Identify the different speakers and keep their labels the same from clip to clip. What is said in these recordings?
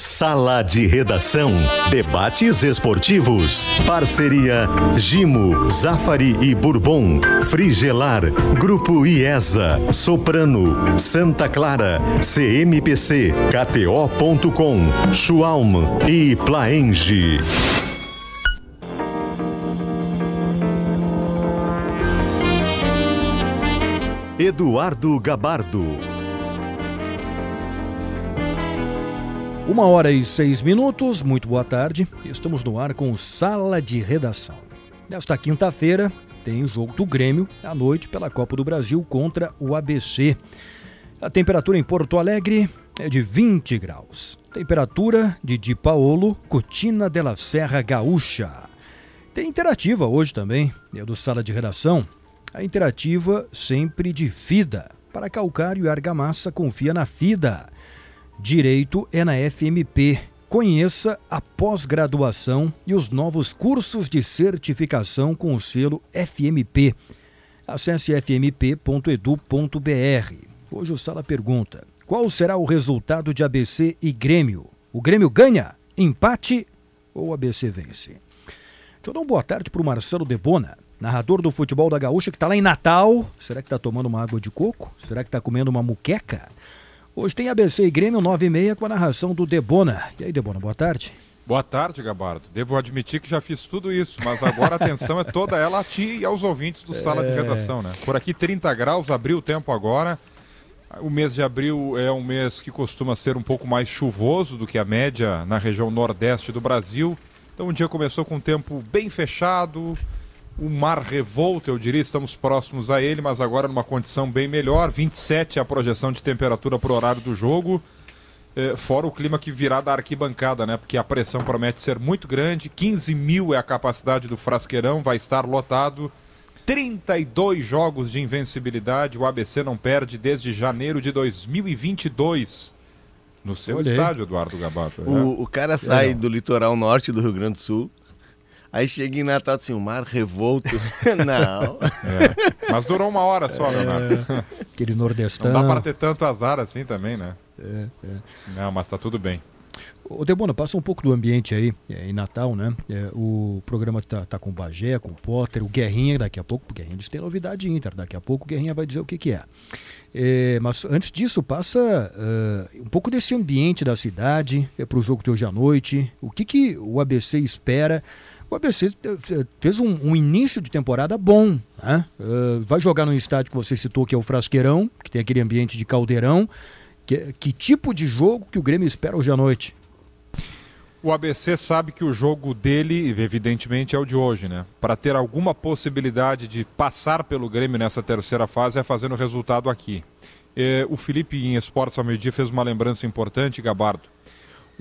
Speaker 1: Sala de Redação. Debates esportivos. Parceria Gimo, Zafari e Bourbon. Frigelar. Grupo IESA. Soprano. Santa Clara. CMPC. KTO.com. Schwalm e Plaenge. Eduardo Gabardo.
Speaker 2: Uma hora e seis minutos, muito boa tarde. Estamos no ar com Sala de Redação. Nesta quinta-feira tem o jogo do Grêmio à noite pela Copa do Brasil contra o ABC. A temperatura em Porto Alegre é de 20 graus. Temperatura de Di Paolo, Cotina de la Serra Gaúcha. Tem interativa hoje também, é do Sala de Redação. A interativa sempre de FIDA. Para calcário e argamassa, confia na FIDA. Direito é na FMP. Conheça a pós-graduação e os novos cursos de certificação com o selo FMP. Acesse fmp.edu.br. Hoje o Sala pergunta: qual será o resultado de ABC e Grêmio? O Grêmio ganha, empate ou ABC vence? Deixa eu dar uma boa tarde para o Marcelo Debona narrador do futebol da Gaúcha, que está lá em Natal. Será que está tomando uma água de coco? Será que está comendo uma muqueca? Hoje tem ABC e Grêmio 9 e meia com a narração do Debona. E aí, Debona, boa tarde.
Speaker 3: Boa tarde, Gabardo. Devo admitir que já fiz tudo isso, mas agora a atenção é toda ela a ti e aos ouvintes do Sala de Redação, né? Por aqui 30 graus, abriu o tempo agora. O mês de abril é um mês que costuma ser um pouco mais chuvoso do que a média na região nordeste do Brasil. Então o dia começou com um tempo bem fechado, o mar revolto, eu diria, estamos próximos a ele, mas agora numa condição bem melhor. 27 é a projeção de temperatura para o horário do jogo. É, fora o clima que virá da arquibancada, né? Porque a pressão promete ser muito grande. 15 mil é a capacidade do Frasqueirão, vai estar lotado. 32 jogos de invencibilidade. O ABC não perde desde janeiro de 2022. No seu Olhei. estádio, Eduardo Gabato.
Speaker 4: O, né? o cara sai do litoral norte do Rio Grande do Sul, Aí chega em Natal assim, o mar revolto. não.
Speaker 3: É. Mas durou uma hora só, é. Leonardo.
Speaker 2: Aquele nordestão.
Speaker 3: Não dá para ter tanto azar assim também, né? É, é. Não, mas tá tudo bem.
Speaker 2: Ô Debona, passa um pouco do ambiente aí, é, em Natal, né? É, o programa tá, tá com o Bagé, com o Potter, o Guerrinha, daqui a pouco, o Guerrinha diz que tem novidade Inter, daqui a pouco o Guerrinha vai dizer o que que é. É, mas antes disso, passa uh, um pouco desse ambiente da cidade é, para o jogo de hoje à noite. O que, que o ABC espera o ABC eh, fez um, um início de temporada bom. Né? Uh, vai jogar no estádio que você citou, que é o Frasqueirão, que tem aquele ambiente de caldeirão. Que, que tipo de jogo que o Grêmio espera hoje à noite?
Speaker 3: O ABC sabe que o jogo dele, evidentemente, é o de hoje, né? Para ter alguma possibilidade de passar pelo Grêmio nessa terceira fase é fazendo resultado aqui. Eh, o Felipe, em Esportes ao meio-dia, fez uma lembrança importante, Gabardo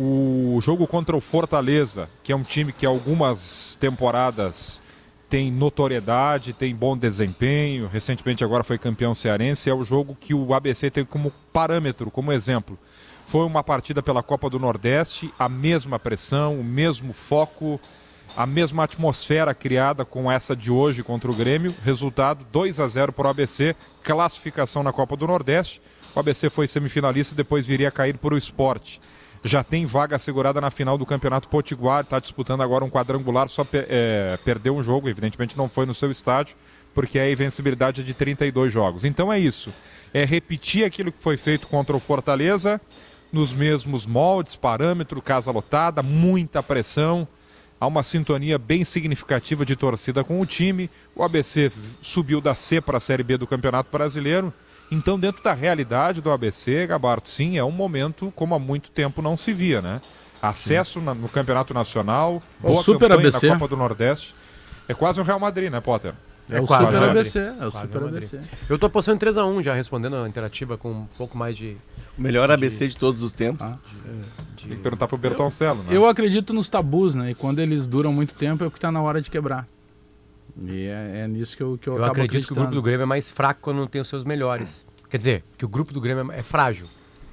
Speaker 3: o jogo contra o Fortaleza, que é um time que algumas temporadas tem notoriedade, tem bom desempenho, recentemente agora foi campeão cearense, é o jogo que o ABC tem como parâmetro, como exemplo. Foi uma partida pela Copa do Nordeste, a mesma pressão, o mesmo foco, a mesma atmosfera criada com essa de hoje contra o Grêmio. Resultado 2 a 0 para o ABC, classificação na Copa do Nordeste. O ABC foi semifinalista e depois viria a cair para o esporte já tem vaga assegurada na final do Campeonato Potiguar, está disputando agora um quadrangular, só é, perdeu um jogo, evidentemente não foi no seu estádio, porque a invencibilidade é de 32 jogos. Então é isso, é repetir aquilo que foi feito contra o Fortaleza, nos mesmos moldes, parâmetro, casa lotada, muita pressão, há uma sintonia bem significativa de torcida com o time, o ABC subiu da C para a Série B do Campeonato Brasileiro, então, dentro da realidade do ABC, Gabarto, sim, é um momento como há muito tempo não se via, né? Acesso na, no Campeonato Nacional, boa
Speaker 2: o Super ABC.
Speaker 3: na Copa do Nordeste. É quase um Real Madrid, né, Potter?
Speaker 2: É, é o quase, Super ABC, é o Super ABC.
Speaker 5: Eu estou apostando 3x1 já, respondendo a interativa com um pouco mais de...
Speaker 4: O melhor de, ABC de todos os tempos. Ah,
Speaker 3: de, Tem que perguntar pro Bertoncello,
Speaker 6: né? Eu acredito nos tabus, né? E quando eles duram muito tempo é porque está na hora de quebrar. E é, é, nisso que eu, que eu,
Speaker 5: eu acredito que o grupo do Grêmio é mais fraco quando não tem os seus melhores. Quer dizer, que o grupo do Grêmio é, é frágil.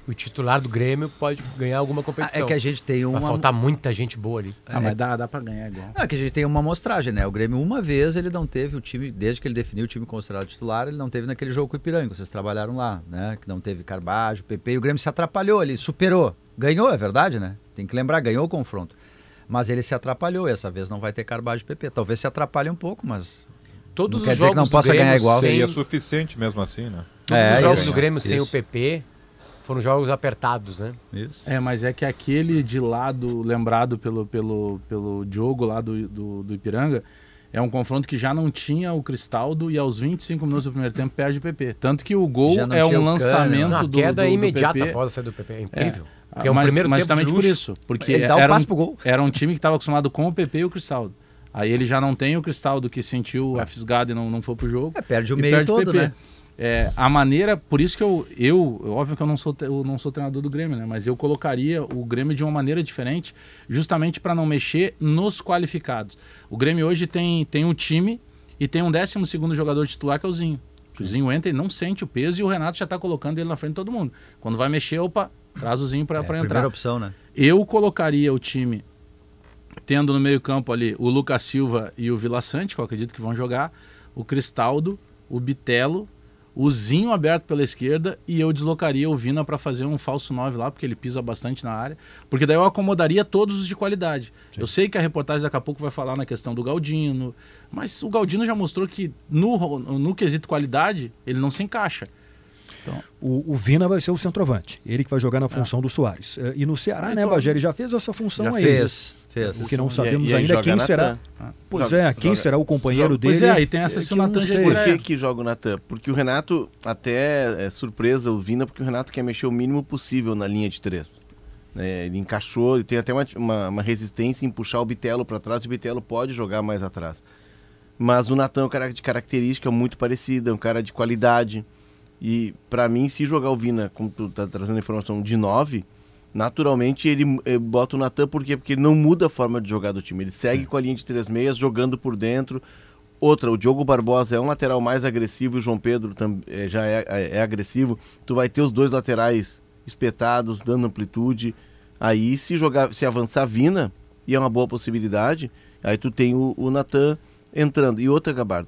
Speaker 5: O titular do Grêmio pode ganhar alguma competição.
Speaker 7: Ah, é que a gente tem uma.
Speaker 5: Vai faltar muita gente boa ali.
Speaker 6: Ah, mas dá, dá pra ganhar igual.
Speaker 7: Não, é que a gente tem uma amostragem, né? O Grêmio, uma vez, ele não teve o time, desde que ele definiu o time considerado titular, ele não teve naquele jogo com o Ipiranga. Vocês trabalharam lá, né? Que não teve Carbajo, PP, e o Grêmio se atrapalhou ali, superou. Ganhou, é verdade, né? Tem que lembrar, ganhou o confronto. Mas ele se atrapalhou, essa vez não vai ter Carvalho e PP. Talvez se atrapalhe um pouco, mas
Speaker 5: Todos
Speaker 7: Não quer
Speaker 5: os
Speaker 7: dizer que
Speaker 5: jogos
Speaker 7: não
Speaker 5: do
Speaker 7: possa
Speaker 5: Grêmio
Speaker 7: ganhar igual.
Speaker 5: sem-
Speaker 3: Seria suficiente mesmo assim, né?
Speaker 5: Todos
Speaker 7: É,
Speaker 5: os jogos
Speaker 7: isso.
Speaker 5: do Grêmio sem
Speaker 7: Isso.
Speaker 5: o PP foram jogos apertados, né?
Speaker 7: Isso.
Speaker 6: É, mas é que aquele de lado, lembrado pelo, pelo, pelo Diogo lá do, do, do Ipiranga, é um confronto que já não tinha o Cristaldo e aos 25 minutos do primeiro tempo perde o PP. Tanto que o gol é um
Speaker 7: o Cano.
Speaker 6: lançamento
Speaker 5: Não, a
Speaker 6: do,
Speaker 5: queda
Speaker 6: do,
Speaker 5: é
Speaker 6: do
Speaker 5: imediata
Speaker 6: PP.
Speaker 5: após a saída do PP. É incrível. Porque é
Speaker 6: mas,
Speaker 5: primeiro
Speaker 6: mas
Speaker 5: tempo
Speaker 6: justamente por isso. Porque
Speaker 7: Ele dá o
Speaker 6: era,
Speaker 7: passe
Speaker 6: um,
Speaker 7: pro gol.
Speaker 6: era um time que estava acostumado com o PP e o Cristaldo. Aí ele já não tem o Cristaldo que sentiu a fisgada e não, não foi pro jogo.
Speaker 7: É, perde o meio
Speaker 6: perde
Speaker 7: todo,
Speaker 6: PP.
Speaker 7: né?
Speaker 6: É, a maneira, por isso que eu, eu, óbvio que eu não sou, eu não sou treinador do Grêmio, né? Mas eu colocaria o Grêmio de uma maneira diferente, justamente para não mexer nos qualificados. O Grêmio hoje tem, tem um time e tem um 12 segundo jogador titular que é o Zinho. O Zinho entra e não sente o peso e o Renato já está colocando ele na frente de todo mundo. Quando vai mexer, opa, traz o Zinho para
Speaker 7: É,
Speaker 6: entrar.
Speaker 7: primeira opção, né?
Speaker 6: Eu colocaria o time tendo no meio-campo ali o Lucas Silva e o Vila Sante, que eu acredito que vão jogar, o Cristaldo, o Bitelo, o Zinho aberto pela esquerda e eu deslocaria o Vina para fazer um falso 9 lá, porque ele pisa bastante na área, porque daí eu acomodaria todos os de qualidade. Eu sei que a reportagem daqui a pouco vai falar na questão do Galdino, mas o Galdino já mostrou que no, no quesito qualidade ele não se encaixa.
Speaker 2: O, o Vina vai ser o centroavante. Ele que vai jogar na função do Soares. Eh, E no Ceará, né, Bagé? já fez essa função
Speaker 6: Já
Speaker 2: aí.
Speaker 7: Fez, fez.
Speaker 2: O que não
Speaker 4: E-
Speaker 2: sabemos
Speaker 4: e aí
Speaker 2: ainda
Speaker 4: joga
Speaker 2: quem será. Pois
Speaker 4: Joga-
Speaker 2: é, quem
Speaker 4: joga-
Speaker 2: será o companheiro
Speaker 6: joga- pois
Speaker 2: dele?
Speaker 6: é, aí tem essa
Speaker 2: é
Speaker 6: se
Speaker 2: que
Speaker 6: o Natan já.
Speaker 4: Por que, que joga o Natan? Porque o Renato até é surpresa o Vina, porque o Renato quer mexer o mínimo possível na linha de três. né? ele encaixou, ele tem até uma, uma, uma resistência em puxar o Bitelo para trás, e o Bitelo pode jogar mais atrás. Mas o Natan é um cara de característica muito parecida, é um cara de qualidade. E para mim, se jogar o Vina, como tu tá trazendo a informação, de 9, naturalmente ele eh, bota o Natan por quê? Porque ele não muda a forma de jogar do time. Ele segue com a linha de três meias, jogando por dentro. Outra, o Diogo Barbosa é um lateral mais agressivo e o João Pedro tam, eh, já é, é, é agressivo. Tu vai ter os dois laterais espetados, dando amplitude. Aí, se jogar, se avançar Vina, e é uma boa possibilidade, aí tu tem o, o Natan entrando. E outra, Gabardo,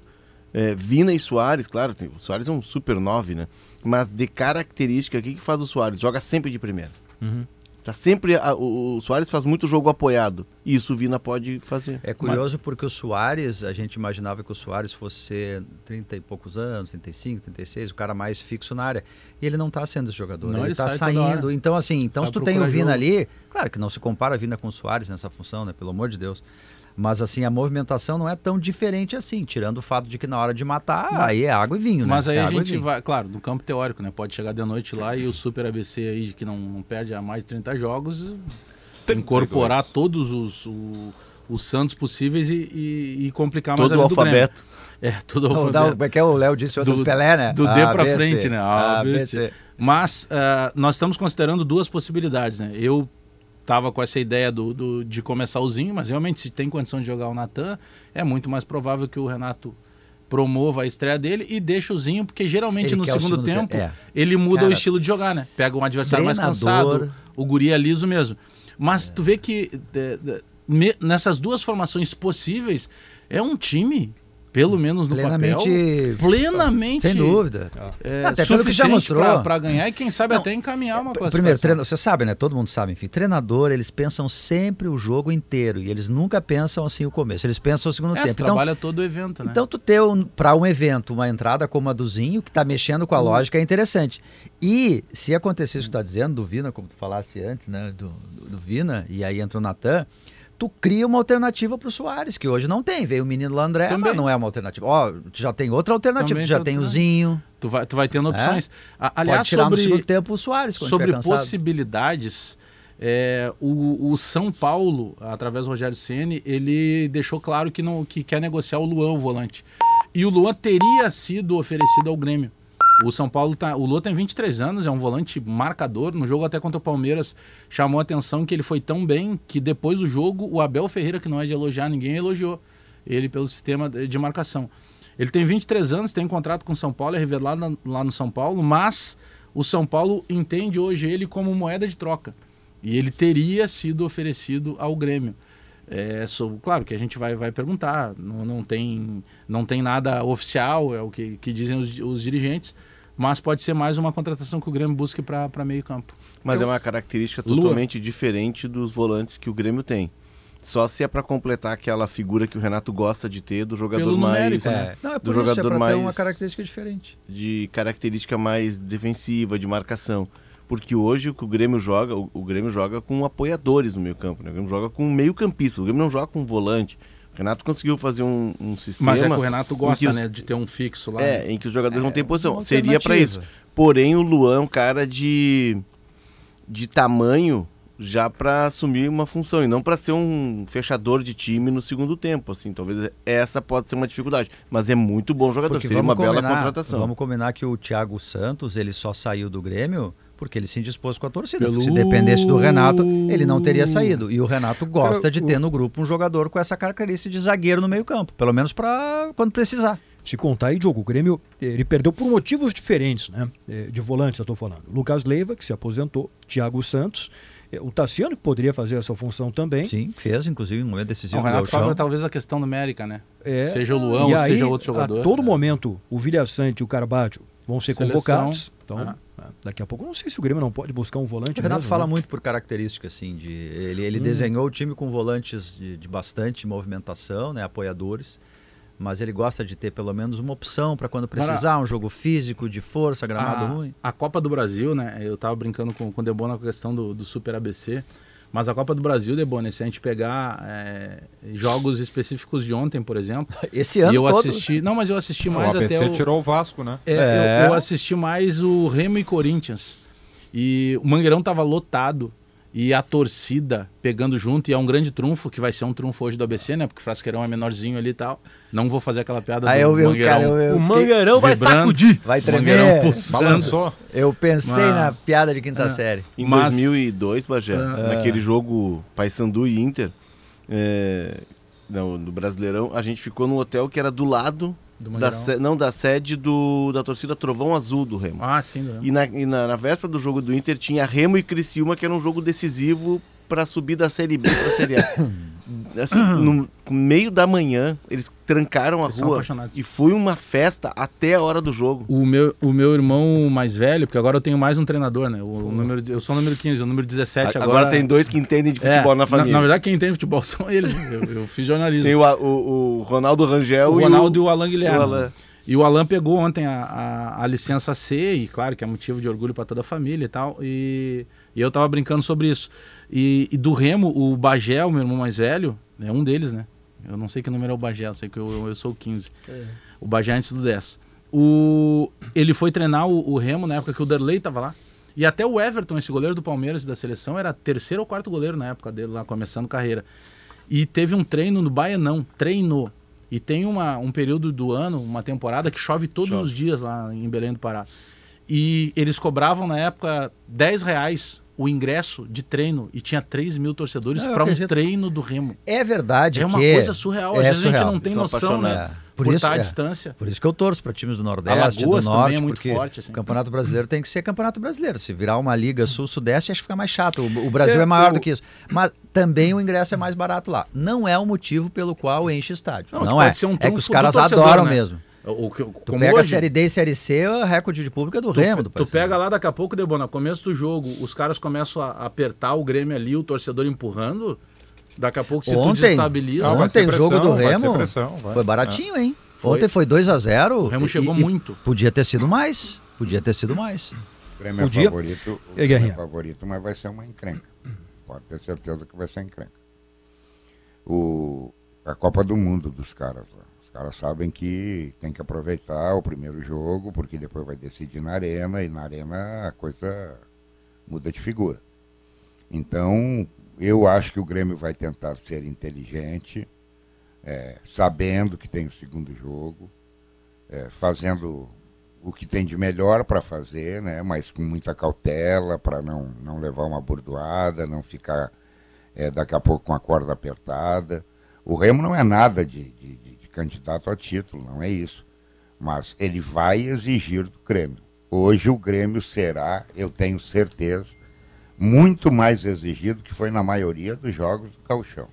Speaker 4: é, Vina e Soares, claro, tem, o Soares é um super 9, né? Mas de característica, o que, que faz o Soares? Joga sempre de primeira. Tá sempre. a- o, o Soares faz muito jogo apoiado. E isso o Vina pode fazer.
Speaker 7: É curioso porque o Soares, a gente imaginava que o Soares fosse 30 e poucos anos, 35, 36, o cara mais fixo na área. E ele não está sendo esse jogador.
Speaker 6: Não,
Speaker 7: ele
Speaker 6: ele hora.
Speaker 7: saindo. Então, assim, então se tu tem o Vina
Speaker 6: jogo.
Speaker 7: ali, claro que não se compara a Vina com o Soares nessa função, né? Pelo amor de Deus. Mas assim, a movimentação não é tão diferente assim, tirando o fato de que na hora de matar, aí é água e vinho, né?
Speaker 6: Mas aí
Speaker 7: É
Speaker 6: a gente vai, claro, no campo teórico, né? Pode chegar de noite lá e o Super ABC aí, que não, não perde há mais de 30 jogos,
Speaker 3: 32.
Speaker 6: incorporar todos os, o- os Santos possíveis e, e- e complicar mais
Speaker 4: Todo
Speaker 6: a
Speaker 4: o
Speaker 6: vida do Grêmio.
Speaker 4: alfabeto.
Speaker 6: É, todo o
Speaker 7: Não,
Speaker 6: alfabeto.
Speaker 7: o- como é que é o Léo disse, o do,
Speaker 6: Do-
Speaker 7: Pelé, né?
Speaker 6: do D pra frente, né? A,
Speaker 7: A,
Speaker 6: B, C.
Speaker 7: C.
Speaker 6: Mas ah, nós estamos considerando duas possibilidades, né? Eu tava com essa ideia do, do- de começar o Zinho, mas realmente se tem condição de jogar o Natan, é muito mais provável que o Renato promova a estreia dele e deixa o Zinho, porque geralmente
Speaker 7: Ele
Speaker 6: no segundo,
Speaker 7: segundo
Speaker 6: tempo
Speaker 7: é.
Speaker 6: ele muda
Speaker 7: Cara,
Speaker 6: o estilo de jogar, né? Pega um adversário mais
Speaker 7: treinador-
Speaker 6: cansado, o guri é liso mesmo. Mas tu vê que é, é, me- nessas duas formações possíveis é um time, pelo menos no
Speaker 7: Plenamente-
Speaker 6: papel, plenamente
Speaker 7: Sem dúvida.
Speaker 6: é,
Speaker 7: Até pelo que já
Speaker 6: suficiente
Speaker 7: mostrou.
Speaker 6: pra- pra ganhar e quem sabe
Speaker 7: Não,
Speaker 6: até encaminhar uma classificação.
Speaker 7: Primeiro, treino, você sabe, né? Todo mundo sabe, enfim. Treinador, eles pensam sempre o jogo inteiro e eles nunca pensam assim o começo. Eles pensam o segundo
Speaker 6: é, tu
Speaker 7: tempo. Então,
Speaker 6: trabalha todo o evento, né?
Speaker 7: então tu ter um, para um evento uma entrada como a do Zinho, que tá mexendo com a lógica, é interessante. E se acontecer isso que tu tá dizendo, do Vina, como tu falaste antes, né? Do, do, do Vina, e aí entra o Natan, tu cria uma alternativa pro Soares, que hoje não tem. Veio o menino lá André,
Speaker 6: Também.
Speaker 7: mas não é uma alternativa. Ó, tu já tem outra alternativa,
Speaker 6: Também
Speaker 7: tu já
Speaker 6: tem
Speaker 7: o. Zinho.
Speaker 6: tu, vai, tu vai tendo opções. A- aliás,
Speaker 7: Pode tirar no
Speaker 6: sobre,
Speaker 7: segundo tempo o Soares,
Speaker 6: sobre possibilidades, é, o, o São Paulo, através do Rogério Ceni, ele deixou claro que, não, que quer negociar o Luan, o volante. E o Luan teria sido oferecido ao Grêmio. O São Paulo tá. O Luan tem 23 anos, é um volante marcador. No jogo até contra o Palmeiras chamou a atenção que ele foi tão bem que depois do jogo o Abel Ferreira, que não é de elogiar ninguém, elogiou ele pelo sistema de marcação. Ele tem 23 anos, tem contrato com o São Paulo, é revelado lá no São Paulo, mas o São Paulo entende hoje ele como moeda de troca. E ele teria sido oferecido ao Grêmio. É, sou- claro que a gente vai, vai perguntar, não, não, tem, não tem nada oficial, é o que, que dizem os, os dirigentes, mas pode ser mais uma contratação que o Grêmio busque para meio campo.
Speaker 4: Mas é uma característica
Speaker 6: Lua.
Speaker 4: totalmente diferente dos volantes que o Grêmio tem. Só se é para completar aquela figura que o Renato gosta de ter do jogador
Speaker 6: Pelo
Speaker 4: mais
Speaker 6: numérico, né?
Speaker 7: É. Não, é
Speaker 4: do
Speaker 7: por isso, é
Speaker 4: jogador
Speaker 7: pra
Speaker 4: mais
Speaker 7: ter uma característica diferente.
Speaker 4: de característica mais defensiva, de marcação. Porque hoje o que o Grêmio joga, o, o Grêmio joga com apoiadores no meio campo, né? O Grêmio joga com meio campista, o Grêmio não joga com volante. O Renato conseguiu fazer um, um sistema...
Speaker 6: Mas é que o Renato
Speaker 4: em
Speaker 6: gosta,
Speaker 4: que os-
Speaker 6: né, de ter um fixo lá.
Speaker 4: É, em que os jogadores não têm posição. Seria para isso. Porém, o Luan é um cara de, de tamanho já para assumir uma função e não para ser um fechador de time no segundo tempo, assim. Talvez essa pode ser uma dificuldade, mas é muito bom jogador,
Speaker 7: Porque
Speaker 4: seria uma
Speaker 7: vamos
Speaker 4: bela
Speaker 7: combinar,
Speaker 4: contratação.
Speaker 7: vamos combinar que o Thiago Santos, ele só saiu do Grêmio porque ele se indispôs com a torcida.
Speaker 6: Pelo-
Speaker 7: Se dependesse do Renato, ele não teria saído. E o Renato gosta
Speaker 2: Cara,
Speaker 7: de
Speaker 2: o-
Speaker 7: ter no grupo um jogador com essa característica de zagueiro no meio campo. Pelo menos para quando precisar.
Speaker 2: Se contar aí, Diogo, o Grêmio ele perdeu por motivos diferentes, né? É, De volantes, eu estou falando. Lucas Leiva, que se aposentou, Thiago Santos, é, o Tassiano, que poderia fazer essa função também.
Speaker 7: Sim, fez, inclusive, um momento decisivo
Speaker 6: o Renato
Speaker 7: Gauchão.
Speaker 6: cobra talvez a questão numérica, né?
Speaker 2: É,
Speaker 6: Seja o Luan ou
Speaker 2: aí,
Speaker 6: seja outro jogador.
Speaker 2: A todo momento, o Vilha Sante e o Carbadio vão ser
Speaker 6: Seleção.
Speaker 2: convocados. Então,
Speaker 6: Ah.
Speaker 2: É, daqui a pouco, eu não sei se o Grêmio não pode buscar um volante.
Speaker 7: O Renato
Speaker 2: mesmo,
Speaker 7: fala
Speaker 2: né?
Speaker 7: muito por característica, assim, de ele,
Speaker 6: Hum.
Speaker 7: ele desenhou o time com volantes de, de bastante movimentação, né, apoiadores, mas ele gosta de ter pelo menos uma opção para quando precisar, um jogo físico, de força, gramado
Speaker 6: a,
Speaker 7: ruim.
Speaker 6: a Copa do Brasil, né? Eu tava brincando com, com o Debona com a questão do, do Super ABC. Mas a Copa do Brasil, Debona, se a gente pegar é, jogos específicos de ontem, por exemplo,
Speaker 7: Esse ano
Speaker 6: e eu
Speaker 7: todo,
Speaker 6: assisti. Não, mas eu assisti
Speaker 3: O
Speaker 6: mais
Speaker 3: ABC
Speaker 6: até o.
Speaker 3: tirou o Vasco, né?
Speaker 6: É,
Speaker 7: É.
Speaker 6: Eu, eu assisti mais o Remo e Corinthians. E o Mangueirão tava lotado. E a torcida pegando junto, e é um grande trunfo, que vai ser um trunfo hoje do ABC, né? Porque o Frasqueirão é menorzinho ali e tal. Não vou fazer aquela piada
Speaker 7: Aí
Speaker 6: do
Speaker 7: eu
Speaker 6: Mangueirão.
Speaker 7: cara, eu, eu
Speaker 5: O Mangueirão vai
Speaker 6: vibrando.
Speaker 5: sacudir.
Speaker 7: vai tremer.
Speaker 3: Balançou.
Speaker 7: Eu pensei
Speaker 6: Mas-
Speaker 7: na piada de quinta
Speaker 6: Ah.
Speaker 7: série.
Speaker 4: Em
Speaker 6: Mas-
Speaker 4: 2002, Bagé,
Speaker 6: Ah.
Speaker 4: naquele jogo Paysandu e Inter, é, não, do Brasileirão, a gente ficou num hotel que era do lado
Speaker 6: Do
Speaker 4: da, se- não, da sede do, da torcida Trovão Azul do Remo.
Speaker 6: Ah, sim, do Remo.
Speaker 4: E, na, e na, na véspera do jogo do Inter tinha Remo e Criciúma, que era um jogo decisivo para subir da Série B para a Série A. Assim, no meio da manhã, eles trancaram a
Speaker 6: Eles
Speaker 4: rua e foi uma festa até a hora do jogo.
Speaker 6: O meu, o meu irmão mais velho, porque agora eu tenho mais um treinador, né? O, o número, eu sou o número 15, o número 17
Speaker 4: A-
Speaker 6: agora.
Speaker 4: agora tem dois que entendem de
Speaker 6: É,
Speaker 4: futebol na família.
Speaker 6: Na, verdade, quem tem futebol são eles. Eu, eu fiz jornalismo.
Speaker 4: Tem o, o, o Ronaldo Rangel
Speaker 6: o
Speaker 4: e
Speaker 6: Ronaldo e
Speaker 4: o,
Speaker 6: o Alan Guilherme.
Speaker 4: o Alan.
Speaker 6: E o Alan pegou ontem a, a, a licença C, e claro que é motivo de orgulho para toda a família e tal. E, e eu tava brincando sobre isso. E, e do Remo, o Bagé, o meu irmão mais velho, é um deles, né? Eu não sei que número é o Bagé, eu sei que eu, eu sou o 15. O Bagé antes do 10. O, ele foi treinar o, o Remo na época que o Derlei tava lá. E até o Everton, esse goleiro do Palmeiras e da seleção, era terceiro ou quarto goleiro na época dele lá, começando carreira. E teve um treino no Baianão, treinou. E tem uma, um período do ano, uma temporada que chove todos
Speaker 4: Chove.
Speaker 6: os dias lá em Belém do Pará. E eles cobravam na época 10 reais o ingresso de treino e tinha 3 mil torcedores para um treino do Remo.
Speaker 7: É verdade
Speaker 6: É uma
Speaker 7: que
Speaker 6: coisa surreal. Às
Speaker 7: é
Speaker 6: vezes a gente
Speaker 7: surreal.
Speaker 6: não tem
Speaker 4: São
Speaker 6: noção, né?
Speaker 4: apaixonados.
Speaker 7: Por
Speaker 6: Por
Speaker 7: isso,
Speaker 6: estar à
Speaker 7: é.
Speaker 6: distância.
Speaker 7: Por isso que eu torço para times do Nordeste,
Speaker 6: Alagoas
Speaker 7: do
Speaker 6: também
Speaker 7: Norte,
Speaker 6: é muito
Speaker 7: porque
Speaker 6: forte, assim.
Speaker 7: o Campeonato Brasileiro tem que ser Campeonato Brasileiro. Se virar uma Liga Sul-Sudeste, acho que fica mais chato. O, o Brasil é,
Speaker 2: É,
Speaker 7: maior
Speaker 2: o-
Speaker 7: do que isso. Mas também o ingresso é mais barato lá. Não é o motivo pelo qual enche estádio.
Speaker 6: Não,
Speaker 7: Não, é.
Speaker 6: pode ser um
Speaker 7: é que os caras
Speaker 6: torcedor,
Speaker 7: adoram
Speaker 6: né?
Speaker 7: mesmo.
Speaker 6: O, o, que-
Speaker 7: Tu
Speaker 6: como
Speaker 7: pega
Speaker 6: hoje,
Speaker 7: a Série D e Série C, o recorde de público é do
Speaker 6: Tu,
Speaker 7: Remo. Do
Speaker 6: tu pega lá daqui a pouco, Debona, começo do jogo, os caras começam a apertar o Grêmio ali, o torcedor empurrando. Daqui a pouco, se tu
Speaker 7: Ontem,
Speaker 6: desestabiliza.
Speaker 3: Ah, vai
Speaker 7: ontem o jogo do Remo
Speaker 3: pressão,
Speaker 7: foi baratinho, hein?
Speaker 6: Foi.
Speaker 7: Ontem foi 2 a 0
Speaker 6: O Remo chegou muito.
Speaker 7: Podia ter sido mais. Podia ter sido mais.
Speaker 8: O Grêmio é
Speaker 2: Podia.
Speaker 8: favorito, o
Speaker 2: E
Speaker 8: Grêmio é favorito, mas vai ser uma encrenca. Pode ter certeza que vai ser encrenca. O, a Copa do Mundo dos caras lá. Os caras sabem que tem que aproveitar o primeiro jogo, porque depois vai decidir na arena, e na arena a coisa muda de figura. Então, eu acho que o Grêmio vai tentar ser inteligente, é, sabendo que tem o segundo jogo, é, fazendo o que tem de melhor para fazer, né? mas com muita cautela para não, não levar uma bordoada, não ficar é, daqui a pouco com a corda apertada. O Remo não é nada de, de, de- de candidato a título, não é isso. Mas ele vai exigir do Grêmio. Hoje o Grêmio será, eu tenho certeza, muito mais exigido que foi na maioria dos jogos do Gauchão.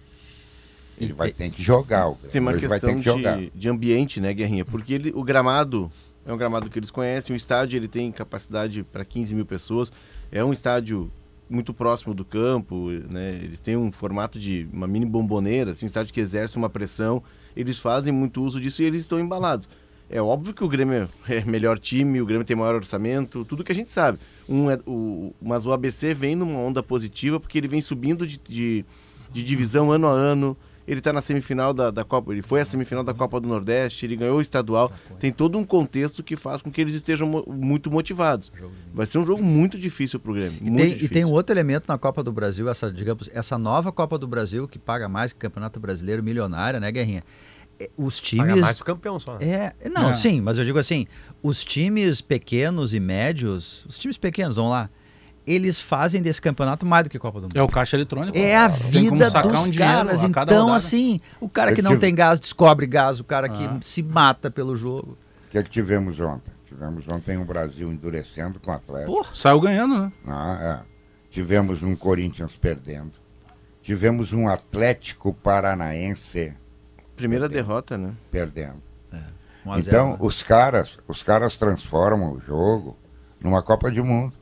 Speaker 8: Ele vai ter que jogar, o Grêmio.
Speaker 4: Tem uma
Speaker 8: Hoje
Speaker 4: questão
Speaker 8: que
Speaker 4: de, de ambiente, né, Guerrinha? Porque ele, o gramado é um gramado que eles conhecem. O estádio ele tem capacidade para 15 mil pessoas. É um estádio muito próximo do campo, né? Eles têm um formato de uma mini bomboneira, assim, um estádio que exerce uma pressão. Eles fazem muito uso disso e eles estão embalados. É óbvio que o Grêmio é melhor time, o Grêmio tem maior orçamento, tudo que a gente sabe. Um é, o, mas o ABC vem numa onda positiva porque ele vem subindo de, de, de divisão ano a ano. Ele está na semifinal da, da Copa, ele foi à semifinal da Copa do Nordeste, ele ganhou o estadual. Tem todo um contexto que faz com que eles estejam mo- muito motivados. Vai ser um jogo muito difícil para o Grêmio.
Speaker 7: E tem, e tem um outro elemento na Copa do Brasil, essa, digamos, essa nova Copa do Brasil, que paga mais que o Campeonato Brasileiro milionária, né, Guerrinha? É, Os
Speaker 5: Paga
Speaker 7: times.
Speaker 5: mais pro campeão só.
Speaker 7: É, não,
Speaker 6: É.
Speaker 7: sim, mas eu digo assim, os times pequenos e médios, os times pequenos, vamos lá, eles fazem desse campeonato mais do que Copa do Mundo.
Speaker 6: É o caixa eletrônico.
Speaker 7: É a vida
Speaker 6: sacar
Speaker 7: dos
Speaker 6: um
Speaker 7: caras. Então,
Speaker 6: rodada.
Speaker 7: assim, o cara que
Speaker 8: Eu
Speaker 7: não
Speaker 8: tive-
Speaker 7: tem gás descobre gás, o cara que
Speaker 6: Ah.
Speaker 7: se mata pelo jogo.
Speaker 8: O que é que tivemos ontem? Tivemos ontem um Brasil endurecendo com o Atlético.
Speaker 7: Porra.
Speaker 6: Saiu ganhando, né?
Speaker 8: Ah, é. Tivemos um Corinthians perdendo. Tivemos um Atlético Paranaense
Speaker 4: Primeira derrota, né?
Speaker 8: perdendo.
Speaker 7: Um a zero,
Speaker 8: Então,
Speaker 7: né?
Speaker 8: os caras, os caras transformam o jogo numa Copa de Mundo.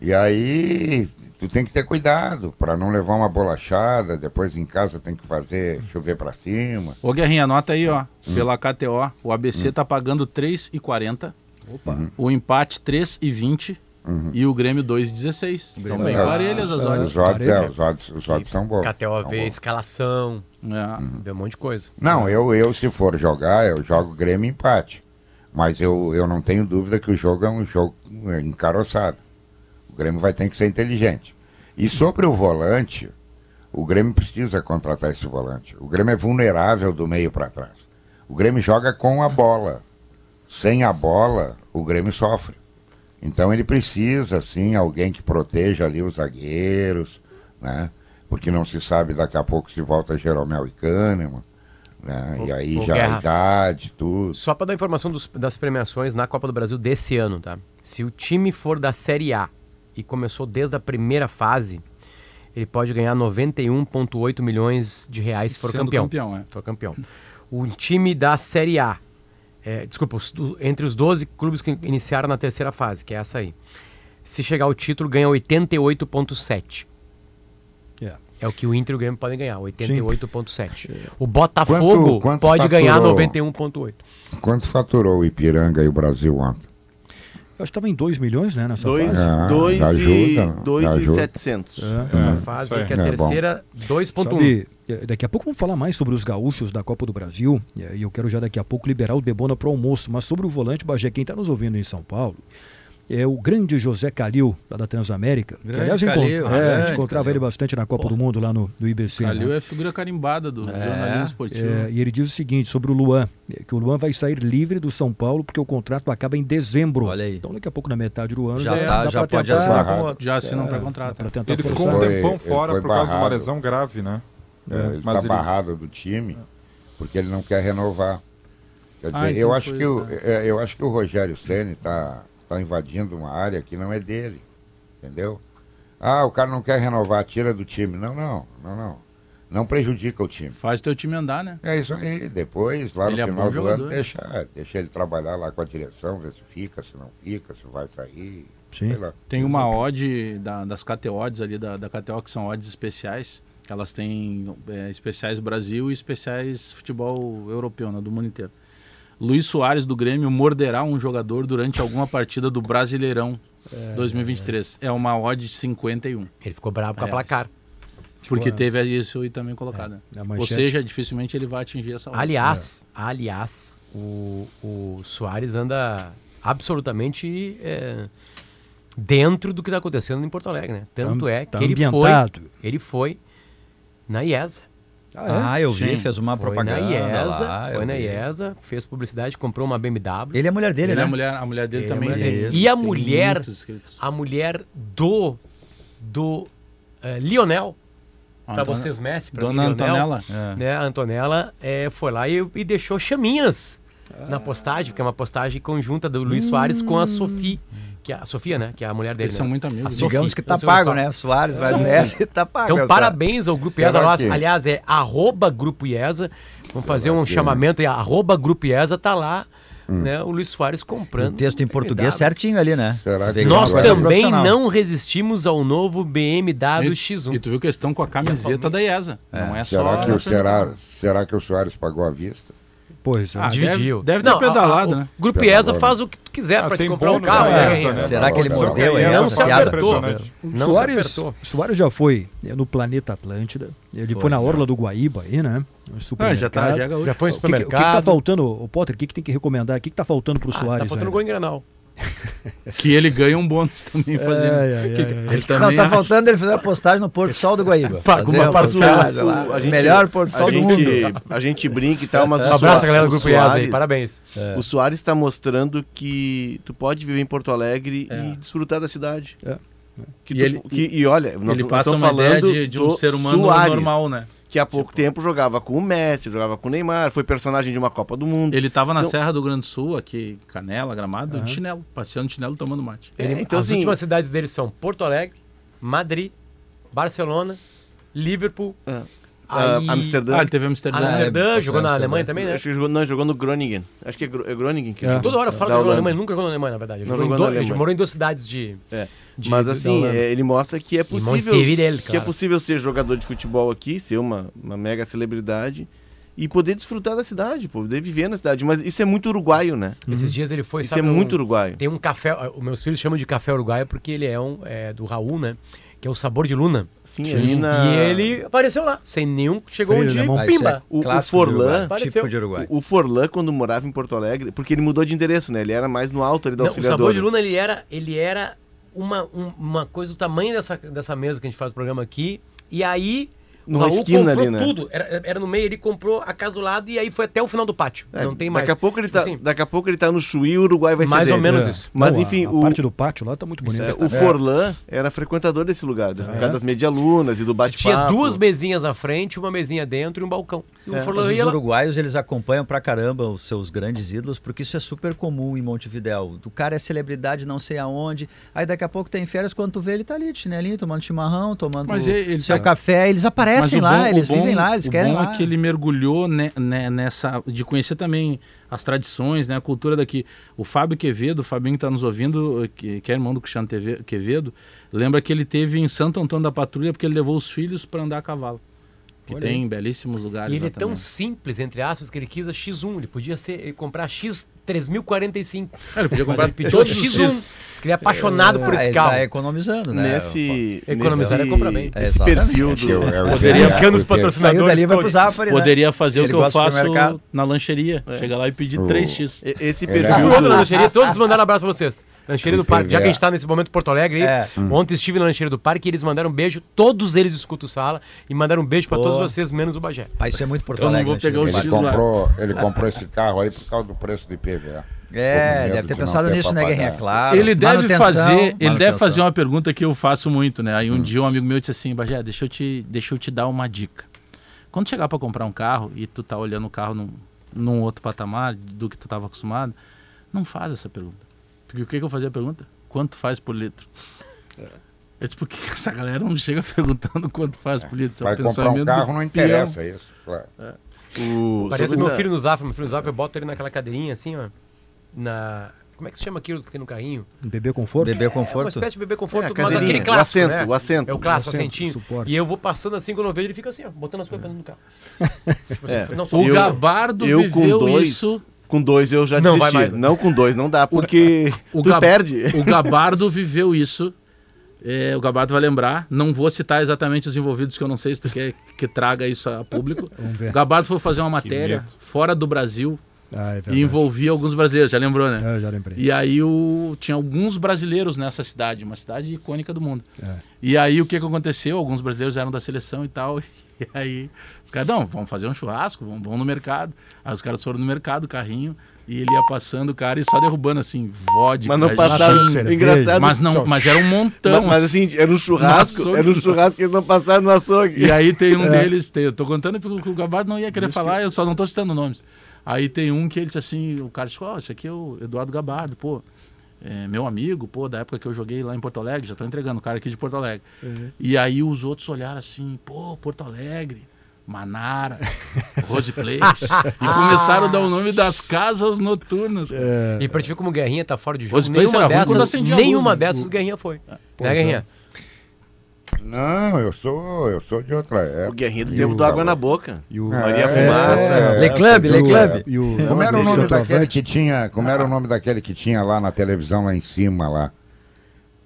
Speaker 7: É.
Speaker 8: E aí, tu tem que ter cuidado para não levar uma bolachada, depois em casa tem que fazer chover para cima.
Speaker 6: Ô Guerrinha, anota aí, ó.
Speaker 8: Hum.
Speaker 6: Pela KTO, o ABC tá pagando 3,40. O empate 3,20.
Speaker 8: Uhum.
Speaker 6: E o Grêmio 2,16. Estão bem
Speaker 8: É.
Speaker 6: parelhas as odds.
Speaker 8: Os odds, é, os odds, os odds são bons.
Speaker 5: KTO
Speaker 8: são
Speaker 5: vê escalação,
Speaker 6: É.
Speaker 5: vê um monte de coisa.
Speaker 8: Não, eu, eu se for jogar, eu jogo Grêmio empate. Mas eu, eu não tenho dúvida que o jogo é um jogo é, encaroçado. O Grêmio vai ter que ser inteligente. E sobre o volante, o Grêmio precisa contratar esse volante. O Grêmio é vulnerável do meio para trás. O Grêmio joga com a bola. Sem a bola, o Grêmio sofre. Então ele precisa, sim, alguém que proteja ali os zagueiros, né? Porque não se sabe daqui a pouco se volta Jeromel e Kahneman, né?
Speaker 5: Ô,
Speaker 8: e aí já
Speaker 5: Guerra.
Speaker 8: a idade, tudo.
Speaker 5: Só para dar informação dos- das premiações na Copa do Brasil desse ano, tá? Se o time for da Série A e começou desde a primeira fase, ele pode ganhar 91,8 milhões de reais se for
Speaker 6: Sendo
Speaker 5: campeão.
Speaker 6: campeão, é.
Speaker 5: For campeão. O time da Série A, é, desculpa, os do- entre os 12 clubes que iniciaram na terceira fase, que é essa aí, se chegar ao título, ganha 88,7.
Speaker 2: É.
Speaker 5: É o que o Inter e o Grêmio podem ganhar, 88,7. O Botafogo
Speaker 8: Quanto- quanto
Speaker 5: pode ganhar
Speaker 8: faturou?
Speaker 5: 91,8.
Speaker 8: Quanto faturou o Ipiranga e o Brasil ontem?
Speaker 2: Eu acho que estava em 2 milhões, né, nessa
Speaker 4: Dois,
Speaker 2: fase.
Speaker 8: Ah,
Speaker 4: dois
Speaker 8: já
Speaker 4: e,
Speaker 8: ajuda,
Speaker 4: dois
Speaker 8: já
Speaker 4: e
Speaker 8: ajuda.
Speaker 4: 700.
Speaker 2: É.
Speaker 5: Essa
Speaker 8: É,
Speaker 5: fase
Speaker 3: isso
Speaker 5: aí,
Speaker 3: aí.
Speaker 5: que é a
Speaker 8: É,
Speaker 5: terceira, 2.1.
Speaker 2: Sabe, eh, daqui a pouco vamos falar mais sobre os gaúchos da Copa do Brasil, e eu quero já daqui a pouco liberar o Debona para o almoço, mas sobre o volante, Bagé, quem está nos ouvindo em São Paulo, é o grande José Calil, lá da Transamérica. que, aliás,
Speaker 7: Calil,
Speaker 2: encont- é, a gente encontrava
Speaker 7: Calil.
Speaker 2: ele bastante na Copa do Mundo, lá no, no IBC.
Speaker 6: Calil
Speaker 2: né?
Speaker 6: é figura carimbada do jornalismo esportivo.
Speaker 2: É, e ele diz o seguinte sobre o Luan, eh, que o Luan vai sair livre do São Paulo porque o contrato acaba em dezembro.
Speaker 7: Olha aí.
Speaker 2: Então daqui a pouco, na metade do ano,
Speaker 7: Já
Speaker 2: já,
Speaker 7: tá,
Speaker 2: dá
Speaker 7: já pode
Speaker 2: tentar-
Speaker 7: assinar com
Speaker 8: barrado.
Speaker 6: Já assinam
Speaker 2: É, dá pra tentar
Speaker 3: Ele ficou um
Speaker 2: forçar.
Speaker 8: Foi-
Speaker 3: tempão fora por causa de uma
Speaker 8: barrado.
Speaker 3: lesão grave, né?
Speaker 8: É, ele está
Speaker 3: ele-
Speaker 8: barrado do time porque ele não quer renovar. Quer dizer,
Speaker 6: Ah, então
Speaker 8: eu, acho que o,
Speaker 6: isso,
Speaker 8: é, eu acho que o Rogério Ceni está tá invadindo uma área que não é dele. Entendeu? Ah, o cara não quer renovar, tira do time. Não, não, não, não. Não prejudica o time.
Speaker 6: Faz teu time andar, né?
Speaker 8: É isso aí. Depois, lá
Speaker 6: Ele
Speaker 8: no
Speaker 6: é
Speaker 8: final do
Speaker 6: jogador.
Speaker 8: ano, deixa, deixa ele trabalhar lá com a direção, ver se fica, se não fica, se vai sair.
Speaker 2: Sim.
Speaker 6: Tem uma odd da- das KTO odds ali da, da KTO, que são odds especiais. Elas têm é, especiais Brasil e especiais futebol europeu, né, do mundo inteiro. Luiz Soares do Grêmio morderá um jogador durante alguma partida do Brasileirão 2023. É uma odd de 51.
Speaker 5: Ele ficou bravo com a
Speaker 6: É,
Speaker 5: placar.
Speaker 6: Porque
Speaker 2: é.
Speaker 6: teve isso aí também colocado.
Speaker 2: É, a
Speaker 6: Ou seja, dificilmente ele vai atingir essa odd.
Speaker 5: Aliás, aliás, o, o Soares anda absolutamente é, dentro do que está acontecendo em Porto Alegre, né? Tanto
Speaker 2: Tá-
Speaker 5: é
Speaker 2: tá
Speaker 5: que ele foi, ele foi na IESA.
Speaker 7: Ah, eu vi,
Speaker 6: Sim.
Speaker 7: fez uma
Speaker 5: Foi
Speaker 7: propaganda
Speaker 5: na IESA,
Speaker 7: lá,
Speaker 5: foi na
Speaker 7: vi.
Speaker 5: IESA, fez publicidade, comprou uma BMW.
Speaker 7: Ele é mulher dele,
Speaker 6: Ele
Speaker 7: né?
Speaker 6: é a mulher, a mulher dele
Speaker 5: Ele é
Speaker 6: também
Speaker 5: mulher
Speaker 6: tem.
Speaker 5: dele. E a
Speaker 6: tem
Speaker 5: mulher-. A mulher do do eh, Lionel, para vocês Messi, para
Speaker 6: Dona Antonella.
Speaker 7: É.
Speaker 5: né? A Antonella eh, foi lá e, e deixou chaminhas na postagem, porque é uma postagem conjunta do Luiz Soares com a Sofia, que é a Sofia, né? Que é a mulher dele.
Speaker 6: Eles
Speaker 5: né?
Speaker 6: são muito amigos.
Speaker 5: Sofia.
Speaker 7: Digamos que tá
Speaker 5: sei
Speaker 7: pago, né? Soares, vai
Speaker 5: Sofia.
Speaker 7: Messi, tá pago.
Speaker 5: Então,
Speaker 7: essa-
Speaker 5: parabéns ao Grupo IESA. Aliás,
Speaker 8: que-
Speaker 5: aliás, é arroba Grupo IESA. Vamos fazer um
Speaker 8: que-
Speaker 5: chamamento aí. Arroba Grupo IESA tá lá né, o Luiz Soares
Speaker 7: O
Speaker 5: comprando.
Speaker 7: texto em português
Speaker 5: BMW.
Speaker 7: certinho ali, né?
Speaker 8: Que
Speaker 7: é
Speaker 5: Nós também não resistimos ao novo BMW
Speaker 6: E,
Speaker 5: X1.
Speaker 6: e tu viu que eles estão com a camiseta da IESA. Não é só.
Speaker 8: Será que,
Speaker 6: a
Speaker 8: o, será, será que o Soares pagou à vista?
Speaker 2: Pois é.
Speaker 6: Ah,
Speaker 5: Dividiu.
Speaker 6: Deve, deve ter
Speaker 5: Não, a-
Speaker 6: pedalado,
Speaker 5: a-
Speaker 6: né?
Speaker 5: O Grupo IESA
Speaker 8: né?
Speaker 5: faz o que tu quiser
Speaker 3: Ah,
Speaker 5: pra te comprar um carro.
Speaker 3: da
Speaker 5: né?
Speaker 3: Né?
Speaker 7: Será que ele
Speaker 3: Só
Speaker 7: mordeu
Speaker 3: a
Speaker 5: Não
Speaker 7: essa
Speaker 5: se
Speaker 3: é
Speaker 7: piada?
Speaker 2: O
Speaker 5: Não se
Speaker 2: Soares,
Speaker 5: apertou.
Speaker 2: o Soares já foi né, no Planeta Atlântida, ele foi, na Orla do Guaíba aí, né? No
Speaker 6: Ah, já tá,
Speaker 2: supermercado.
Speaker 6: já é.
Speaker 5: Já foi no
Speaker 2: O que, que, o que que
Speaker 5: supermercado.
Speaker 2: tá faltando, o Potter? O que, que tem que recomendar? O que, que tá faltando pro
Speaker 5: Ah,
Speaker 2: Soares?
Speaker 5: tá faltando
Speaker 2: né?
Speaker 5: gol em Granal.
Speaker 6: Que ele ganha um bônus também fazendo.
Speaker 2: Ai, ai,
Speaker 6: Que-
Speaker 2: ai.
Speaker 6: Ele
Speaker 7: Não,
Speaker 6: também
Speaker 7: tá
Speaker 6: acha-
Speaker 7: faltando ele fazer uma postagem no Porto Sol do Guaíba.
Speaker 5: Paga uma parcela.
Speaker 7: postagem lá.
Speaker 4: O- a gente-
Speaker 7: Melhor Porto Sol do mundo.
Speaker 4: A gente brinca e tal, mas
Speaker 5: Um
Speaker 4: o
Speaker 5: abraço galera do Grupo IESA aí,
Speaker 4: Soares-
Speaker 5: parabéns.
Speaker 4: O Soares está mostrando que tu pode viver em Porto Alegre e desfrutar da cidade.
Speaker 2: É.
Speaker 4: Que
Speaker 6: E
Speaker 4: tu-
Speaker 6: ele-
Speaker 4: que- e olha, nós
Speaker 6: Ele
Speaker 4: nós
Speaker 6: passa uma ideia
Speaker 4: falando
Speaker 6: de, de um ser humano
Speaker 4: Soares,
Speaker 6: normal, né?
Speaker 4: Que há pouco tempo jogava com o Messi, jogava com o Neymar, foi personagem de uma Copa do Mundo.
Speaker 6: Ele tava na
Speaker 4: Então-
Speaker 6: Serra do Grande do Sul, aqui, Canela, Gramado, de chinelo, passeando de chinelo tomando mate.
Speaker 4: É,
Speaker 5: Ele-
Speaker 4: então,
Speaker 5: As
Speaker 4: assim,
Speaker 5: últimas cidades dele são Porto Alegre, Madrid, Barcelona, Liverpool,
Speaker 4: É.
Speaker 5: aí-
Speaker 4: ah, Amsterdã.
Speaker 6: Ah, ele teve Amsterdã.
Speaker 5: Amsterdã,
Speaker 7: É,
Speaker 5: jogou na
Speaker 7: Amsterdã.
Speaker 5: Alemanha também, né?
Speaker 4: Acho que jogou, não, jogou no Groningen. Acho que é, é Groningen que
Speaker 2: É.
Speaker 5: Toda hora fala
Speaker 4: Da
Speaker 5: que jogou na. Alemanha, nunca jogou na Alemanha, na verdade. Ele
Speaker 4: Não
Speaker 5: jogou,
Speaker 4: na
Speaker 5: do- ele
Speaker 4: Alemanha.
Speaker 5: morou em duas cidades de.
Speaker 4: É.
Speaker 5: de-
Speaker 4: Mas assim, é, ele mostra que é possível,
Speaker 5: Montevideo,
Speaker 4: que é
Speaker 5: claro.
Speaker 4: possível ser jogador de futebol aqui, ser uma, uma mega celebridade e poder desfrutar da cidade, poder viver na cidade. Mas isso é muito uruguaio, né?
Speaker 5: Esses dias ele foi,
Speaker 4: Isso
Speaker 5: sabe,
Speaker 4: é muito
Speaker 5: um-
Speaker 4: uruguaio.
Speaker 5: Tem um café, os meus filhos chamam de café uruguaio porque ele é um é, do Raul, né? Que é o sabor de Luna.
Speaker 4: Sim, na...
Speaker 5: E ele apareceu lá, sem nenhum. Chegou
Speaker 2: Freire
Speaker 5: um dia.
Speaker 7: Ah, isso
Speaker 5: pimba.
Speaker 7: é
Speaker 4: O- o
Speaker 7: de
Speaker 4: Forlan-
Speaker 5: Apareceu.
Speaker 7: Típico de Uruguai.
Speaker 4: O Forlan, quando morava em Porto Alegre, porque ele mudou de endereço, né? Ele era mais no alto ali da
Speaker 5: Não, o sabor de Luna, ele era, ele era uma, um- uma coisa do tamanho dessa, dessa mesa que a gente faz o programa aqui. E aí,
Speaker 4: Numa
Speaker 5: Raul
Speaker 4: esquina
Speaker 5: comprou
Speaker 4: ali, né?
Speaker 5: tudo. Era, era no meio, ele comprou a casa do lado e aí foi até o final do pátio.
Speaker 4: É,
Speaker 5: Não tem mais.
Speaker 4: Daqui a pouco ele
Speaker 5: Tipo
Speaker 4: tá,
Speaker 5: assim,
Speaker 4: daqui a pouco ele tá no Chuí e o Uruguai vai ser
Speaker 5: Mais ou
Speaker 4: dele.
Speaker 5: menos
Speaker 2: É.
Speaker 5: isso.
Speaker 4: Mas
Speaker 2: Não,
Speaker 4: enfim,
Speaker 2: a,
Speaker 4: o,
Speaker 2: parte do pátio lá tá muito bonita.
Speaker 4: é, o Forlan era frequentador desse lugar, das, causa das medialunas e do bate-papo.
Speaker 5: tinha duas mesinhas na frente, uma mesinha dentro e um balcão. E o
Speaker 4: É,
Speaker 5: Forlan
Speaker 7: Mas
Speaker 5: ia
Speaker 7: os
Speaker 5: lá.
Speaker 7: uruguaios, eles acompanham pra caramba os seus grandes ídolos, porque isso é super comum em Montevidéu. O cara é celebridade não sei aonde, aí daqui a pouco tem férias, quando tu vê ele tá ali chinelinho, tomando chimarrão, tomando
Speaker 6: Mas ele- ele
Speaker 7: seu
Speaker 6: tá-
Speaker 7: café, eles aparecem
Speaker 6: O
Speaker 7: lá,
Speaker 6: bom- o
Speaker 7: eles
Speaker 6: bom-
Speaker 7: vivem lá, eles
Speaker 6: o
Speaker 7: querem
Speaker 6: bom
Speaker 7: lá.
Speaker 6: é que ele mergulhou ne- ne- nessa de conhecer também as tradições, né, a cultura daqui. O Fábio Quevedo, o Fabinho que está nos ouvindo, que, que é irmão do Cristiano Quevedo, lembra que ele teve em Santo Antônio da Patrulha porque ele levou os filhos para andar a cavalo. Que
Speaker 2: Olha
Speaker 6: tem belíssimos lugares
Speaker 5: E ele
Speaker 6: lá
Speaker 5: é tão
Speaker 6: também.
Speaker 5: simples, entre aspas, que ele quis a X1. Ele podia ser, ele comprar X 3045.
Speaker 6: É, ele podia comprar
Speaker 5: ele pediu
Speaker 6: todos
Speaker 5: X1.
Speaker 6: os X.
Speaker 5: Diz que ele é apaixonado por
Speaker 7: Ah,
Speaker 5: esse
Speaker 7: ele
Speaker 5: carro.
Speaker 7: tá economizando, né?
Speaker 4: Nesse,
Speaker 5: Economizar
Speaker 4: nesse,
Speaker 5: é comprar bem.
Speaker 4: esse perfil
Speaker 8: É
Speaker 4: do...
Speaker 8: é
Speaker 6: Poderia-
Speaker 5: os
Speaker 8: porque-
Speaker 5: patrocinadores.
Speaker 7: Saiu dali vai pro. Zafari, né?
Speaker 6: Poderia fazer
Speaker 7: Ele
Speaker 6: o que eu faço na lancheria. Chega lá e pedir
Speaker 8: O-
Speaker 6: 3x.
Speaker 4: e- Esse
Speaker 8: Ele é-
Speaker 4: perfil do...
Speaker 5: lancheria, todos mandaram um abraço pra vocês. Lancheria do Parque, já que a gente tá nesse momento em Porto Alegre,
Speaker 7: É.
Speaker 5: ontem estive na Lancheria do Parque e eles mandaram um beijo, todos eles escutam sala, e mandaram um beijo pra
Speaker 7: Pô.
Speaker 5: todos vocês, menos o Bagé.
Speaker 7: Ah, isso é muito Porto
Speaker 6: Então
Speaker 7: Alegre.
Speaker 6: vou
Speaker 7: né,
Speaker 6: pegar?
Speaker 8: Ele comprou, ele comprou esse carro aí por causa do preço do IPVA.
Speaker 7: É, deve
Speaker 8: de
Speaker 7: ter pensado nisso, né, Guerrinha? Claro.
Speaker 6: Ele deve
Speaker 7: Manutenção,
Speaker 6: fazer, ele deve fazer uma pergunta que eu faço muito, né? Aí um dia um amigo meu disse assim, Bagé, deixa eu te, deixa eu te dar uma dica. Quando chegar para comprar um carro e tu tá olhando o carro num, num outro patamar do que tu estava acostumado, não faz essa pergunta. Porque o que, que eu fazia a pergunta? Quanto faz por litro? Eu disse, por que essa galera não chega perguntando quanto faz por litro? Isso é
Speaker 8: Vai
Speaker 6: um
Speaker 8: comprar um
Speaker 6: pensamento
Speaker 8: carro,
Speaker 6: do
Speaker 8: não
Speaker 6: peão.
Speaker 8: interessa isso. Claro.
Speaker 4: o
Speaker 5: Parece
Speaker 4: sobre
Speaker 5: meu filho no Zafra, meu filho no Zafra, eu boto ele naquela cadeirinha assim, ó, na... Como é que se chama aquilo que tem no carrinho?
Speaker 2: Bebê conforto?
Speaker 7: Bebê
Speaker 5: É uma
Speaker 7: conforto.
Speaker 5: espécie de bebê
Speaker 4: É,
Speaker 5: conforto,
Speaker 4: a
Speaker 5: mas aquele
Speaker 4: o
Speaker 5: clássico,
Speaker 4: assento,
Speaker 5: né?
Speaker 4: o assento.
Speaker 5: É o clássico,
Speaker 2: O assento,
Speaker 5: assentinho.
Speaker 2: suporte.
Speaker 5: E eu vou passando assim, quando eu vejo ele fica assim, ó, botando as coisas dentro do carro. tipo assim,
Speaker 4: É.
Speaker 5: não,
Speaker 6: O
Speaker 4: Eu-
Speaker 6: Gabardo
Speaker 4: eu com
Speaker 6: viveu
Speaker 4: dois,
Speaker 6: isso.
Speaker 4: Com dois eu já
Speaker 5: Não
Speaker 4: desisti.
Speaker 5: vai mais?
Speaker 4: Não com dois, não dá, porque
Speaker 6: o
Speaker 4: tu
Speaker 6: Gab-
Speaker 4: perde.
Speaker 6: O Gabardo viveu isso. É, o Gabardo vai lembrar. Não vou citar exatamente os envolvidos, que eu não sei se tu quer que traga isso a público. O Gabardo foi fazer uma matéria fora do Brasil
Speaker 2: Ah, é
Speaker 6: e envolvia alguns brasileiros, já lembrou, né?
Speaker 2: Eu já lembrei.
Speaker 6: E aí o, tinha alguns brasileiros nessa cidade, uma cidade icônica do mundo.
Speaker 2: É.
Speaker 6: E aí o que, que aconteceu? Alguns brasileiros eram da seleção e tal. E aí os caras, não, vamos fazer um churrasco, vamos, vamos no mercado. Aí os caras foram no mercado, carrinho, e ele ia passando o cara e só derrubando assim, vodka,
Speaker 4: Mas não passaram.
Speaker 6: gin.
Speaker 4: Engraçado.
Speaker 6: Mas, não, mas era um montão.
Speaker 4: Mas, mas assim, era um churrasco,
Speaker 6: açougue.
Speaker 4: era um churrasco que eles não passaram no açougue.
Speaker 6: E aí tem um deles, tem, eu tô contando porque o Gabardo não ia querer falar, eu só não tô citando nomes. Aí tem um que ele disse assim, o cara disse, ó, esse aqui é o Eduardo Gabardo, pô, é meu amigo, pô, da época que eu joguei lá em Porto Alegre, já tô entregando, o cara aqui de Porto Alegre. E aí os outros olharam assim, pô, Porto Alegre, Manara, Rose Place. e começaram a dar o nome das casas noturnas. cara.
Speaker 5: E pra te ver como Guerrinha tá fora de jogo,
Speaker 6: Os Place
Speaker 5: nenhuma
Speaker 6: era ruim quando
Speaker 5: dessas,
Speaker 6: acendia a luz,
Speaker 5: nenhuma
Speaker 6: né?
Speaker 5: dessas
Speaker 6: O-
Speaker 5: Guerrinha foi.
Speaker 2: é.
Speaker 5: Né, Guerrinha?
Speaker 8: Não, eu sou, eu sou de outra
Speaker 4: O
Speaker 8: época.
Speaker 4: Guerrinho do tempo
Speaker 8: o-
Speaker 4: do Água na Boca.
Speaker 2: E o
Speaker 4: Maria
Speaker 8: É,
Speaker 4: Fumaça.
Speaker 8: é,
Speaker 7: Le Club, Le
Speaker 2: E o-
Speaker 7: Club.
Speaker 2: E o,
Speaker 8: Como era o nome daquele que tinha, como era o nome daquele que tinha lá na televisão lá em cima lá?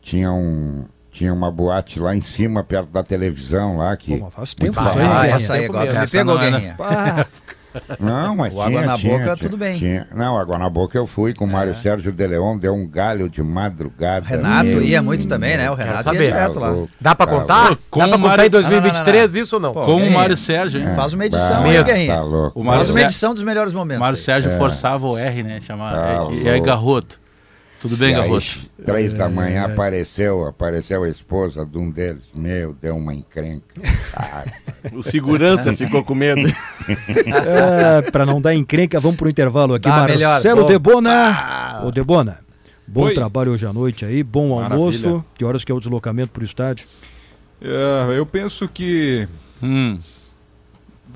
Speaker 8: Tinha um, tinha uma boate lá em cima perto da televisão lá que
Speaker 2: Pô, faz tempo aí,
Speaker 7: Ah, essa aí
Speaker 5: tempo
Speaker 7: agora me pegou, Guerrinha.
Speaker 8: Não, mas
Speaker 7: O água
Speaker 8: tinha,
Speaker 7: na
Speaker 8: tinha,
Speaker 7: boca,
Speaker 8: tinha,
Speaker 7: tudo bem.
Speaker 8: tinha. Não, água na boca eu fui com o Mário Sérgio de Leon, deu um galho de madrugada.
Speaker 7: Renato
Speaker 8: meu.
Speaker 7: ia muito também, né? O Renato ia
Speaker 5: saber.
Speaker 7: direto lá.
Speaker 5: Dá pra
Speaker 8: Tá
Speaker 5: contar?
Speaker 6: Com
Speaker 5: Dá pra
Speaker 6: o
Speaker 5: contar
Speaker 6: Mário-
Speaker 5: em 2023 isso ou não?
Speaker 7: Pô,
Speaker 6: Com o
Speaker 7: Guerrinha.
Speaker 6: Mário Sérgio, hein?
Speaker 7: Faz uma edição, hein,
Speaker 8: Tá
Speaker 7: Guerrinha?
Speaker 8: louco.
Speaker 6: O Mário
Speaker 7: Faz uma edição dos melhores
Speaker 6: O
Speaker 7: momentos.
Speaker 6: Mário
Speaker 7: aí.
Speaker 6: Sérgio forçava o R, né? Chamava.
Speaker 8: Tá
Speaker 6: e aí,
Speaker 8: louco.
Speaker 6: Tudo bem,
Speaker 8: E aí,
Speaker 6: Garroto?
Speaker 8: três da manhã
Speaker 7: É.
Speaker 8: apareceu, apareceu a esposa de um deles. Meu, deu uma encrenca. Ah,
Speaker 4: O segurança ficou com medo.
Speaker 2: é, pra não dar encrenca, vamos pro intervalo aqui.
Speaker 7: Tá, melhor.
Speaker 2: Marcelo
Speaker 7: Bom.
Speaker 2: Debona. Ô, Debona, bom
Speaker 3: Oi.
Speaker 2: trabalho hoje à noite aí, bom
Speaker 3: Maravilha.
Speaker 2: almoço. Que horas que é o deslocamento pro estádio?
Speaker 3: É, eu penso que
Speaker 6: Hum.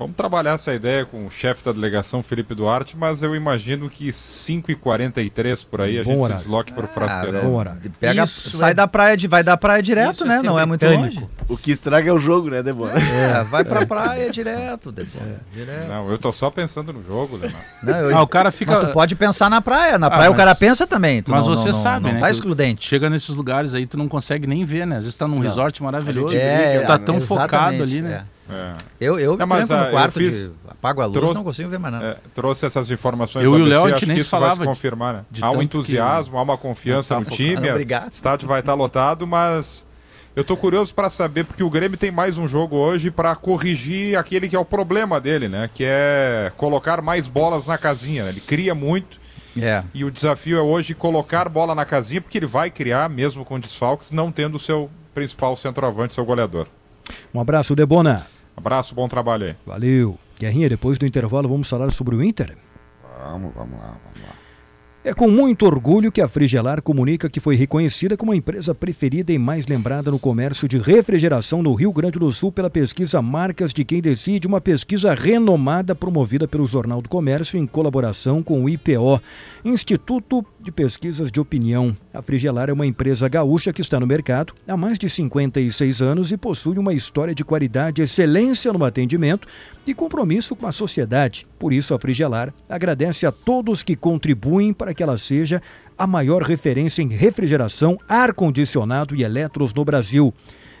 Speaker 3: Vamos trabalhar essa ideia com o chefe da delegação, Felipe Duarte, mas eu imagino que 5h43 por aí a
Speaker 2: Bom
Speaker 3: gente
Speaker 2: horário.
Speaker 3: se desloque para o
Speaker 7: Ah,
Speaker 2: horário.
Speaker 7: Pega,
Speaker 5: Isso
Speaker 7: sai
Speaker 5: é-
Speaker 7: da praia, de, vai da praia direto,
Speaker 5: Isso é
Speaker 7: né? Não é muito longe.
Speaker 4: O que estraga é o jogo, né, Debora?
Speaker 7: É, vai pra praia direto, depois. Direto.
Speaker 3: Não, eu tô só pensando no jogo, Leonardo.
Speaker 7: Não, eu-
Speaker 6: Ah, o cara fica.
Speaker 7: Mas tu pode pensar na praia. Na
Speaker 6: Ah,
Speaker 7: praia o
Speaker 6: mas-
Speaker 7: cara pensa também. tu
Speaker 6: mas
Speaker 7: não-
Speaker 6: você
Speaker 7: não-
Speaker 6: sabe,
Speaker 7: não
Speaker 6: né,
Speaker 7: Tá excludente.
Speaker 6: Chega nesses lugares aí, tu não consegue nem ver, né? Às vezes tá num resort maravilhoso.
Speaker 7: É,
Speaker 6: tu tá tão focado ali, né?
Speaker 7: É. Eu, eu me
Speaker 3: mas,
Speaker 7: tranco
Speaker 3: ah,
Speaker 7: no
Speaker 3: eu
Speaker 7: quarto
Speaker 3: fiz-
Speaker 7: de apago a luz,
Speaker 3: trouxe-
Speaker 7: não consigo ver mais nada.
Speaker 3: É, trouxe essas informações
Speaker 6: Eu
Speaker 3: do
Speaker 6: e o Léo, a gente nem
Speaker 3: vai se
Speaker 6: de-
Speaker 3: confirmar, né? Há um entusiasmo, há uma confiança
Speaker 6: Não
Speaker 3: no
Speaker 6: tá
Speaker 3: time.
Speaker 7: Obrigado.
Speaker 3: o estádio vai estar lotado, mas eu tô curioso para saber, porque o Grêmio tem mais um jogo hoje para corrigir aquele que é o problema dele, né? Que é colocar mais bolas na casinha. né? Ele cria muito
Speaker 7: É.
Speaker 3: e o desafio é hoje colocar bola na casinha, porque ele vai criar, mesmo com desfalques, não tendo o seu principal centroavante, seu goleador.
Speaker 2: Um abraço, Debona.
Speaker 3: Abraço, bom trabalho aí.
Speaker 2: Valeu. Guerrinha, depois do intervalo vamos falar sobre o Inter.
Speaker 8: Vamos, vamos lá, vamos lá.
Speaker 2: É com muito orgulho que a Frigelar comunica que foi reconhecida como a empresa preferida e mais lembrada no comércio de refrigeração no Rio Grande do Sul pela pesquisa Marcas de Quem Decide, uma pesquisa renomada promovida pelo Jornal do Comércio em colaboração com o IPO, Instituto de Pesquisas de Opinião. A Frigelar é uma empresa gaúcha que está no mercado há mais de 56 anos e possui uma história de qualidade, excelência no atendimento e compromisso com a sociedade. Por isso, a Frigelar agradece a todos que contribuem para que ela seja a maior referência em refrigeração, ar-condicionado e eletros no Brasil.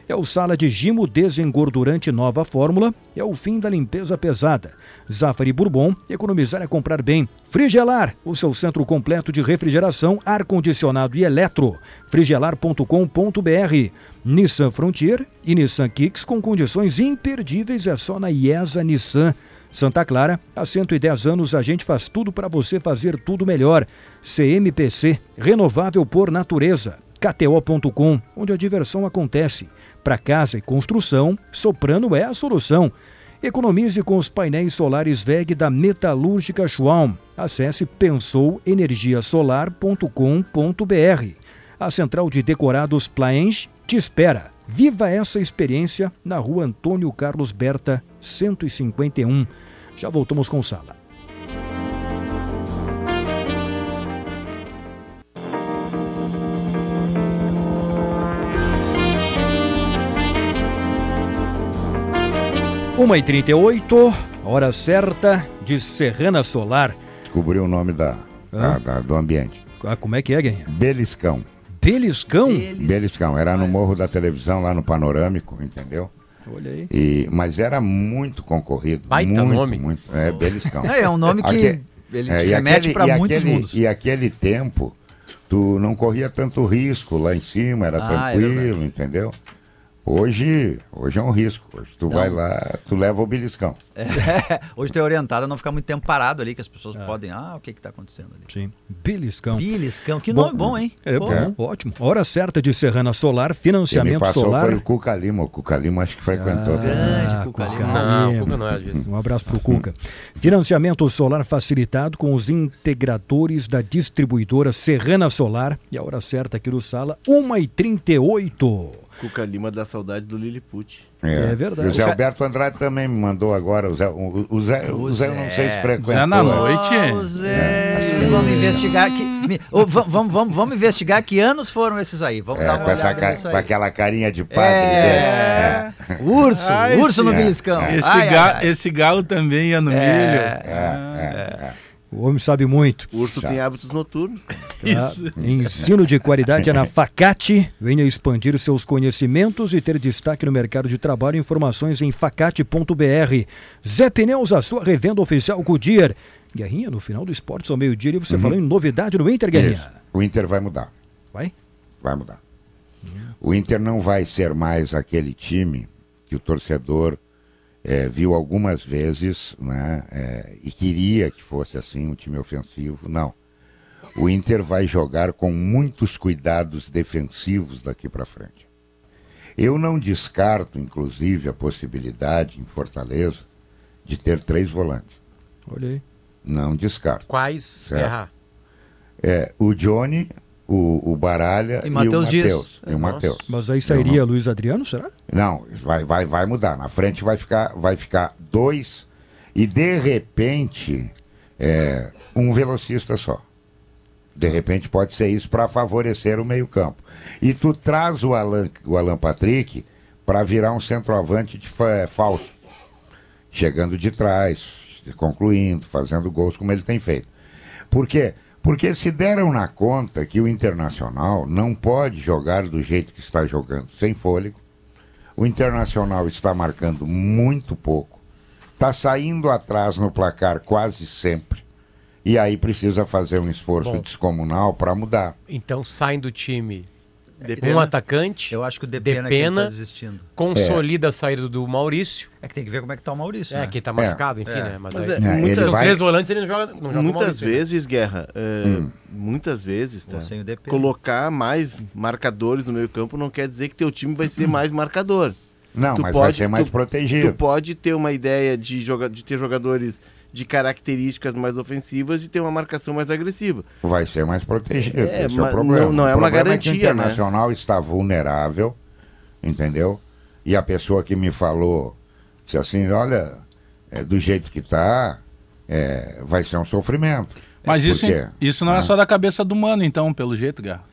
Speaker 2: É o Sala de Gimo Desengordurante Nova Fórmula. É o fim da limpeza pesada. Zafari Bourbon, economizar é comprar bem. Frigelar, o seu centro completo de refrigeração, ar-condicionado e eletro. frigelar.com.br. Nissan Frontier e Nissan Kicks com condições imperdíveis é só na IESA Nissan. Santa Clara, há 110 anos a gente faz tudo para você fazer tudo melhor. CMPC, renovável por natureza. KTO.com, onde a diversão acontece. Para casa e construção, Soprano é a solução. Economize com os painéis solares VEG da Metalúrgica Schwalm. Acesse pensouenergiasolar.com.br. A central de decorados Plaenge te espera. Viva essa experiência na rua Antônio Carlos Berta, 151. Já voltamos com sala. Uma e 38 hora certa de Serrana Solar.
Speaker 8: Descobriu o nome da, da- da- do ambiente.
Speaker 2: Ah, como é que é, Guinha?
Speaker 8: Beliscão.
Speaker 2: Beliscão?
Speaker 8: Beliscão. Era no morro da televisão, lá no Panorâmico, entendeu?
Speaker 2: Olha aí.
Speaker 8: E, mas era muito concorrido.
Speaker 5: Baita
Speaker 8: muito,
Speaker 5: nome.
Speaker 8: Muito, é, Beliscão.
Speaker 7: É, é um nome que ele
Speaker 8: É,
Speaker 7: te remete para muitos
Speaker 8: aquele-
Speaker 7: mundos.
Speaker 8: E aquele tempo, tu não corria tanto risco lá em cima, era
Speaker 7: Ah, é
Speaker 8: tranquilo, entendeu? Hoje, hoje é um risco. Hoje tu vai lá, tu leva o beliscão.
Speaker 7: Hoje tu é orientado a não ficar muito tempo parado ali, que as pessoas podem. Ah, o que que tá acontecendo ali?
Speaker 2: Sim. Beliscão.
Speaker 7: Biliscão, que
Speaker 2: Bom,
Speaker 7: nome bom, hein?
Speaker 2: É
Speaker 7: Pô,
Speaker 2: bom, ótimo. Hora certa de Serrana Solar,
Speaker 8: Quem
Speaker 2: financiamento
Speaker 8: passou
Speaker 2: solar.
Speaker 8: foi o Cuca Lima. O Cuca Lima acho que frequentou. também.
Speaker 7: Grande
Speaker 2: Ah,
Speaker 7: Cuca
Speaker 2: Cuca
Speaker 7: Lima.
Speaker 5: Não, Cuca não é disso.
Speaker 2: Um abraço pro Cuca. Financiamento solar facilitado com os integradores da distribuidora Serrana Solar. E a hora certa aqui no Sala, 1h38.
Speaker 4: Cuca Lima dá saudade do Lilliput.
Speaker 2: É verdade.
Speaker 8: E o Zé
Speaker 2: O ca-
Speaker 8: Alberto Andrade também me mandou agora. O Zé, o, o Zé, o Zé eu não sei se frequentou.
Speaker 6: Zé na noite.
Speaker 7: Ô, Zé, vamos investigar que. me- vamos, vamos, vamos, investigar que anos foram esses aí. Vamos
Speaker 8: É,
Speaker 7: dar uma
Speaker 8: com,
Speaker 7: olhada
Speaker 8: ca- com aquela carinha de padre
Speaker 7: É.
Speaker 8: dele.
Speaker 7: Urso,
Speaker 6: Ah,
Speaker 7: urso
Speaker 6: esse-
Speaker 7: no
Speaker 8: é.
Speaker 7: beliscão.
Speaker 6: Esse,
Speaker 7: Ai,
Speaker 6: ga-
Speaker 7: ai,
Speaker 6: esse galo também ia no milho.
Speaker 8: É, é, é.
Speaker 2: O homem sabe muito.
Speaker 4: O urso
Speaker 8: Já.
Speaker 4: tem hábitos noturnos.
Speaker 2: Tá?
Speaker 6: Isso.
Speaker 2: Ensino de qualidade é na Facate. Venha expandir seus conhecimentos e ter destaque no mercado de trabalho. Informações em facate.br. Zé Pneus, a sua revenda oficial Goodyear. Guerrinha, no final do Esportes ao meio-dia, e você falou em novidade no Inter, Guerrinha.
Speaker 8: Isso. O Inter vai mudar.
Speaker 2: Vai?
Speaker 8: Vai mudar. O Inter não vai ser mais aquele time que o torcedor eh, viu algumas vezes né, eh, e queria que fosse assim, um time ofensivo. Não. O Inter vai jogar com muitos cuidados defensivos daqui para frente. Eu não descarto, inclusive, a possibilidade em Fortaleza de ter três volantes.
Speaker 2: Olha aí.
Speaker 8: Não descarto.
Speaker 5: Quais? Guerra.
Speaker 8: É, o Johnny, o, o Baralha
Speaker 7: E
Speaker 8: e,
Speaker 7: Matheus
Speaker 8: o. Matheus. E o
Speaker 5: Nossa.
Speaker 8: Matheus.
Speaker 2: Mas aí sairia Luiz Adriano, será?
Speaker 8: Não, vai, vai, vai mudar. Na frente vai ficar, vai ficar dois e de repente é, um velocista só. De repente pode ser isso para favorecer o meio-campo. E tu traz o Alan, o Alan Patrick para virar um centroavante de fa- falso. Chegando de trás, concluindo, fazendo gols como ele tem feito. Por quê? Porque se deram na conta que o Internacional não pode jogar do jeito que está jogando, sem fôlego. O Internacional está marcando muito pouco, está saindo atrás no placar quase sempre. E aí precisa fazer um esforço
Speaker 5: Bom.
Speaker 8: descomunal para mudar.
Speaker 5: Então saem do time
Speaker 4: Depende.
Speaker 5: um atacante,
Speaker 7: Eu acho que o Depena,
Speaker 5: Depena.
Speaker 7: tá desistindo.
Speaker 5: consolida a saída do Maurício,
Speaker 7: É que tem que ver como é que tá o Maurício,
Speaker 5: é,
Speaker 7: né?
Speaker 5: que tá machucado, enfim,
Speaker 7: É.
Speaker 5: né? Mas,
Speaker 4: Mas
Speaker 5: aí,
Speaker 4: é,
Speaker 8: É,
Speaker 4: muitas,
Speaker 5: são
Speaker 8: vai-
Speaker 5: três volantes ele não joga, não joga
Speaker 4: muitas
Speaker 5: Maurício, né?
Speaker 4: vezes, Guerra, é,
Speaker 8: Hum.
Speaker 4: muitas vezes, tá?
Speaker 7: Ou sem o Depena.
Speaker 4: Colocar mais marcadores no meio campo não quer dizer que teu time vai ser mais marcador.
Speaker 8: Não,
Speaker 4: Tu
Speaker 8: mas vai
Speaker 4: pode-
Speaker 8: ser mais
Speaker 4: tu-
Speaker 8: protegido.
Speaker 4: Tu pode ter uma ideia de, joga de ter jogadores de características mais ofensivas e ter uma marcação mais agressiva.
Speaker 8: Vai ser mais protegido.
Speaker 4: É,
Speaker 8: esse é o problema.
Speaker 4: não- não
Speaker 8: O
Speaker 4: é uma
Speaker 8: problema que o
Speaker 4: garantia, né?
Speaker 8: Internacional está vulnerável, entendeu? E a pessoa que me falou disse assim, olha, é, do jeito que está, vai ser um sofrimento.
Speaker 6: Mas
Speaker 8: Por
Speaker 6: isso, isso não é
Speaker 8: Ah.
Speaker 6: só da cabeça do mano, então, pelo jeito, Guerra.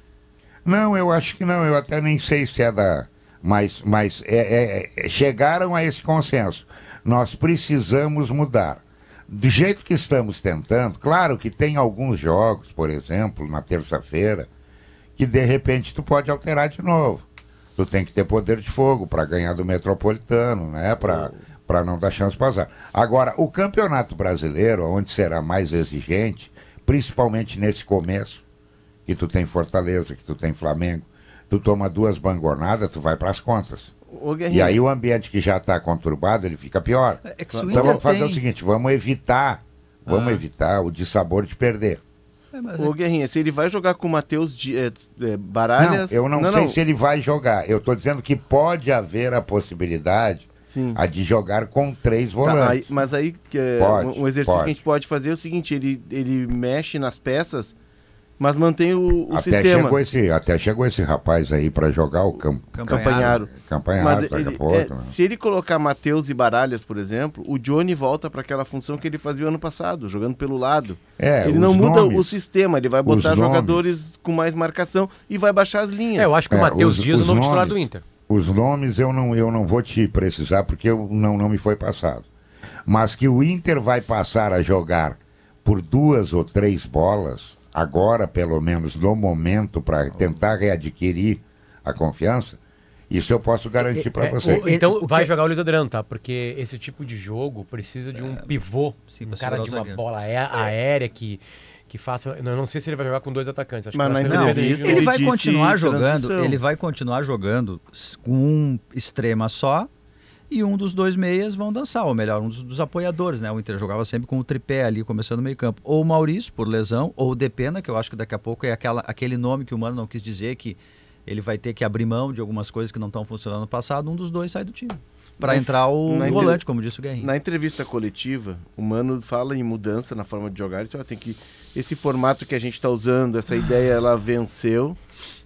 Speaker 8: Não, eu acho que não, eu até nem sei se é da. Mas, mas é- é- é- chegaram a esse consenso. Nós precisamos mudar. Do jeito que estamos tentando, claro que tem alguns jogos, por exemplo, na terça-feira, que de repente tu pode alterar de novo. Tu tem que ter poder de fogo para ganhar do Metropolitano, né? Para para não dar chance para azar. Agora, o Campeonato Brasileiro, onde será mais exigente, principalmente nesse começo, que tu tem Fortaleza, que tu tem Flamengo, tu toma duas bangonadas, tu vai para as contas.
Speaker 4: Ô,
Speaker 8: E aí o ambiente que já está conturbado, ele fica pior.
Speaker 7: É
Speaker 8: Então vamos fazer
Speaker 7: tem-
Speaker 8: o seguinte, vamos evitar, vamos
Speaker 7: Ah.
Speaker 8: evitar o dissabor de perder.
Speaker 7: É, mas
Speaker 4: ô,
Speaker 7: é-
Speaker 4: Guerrinha, se ele vai jogar com o Matheus é, é,
Speaker 8: Não,
Speaker 4: Baralhas...
Speaker 8: eu não, sei se ele vai jogar. Eu estou dizendo que pode haver a possibilidade
Speaker 4: Sim.
Speaker 8: a de jogar com três
Speaker 4: Tá, aí-
Speaker 8: volantes.
Speaker 4: mas aí que é,
Speaker 8: Pode,
Speaker 4: um, um exercício
Speaker 8: pode.
Speaker 4: que a gente pode fazer é o seguinte, ele, ele mexe nas peças, mas mantém o, o
Speaker 8: até,
Speaker 4: sistema.
Speaker 8: chegou esse, até chegou esse rapaz aí para jogar o campo.
Speaker 4: Campanharo.
Speaker 8: Campanhado,
Speaker 4: Mas
Speaker 8: daqui a
Speaker 4: ele-
Speaker 8: pouco.
Speaker 4: é,
Speaker 8: né?
Speaker 4: se ele colocar Matheus e Baralhas, por exemplo, o Johnny volta para aquela função que ele fazia ano passado, jogando pelo lado.
Speaker 8: É,
Speaker 4: ele não muda
Speaker 8: nomes-
Speaker 4: o sistema, ele vai botar jogadores com mais marcação e vai baixar as linhas.
Speaker 5: É, eu acho que o
Speaker 8: É,
Speaker 5: Matheus Dias é o novo titular
Speaker 8: nomes-
Speaker 5: do Inter.
Speaker 8: Os nomes eu não, eu não vou te precisar porque eu, não, não me foi passado. Mas que o Inter vai passar a jogar por duas ou três bolas, agora pelo menos no momento, para tentar readquirir a confiança, isso eu posso garantir para
Speaker 5: É,
Speaker 8: você.
Speaker 5: o- então
Speaker 7: O- o
Speaker 5: vai
Speaker 7: que-
Speaker 5: jogar o Luiz Adriano, tá? Porque esse tipo de jogo precisa de um pivô,
Speaker 7: sim,
Speaker 5: um cara de uma
Speaker 7: zagueiros.
Speaker 5: bola aé- aérea que, que faça. Eu não sei se ele vai jogar com dois atacantes. Acho
Speaker 4: Mas
Speaker 5: que dependente de
Speaker 7: Ele
Speaker 4: Ele
Speaker 7: vai continuar jogando,
Speaker 4: transição.
Speaker 7: ele vai continuar jogando com um extrema só e um dos dois meias vão dançar, ou melhor, um dos, dos apoiadores, né? O Inter jogava sempre com o tripé ali, começando no meio campo. Ou o Maurício, por lesão, ou o Depena, que eu acho que daqui a pouco é aquela, aquele nome que o Mano não quis dizer, que ele vai ter que abrir mão de algumas coisas que não estão funcionando no passado, um dos dois sai do time. Para entrar o
Speaker 4: na
Speaker 7: volante,
Speaker 4: inter-
Speaker 7: como disse o Guerrinho.
Speaker 4: Na entrevista coletiva, o Mano fala em mudança na forma de jogar. Ele disse, ó, tem que esse formato que a gente está usando, essa ideia, ela venceu,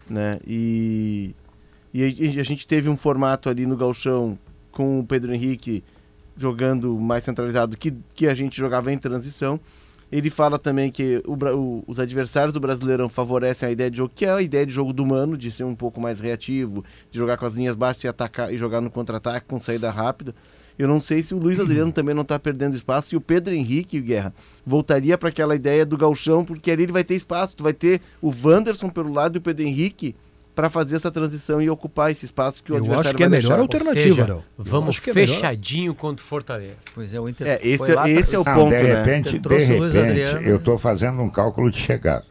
Speaker 4: né? E e a gente teve um formato ali no Galchão com o Pedro Henrique jogando mais centralizado que, que a gente jogava em transição. Ele fala também que o o- os adversários do Brasileirão favorecem a ideia de jogo, que é a ideia de jogo do Mano, de ser um pouco mais reativo, de jogar com as linhas baixas e atacar e jogar no contra-ataque com saída rápida. Eu não sei se o Luiz Adriano também não está perdendo espaço e o Pedro Henrique, Guerra, voltaria para aquela ideia do galchão, porque ali ele vai ter espaço. Tu vai ter o Wanderson pelo lado e o Pedro Henrique para fazer essa transição e ocupar esse espaço que o
Speaker 2: Eu
Speaker 4: adversário
Speaker 2: acho que é a
Speaker 4: vai
Speaker 2: melhor
Speaker 4: deixar.
Speaker 2: alternativa,
Speaker 5: seja, Vamos
Speaker 2: acho que é
Speaker 5: fechadinho contra o Fortaleza.
Speaker 7: Pois é, o Inter.
Speaker 4: É, esse,
Speaker 7: foi
Speaker 4: é-
Speaker 7: lá,
Speaker 4: esse é o
Speaker 8: Não,
Speaker 4: ponto,
Speaker 8: de
Speaker 4: né?
Speaker 8: repente, de
Speaker 7: Trouxe o Luiz
Speaker 8: repente, eu estou fazendo um cálculo de chegada.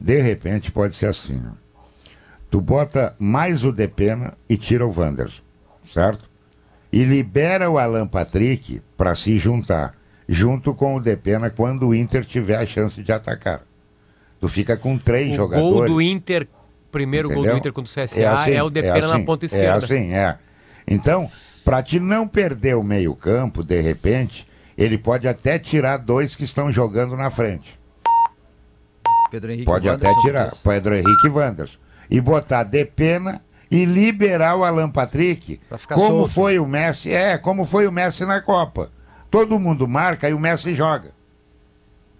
Speaker 8: De repente pode ser assim. ó. Tu bota mais o Depena e tira o Wanderson, certo? E libera o Alan Patrick para se juntar, junto com o Depena quando o Inter tiver a chance de atacar. Tu fica com três
Speaker 5: O
Speaker 8: jogadores.
Speaker 5: gol do Inter, primeiro gol do
Speaker 8: Entendeu?
Speaker 5: Inter contra o CSA, é,
Speaker 8: assim,
Speaker 5: o Depena na
Speaker 8: assim,
Speaker 5: ponta esquerda.
Speaker 8: É assim, é. Então, para te não perder o meio-campo, de repente, ele pode até tirar dois que estão jogando na frente.
Speaker 7: Pedro Henrique
Speaker 8: Pode até tirar. Pedro Henrique e Wanderson. E botar Depena e liberar o Alan Patrick. Como
Speaker 7: solto.
Speaker 8: foi o Messi? É, como foi o Messi na Copa. Todo mundo marca e o Messi joga.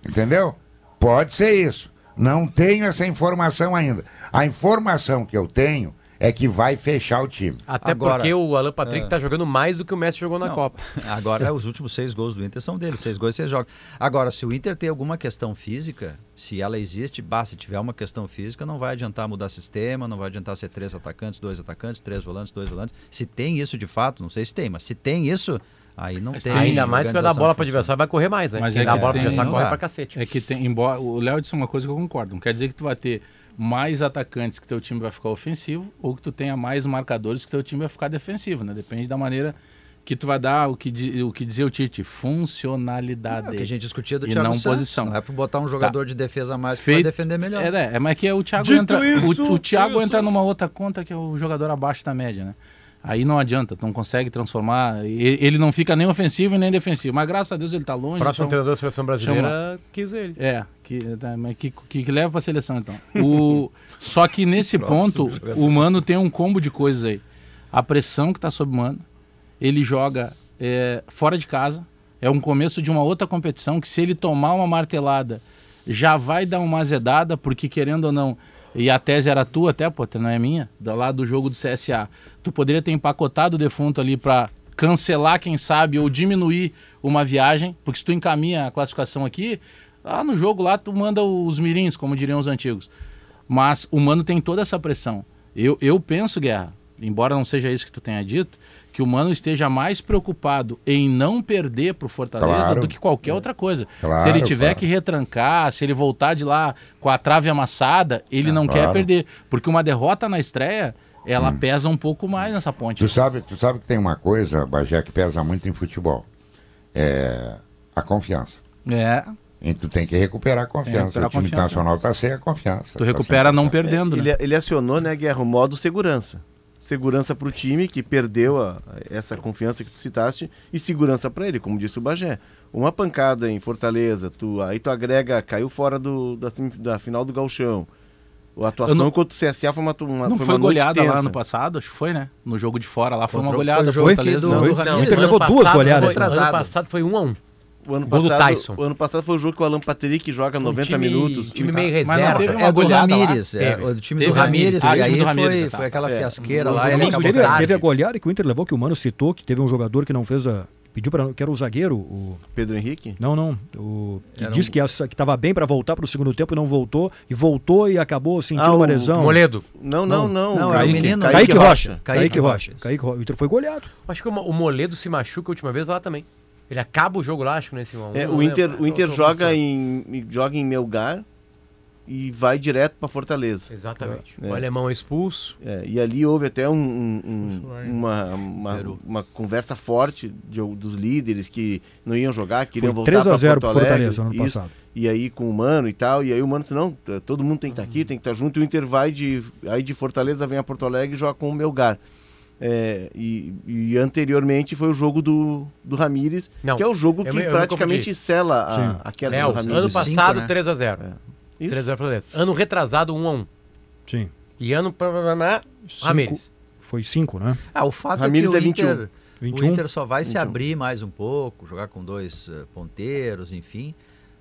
Speaker 8: Entendeu? Pode ser isso. Não tenho essa informação ainda. A informação que eu tenho é que vai fechar o time.
Speaker 5: Até
Speaker 7: Agora-
Speaker 5: porque o Alan Patrick
Speaker 7: É.
Speaker 5: tá jogando mais do que o Messi jogou na
Speaker 7: Não,
Speaker 5: Copa.
Speaker 7: Agora, os últimos seis gols do Inter são dele. Seis gols, seis jogos. Agora, se o Inter tem alguma questão física, se ela existe, bah, se tiver uma questão física, não vai adiantar mudar sistema, não vai adiantar ser três atacantes, dois atacantes, três volantes, dois volantes. Se tem isso de fato, não sei se tem, mas se tem isso, aí não
Speaker 6: Mas
Speaker 7: tem.
Speaker 6: tem-
Speaker 5: Ainda mais que vai dar bola para
Speaker 7: organização
Speaker 5: adversário, vai correr mais, né?
Speaker 6: Mas
Speaker 5: Quem
Speaker 6: é
Speaker 5: dá
Speaker 6: que
Speaker 5: bola para
Speaker 6: tem-
Speaker 5: adversário corre pra cacete.
Speaker 6: É que tem, embora o Léo disse uma coisa que eu concordo. Não quer dizer que tu vai ter mais atacantes que teu time vai ficar ofensivo ou que tu tenha mais marcadores que teu time vai ficar defensivo, né? Depende da maneira que tu vai dar o que, o que dizia o Tite, funcionalidade.
Speaker 7: É o que a gente discutia do Thiago
Speaker 6: não
Speaker 7: Santos.
Speaker 6: posição.
Speaker 7: Não é para botar um jogador de defesa a mais que vai defender melhor.
Speaker 6: É, é, mas que é o Thiago
Speaker 3: Dito
Speaker 6: entra,
Speaker 3: isso,
Speaker 6: o, o Thiago
Speaker 3: isso.
Speaker 6: entra numa outra conta que é o jogador abaixo da média, né? Aí não adianta, tu não consegue transformar. Ele não fica nem ofensivo e nem defensivo. Mas graças a Deus ele tá longe.
Speaker 5: Próximo
Speaker 6: então-
Speaker 5: treinador da seleção brasileira quis ele.
Speaker 6: É, que, tá, mas que, que, que leva pra seleção então. O, só que nesse ponto, o Mano tem um combo de coisas aí. A pressão que tá sob o Mano, ele joga é, fora de casa, é um começo de uma outra competição que se ele tomar uma martelada, já vai dar uma azedada, porque querendo ou não, e a tese era tua até, pô, não é minha, lá do jogo do CSA. Tu poderia ter empacotado o defunto ali pra cancelar, quem sabe, ou diminuir uma viagem, porque se tu encaminha a classificação aqui, lá no jogo lá tu manda os mirins, como diriam os antigos. Mas o Mano tem toda essa pressão. Eu, eu penso, Guerra, embora não seja isso que tu tenha dito, que o Mano esteja mais preocupado em não perder pro Fortaleza
Speaker 8: Claro.
Speaker 6: do que qualquer outra coisa.
Speaker 8: Claro,
Speaker 6: se ele tiver
Speaker 8: claro.
Speaker 6: que retrancar, se ele voltar de lá com a trave amassada, ele não quer perder. Porque uma derrota na estreia, ela pesa um pouco mais nessa ponte.
Speaker 8: Tu sabe, tu sabe que tem uma coisa, Bagé, que pesa muito em futebol. É a confiança.
Speaker 6: É,
Speaker 8: E tu tem que recuperar a confiança.
Speaker 6: recuperar
Speaker 8: o time
Speaker 6: confiança.
Speaker 8: internacional tá sem a confiança.
Speaker 6: tu
Speaker 8: tá
Speaker 6: recupera não
Speaker 8: confiança.
Speaker 6: perdendo,
Speaker 4: ele,
Speaker 6: né?
Speaker 4: ele acionou, né, Guerra, o modo segurança. Segurança para o time que perdeu a- essa confiança que tu citaste e segurança para ele, como disse o Bagé. Uma pancada em Fortaleza, tu, aí tu agrega, caiu fora do, da, da final do Galchão. A atuação
Speaker 6: não-
Speaker 4: contra o CSA foi uma, uma,
Speaker 6: Não
Speaker 4: foi
Speaker 6: foi
Speaker 4: uma
Speaker 6: goleada lá no passado? Acho que foi, né? No jogo de fora lá foi
Speaker 7: Contra
Speaker 6: uma goleada.
Speaker 7: foi aqui do-
Speaker 6: Não,
Speaker 7: do
Speaker 2: Foi.
Speaker 7: Ramires.
Speaker 2: O Inter levou duas
Speaker 5: passado
Speaker 2: goleadas.
Speaker 5: Foi, ano passado foi um a um.
Speaker 4: O ano, passado,
Speaker 5: Tyson.
Speaker 4: o ano passado foi o jogo que o Alan Patrick joga
Speaker 5: Um
Speaker 4: 90
Speaker 5: time-
Speaker 4: minutos.
Speaker 5: time meio
Speaker 6: Mas não
Speaker 5: reserva.
Speaker 6: teve uma
Speaker 7: É do
Speaker 6: goleada lá?
Speaker 7: Ramires, é, o time
Speaker 6: Teve
Speaker 7: do Ramires.
Speaker 6: Ah,
Speaker 7: e
Speaker 6: o time
Speaker 7: aí
Speaker 6: do Ramires,
Speaker 7: foi,
Speaker 6: tá.
Speaker 7: foi aquela
Speaker 4: É.
Speaker 7: fiasqueira
Speaker 4: O-
Speaker 7: lá. ele
Speaker 2: Teve,
Speaker 7: acabou
Speaker 2: teve, teve a goleada que o Inter levou, que o Mano citou, que teve um jogador que não fez a. Pediu para que era o zagueiro, o.
Speaker 4: Pedro Henrique?
Speaker 2: Não, não. O, que disse
Speaker 7: um-
Speaker 2: que essa- que estava bem para voltar para o segundo tempo e não voltou. E voltou e acabou sentindo
Speaker 4: Ah,
Speaker 2: uma
Speaker 4: o
Speaker 2: lesão.
Speaker 5: Moledo.
Speaker 4: Não, não,
Speaker 2: Não,
Speaker 4: não.
Speaker 7: não, era o
Speaker 4: Kaique,
Speaker 7: menino-
Speaker 2: Kaique Rocha.
Speaker 7: Kaique
Speaker 2: Kaique Rocha.
Speaker 7: Rocha.
Speaker 2: Kaique Rocha. O Inter foi goleado.
Speaker 5: Acho que o o Moledo se machuca a última vez lá também. Ele acaba o jogo lá, acho que nesse 1 a 1.
Speaker 4: É, o Inter,
Speaker 5: lembro.
Speaker 4: o Inter joga, em, joga em Melgar e vai direto para Fortaleza.
Speaker 5: Exatamente.
Speaker 4: É.
Speaker 5: O alemão é expulso.
Speaker 4: É, e ali houve até um- um- um- uma, uma, uma conversa forte de- dos líderes que não iam jogar, queriam
Speaker 2: Foi
Speaker 4: voltar
Speaker 2: 3 a
Speaker 4: para
Speaker 2: 0
Speaker 4: Porto Alegre.
Speaker 2: Fortaleza ano
Speaker 4: isso.
Speaker 2: passado.
Speaker 4: E aí com o Mano e tal, e aí o Mano disse, não, todo mundo tem que estar aqui, tem que estar junto, e o Inter vai de, aí de Fortaleza vem a Porto Alegre e joga com o Melgar. É, e, e anteriormente foi o jogo do, do Ramires,
Speaker 5: Não,
Speaker 4: que é o jogo
Speaker 5: eu
Speaker 4: que
Speaker 5: eu me
Speaker 4: praticamente sela a, a queda
Speaker 5: Léo,
Speaker 4: do Ramires.
Speaker 5: ano
Speaker 7: Cinco,
Speaker 5: passado
Speaker 7: né?
Speaker 5: 3 a 0
Speaker 4: Isso.
Speaker 5: 3 a 0 Fortaleza. Ano retrasado 1 a 1
Speaker 2: Sim.
Speaker 5: E ano. pá, pá,
Speaker 2: Cinco-
Speaker 5: Ramires.
Speaker 2: Foi cinco, né?
Speaker 7: Ah, o fato
Speaker 4: Ramires
Speaker 7: é que o
Speaker 4: é 21.
Speaker 7: Inter,
Speaker 2: 21.
Speaker 7: o Inter só vai se
Speaker 4: 21.
Speaker 7: abrir mais um pouco, jogar com dois eh, ponteiros, enfim,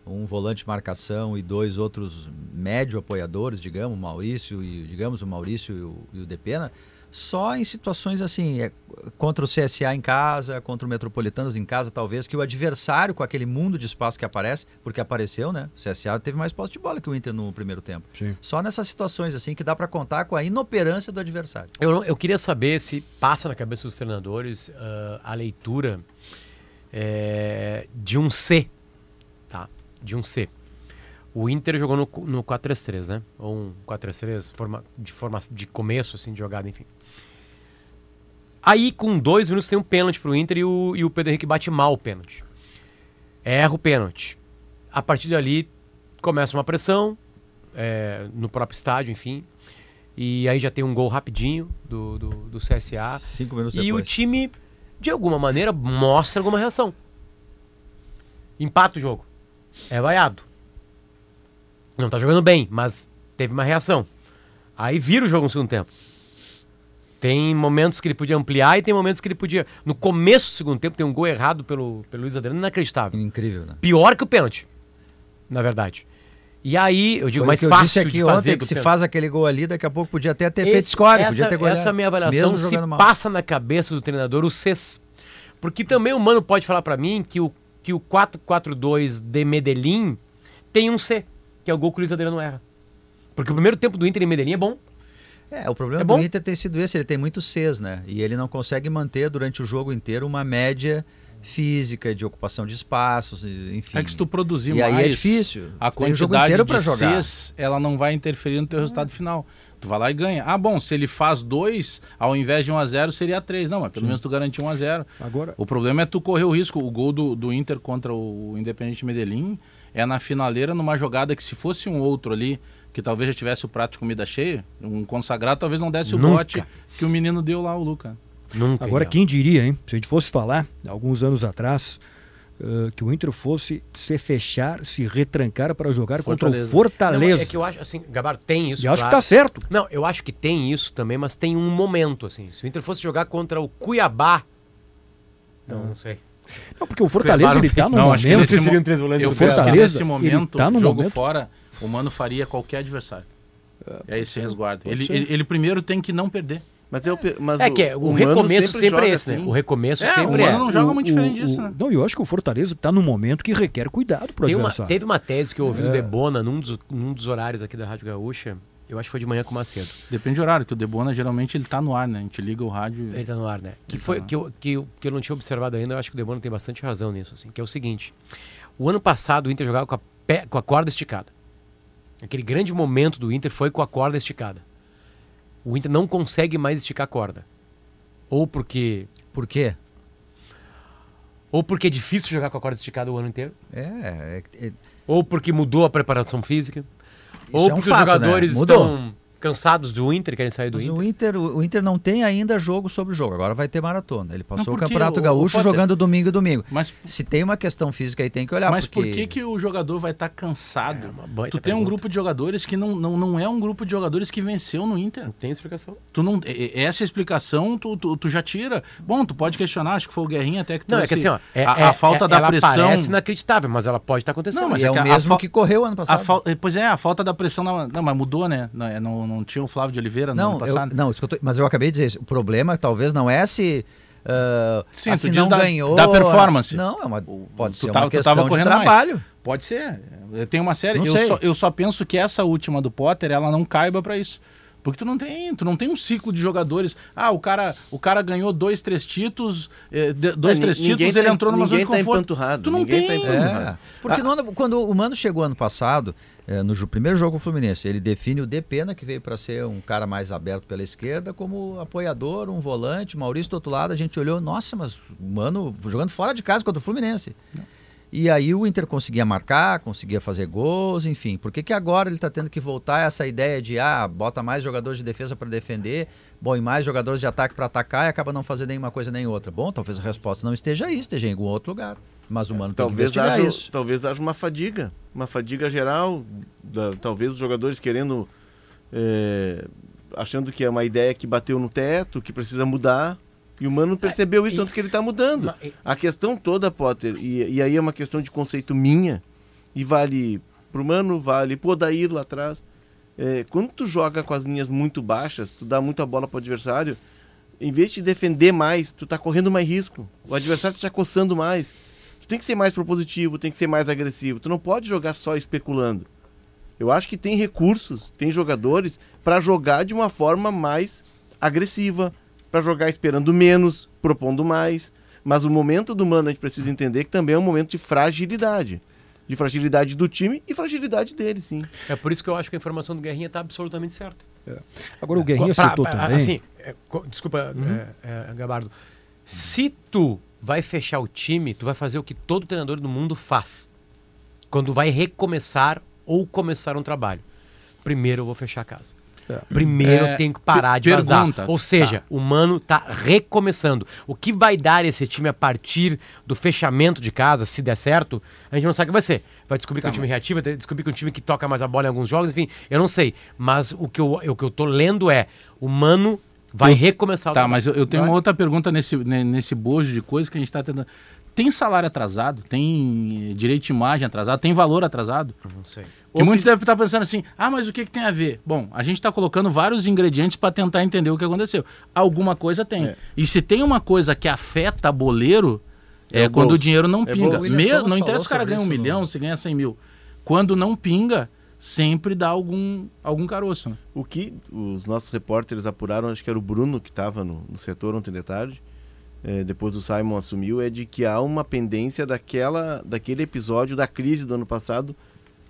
Speaker 7: um volante de marcação e dois outros médio apoiadores, digamos, o Maurício e digamos o Maurício e o, e o Depena, só em situações assim, é, contra o CSA em casa, contra o Metropolitanos em casa, talvez que o adversário com aquele mundo de espaço que aparece, porque apareceu, né? O CSA teve mais posse de bola que o Inter no primeiro tempo.
Speaker 2: Sim.
Speaker 7: Só nessas situações assim que dá para contar com a inoperância do adversário.
Speaker 5: Eu, eu queria saber se passa na cabeça dos treinadores ah, a leitura é, de um C, tá? De um C. O Inter jogou no, no 4-3-3, né? Ou um 4-3-3 forma, de, forma, de começo, assim, de jogada, enfim. Aí, com dois minutos, tem um pênalti pro Inter e o, e o Pedro Henrique bate mal o pênalti. Erra o pênalti. A partir dali, começa uma pressão é, no próprio estádio, enfim. E aí já tem um gol rapidinho do, do, do CSA.
Speaker 7: Cinco minutos
Speaker 5: E o
Speaker 7: depois.
Speaker 5: time, de alguma maneira, mostra alguma reação. Empata o jogo. É vaiado. Não tá jogando bem, mas teve uma reação. Aí vira o jogo no segundo tempo. Tem momentos que ele podia ampliar e tem momentos que ele podia. No começo do segundo tempo tem um gol errado pelo, pelo Luiz Adriano, inacreditável.
Speaker 7: Incrível, né?
Speaker 5: Pior que o pênalti, na verdade. E aí, eu digo,
Speaker 7: Foi o
Speaker 5: mais
Speaker 7: eu
Speaker 5: fácil
Speaker 7: disse aqui
Speaker 5: de fazer
Speaker 7: ontem
Speaker 5: que
Speaker 7: se
Speaker 5: pênalti.
Speaker 7: faz aquele gol ali, daqui a pouco podia até ter
Speaker 5: Esse-
Speaker 7: feito score,
Speaker 5: essa,
Speaker 7: podia ter goleado.
Speaker 5: Essa é a minha avaliação
Speaker 7: mesmo
Speaker 5: se
Speaker 7: mal.
Speaker 5: passa na cabeça do treinador o CES. Porque também o Mano pode falar pra mim que o, que o 4-4-2 de Medellín tem um C, que é o gol que o Luiz Adriano erra. Porque o primeiro tempo do Inter em Medellín é bom.
Speaker 7: É, o problema
Speaker 5: É
Speaker 7: do? Inter tem sido esse, ele tem muitos Cs, né? E ele não consegue manter durante o jogo inteiro uma média física de ocupação de espaços, e- enfim.
Speaker 6: É que se tu produzir
Speaker 7: E
Speaker 6: mais,
Speaker 7: aí é difícil.
Speaker 6: a
Speaker 7: Tem o jogo
Speaker 6: quantidade
Speaker 7: inteiro
Speaker 6: de
Speaker 7: jogar.
Speaker 6: Cs, ela não vai interferir no teu resultado final. Tu vai lá e ganha. Ah, bom, se ele faz dois, ao invés de 1 a 0 seria 3. Não, mas pelo menos tu garantiu 1 a 0
Speaker 2: Agora,
Speaker 6: O problema é tu correr o risco. O gol do, do Inter contra o Independente Medellín é na finaleira, numa jogada que se fosse um outro ali, que talvez já tivesse o prato de comida cheio, um consagrado talvez não desse o
Speaker 5: Nunca.
Speaker 6: bote que o menino deu lá, o Luca.
Speaker 5: Nunca.
Speaker 2: agora quem diria, hein? Se a gente fosse falar, alguns anos atrás, eh, que o Inter fosse se fechar, se retrancar para jogar contra o
Speaker 6: Fortaleza.
Speaker 5: Não,
Speaker 2: Fortaleza.
Speaker 5: é que eu acho, assim, Gabar, tem isso.
Speaker 2: e acho que
Speaker 5: claro.
Speaker 2: tá certo.
Speaker 5: Não, eu acho que tem isso também, mas tem um momento, assim. Se o Inter fosse jogar contra o Cuiabá. Não, não sei.
Speaker 2: Não, porque o Fortaleza
Speaker 5: Cuiabá,
Speaker 2: ele tá no
Speaker 6: Não, acho que
Speaker 2: momento.
Speaker 6: nesse mo-
Speaker 5: seriam três volantes
Speaker 6: Eu
Speaker 2: Fortaleza,
Speaker 6: nesse
Speaker 2: ele
Speaker 6: momento,
Speaker 2: tá no
Speaker 6: jogo
Speaker 2: momento-
Speaker 6: fora, o Mano faria qualquer adversário. É esse resguardo. Ele, ele, ele primeiro tem que não perder.
Speaker 4: Mas é o, pe- mas
Speaker 5: É que é, o,
Speaker 4: Mano
Speaker 5: recomeço sempre, é esse, né?
Speaker 6: assim.
Speaker 5: O recomeço
Speaker 6: É,
Speaker 5: sempre
Speaker 6: o
Speaker 5: é.
Speaker 6: Mano não joga muito diferente
Speaker 2: o-
Speaker 6: disso,
Speaker 2: o-
Speaker 6: né?
Speaker 2: Não, eu acho que o Fortaleza tá num momento que requer cuidado pro
Speaker 5: Tem uma-
Speaker 2: adversário.
Speaker 5: teve uma tese que eu ouvi
Speaker 2: É.
Speaker 5: no Debona, num dos, num dos horários aqui da Rádio Gaúcha. Eu acho que foi de manhã com o Macedo.
Speaker 6: Depende do horário, que o Debona geralmente ele tá no ar, né? A gente liga o rádio.
Speaker 5: Ele tá no ar, né? Que, foi,
Speaker 6: tá ar.
Speaker 5: que, eu, que, eu, que eu não tinha observado ainda, eu acho que o Debona tem bastante razão nisso, assim. Que é o seguinte: o ano passado o Inter jogava com a, pé- com a corda esticada. Aquele grande momento do Inter foi com a corda esticada. O Inter não consegue mais esticar a corda. Ou porque.
Speaker 7: Por quê?
Speaker 5: Ou porque é difícil jogar com a corda esticada o ano inteiro.
Speaker 7: É, é, é-
Speaker 5: Ou porque mudou a preparação física. ou
Speaker 7: é um
Speaker 5: porque
Speaker 7: fato,
Speaker 5: os jogadores
Speaker 7: né?
Speaker 5: Estão cansados do Inter, querem sair do
Speaker 7: Mas
Speaker 5: Inter.
Speaker 7: o Inter, o o Inter não tem ainda jogo sobre jogo. Agora vai ter maratona. Ele passou
Speaker 6: Não,
Speaker 7: o Campeonato
Speaker 6: o- o
Speaker 7: Gaúcho
Speaker 6: Potter-
Speaker 7: jogando domingo e domingo.
Speaker 6: Mas,
Speaker 7: Se tem uma questão física aí, tem que olhar.
Speaker 6: mas
Speaker 7: porque...
Speaker 6: por que, que o jogador vai estar cansado?
Speaker 5: É
Speaker 6: tu tem um
Speaker 5: pergunta.
Speaker 6: grupo de jogadores que não, não, não é um grupo de jogadores que venceu no Inter.
Speaker 5: Não tem explicação.
Speaker 6: Tu não, essa explicação tu, tu, tu já tira. Bom, tu pode questionar, acho que foi o Guerrinha até que
Speaker 5: Não, é que assim, ó. É,
Speaker 6: a,
Speaker 5: é-
Speaker 6: a falta
Speaker 5: é-
Speaker 6: da
Speaker 5: ela
Speaker 6: pressão.
Speaker 5: parece inacreditável, mas ela pode estar acontecendo.
Speaker 6: Não, mas
Speaker 7: é,
Speaker 6: é
Speaker 7: o mesmo
Speaker 6: fal-
Speaker 7: que correu ano
Speaker 6: A
Speaker 7: passado.
Speaker 6: fal- Pois é, a falta da pressão. Na, não, mas mudou, né? Não, é, não, não tinha o Flávio de Oliveira no
Speaker 7: Não,
Speaker 6: ano
Speaker 7: eu,
Speaker 6: passado.
Speaker 7: não, isso que eu tô- mas eu acabei de dizer isso. O problema talvez não é se. ah,
Speaker 6: Sim,
Speaker 7: ah,
Speaker 6: tu
Speaker 7: se não
Speaker 6: da-
Speaker 7: ganhou.
Speaker 6: da performance.
Speaker 7: Não, é uma, pode
Speaker 6: tu
Speaker 7: ser
Speaker 6: tava-
Speaker 7: uma questão
Speaker 6: tava
Speaker 7: de
Speaker 6: correndo mais.
Speaker 7: trabalho.
Speaker 6: Pode ser. Tem uma série.
Speaker 7: Não
Speaker 6: Eu
Speaker 7: sei.
Speaker 6: só, eu só penso que essa última do Potter, ela não caiba pra isso. Porque tu não tem, tu não tem um ciclo de jogadores. Ah, o cara, o cara ganhou dois, três títulos, eh, de- dois,
Speaker 4: É,
Speaker 6: três títulos,
Speaker 4: tá
Speaker 6: ele entrou numa zona de
Speaker 4: tá
Speaker 6: conforto. tu não
Speaker 4: ninguém tá
Speaker 6: tem.
Speaker 4: empanturrado.
Speaker 7: É, porque no ano- quando o Mano chegou ano passado, eh, no primeiro jogo com o Fluminense, ele define o Depena, que veio para ser um cara mais aberto pela esquerda, como apoiador, um volante, Maurício do outro lado, a gente olhou, nossa, mas o Mano jogando fora de casa contra o Fluminense. E aí o Inter conseguia marcar, conseguia fazer gols, enfim. Por que, que agora ele está tendo que voltar a essa ideia de, ah, bota mais jogadores de defesa para defender, bom, e mais jogadores de ataque para atacar e acaba não fazendo nenhuma coisa nem outra? Bom, talvez a resposta não esteja aí, esteja em algum outro lugar. Mas o Mano tem que
Speaker 4: Talvez haja,
Speaker 7: isso.
Speaker 4: talvez haja uma fadiga, uma fadiga geral, da- talvez os jogadores querendo é, achando que é uma ideia que bateu no teto, que precisa mudar. E o Mano percebeu isso, tanto que ele está mudando. A questão toda, Potter, e, e aí é uma questão de conceito minha, e vale pro Mano, vale pro Odair lá atrás. É, quando tu joga com as linhas muito baixas, tu dá muita bola pro adversário, em vez de defender mais, tu tá correndo mais risco. O adversário tá te acossando mais. Tu tem que ser mais propositivo, tem que ser mais agressivo. Tu não pode jogar só especulando. Eu acho que tem recursos, tem jogadores para jogar de uma forma mais agressiva, para jogar esperando menos, propondo mais. Mas o momento do Mano a gente precisa entender que também é um momento de fragilidade. De fragilidade do time e fragilidade dele, sim.
Speaker 5: É por isso que eu acho que a informação do Guerrinha está absolutamente certa.
Speaker 2: Agora o Guerrinha
Speaker 5: Pra-
Speaker 2: citou
Speaker 5: pra-
Speaker 2: também.
Speaker 5: Assim, é, co- desculpa, é, é, Gabardo. Se tu vai fechar o time, tu vai fazer o que todo treinador do mundo faz. Quando vai recomeçar ou começar um trabalho. Primeiro eu vou fechar a casa. Primeiro
Speaker 6: É,
Speaker 5: eu tenho que parar de vazar.
Speaker 6: pergunta.
Speaker 5: Ou seja,
Speaker 6: Tá.
Speaker 5: o Mano tá recomeçando. O que vai dar esse time a partir do fechamento de casa, se der certo, a gente não sabe o que vai ser. Vai descobrir que é um time reativo, vai descobrir que é um time que toca mais a bola em alguns jogos, enfim, eu não sei. Mas o que eu, o que eu tô lendo é, o Mano vai recomeçar o
Speaker 6: Tá,
Speaker 5: trabalho.
Speaker 6: mas eu, eu tenho
Speaker 4: Vai.
Speaker 6: uma outra pergunta nesse, ne- nesse bojo de coisas que a gente está tentando. Tem salário atrasado? Tem eh, direito de imagem atrasado? Tem valor atrasado?
Speaker 5: Não sei.
Speaker 6: Que muitos devem estar pensando assim, ah, mas o que, que tem a ver? Bom, a gente está colocando vários ingredientes para tentar entender o que aconteceu. Alguma coisa tem.
Speaker 4: É.
Speaker 6: E se tem uma coisa que afeta boleiro, é,
Speaker 4: É o
Speaker 6: quando
Speaker 4: bolso.
Speaker 6: o dinheiro não
Speaker 4: É
Speaker 6: pinga.
Speaker 4: bolso.
Speaker 7: O William
Speaker 6: Me-
Speaker 7: Thomas
Speaker 6: não interessa se o cara ganha um
Speaker 7: isso no-
Speaker 6: milhão, se ganha 100 mil. Quando não pinga, sempre dá algum, algum caroço. Né?
Speaker 4: O que os nossos repórteres apuraram, acho que era o Bruno que estava no, no setor ontem de tarde, eh, depois o Simon assumiu, é de que há uma pendência daquela, daquele episódio da crise do ano passado,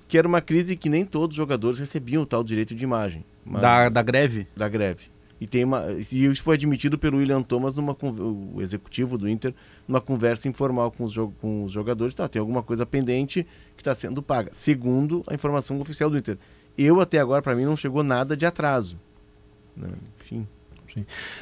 Speaker 4: que era uma crise que nem todos os jogadores recebiam o tal direito de imagem. Mas-
Speaker 6: Da, da greve.
Speaker 4: da greve. E, tem uma, e isso foi admitido pelo William Thomas, numa, o executivo do Inter, numa conversa informal com os, com os jogadores. Tá, tem alguma coisa pendente que está sendo paga, segundo a informação oficial do Inter. Eu, até agora, para mim, não chegou nada de atraso. Né? Enfim.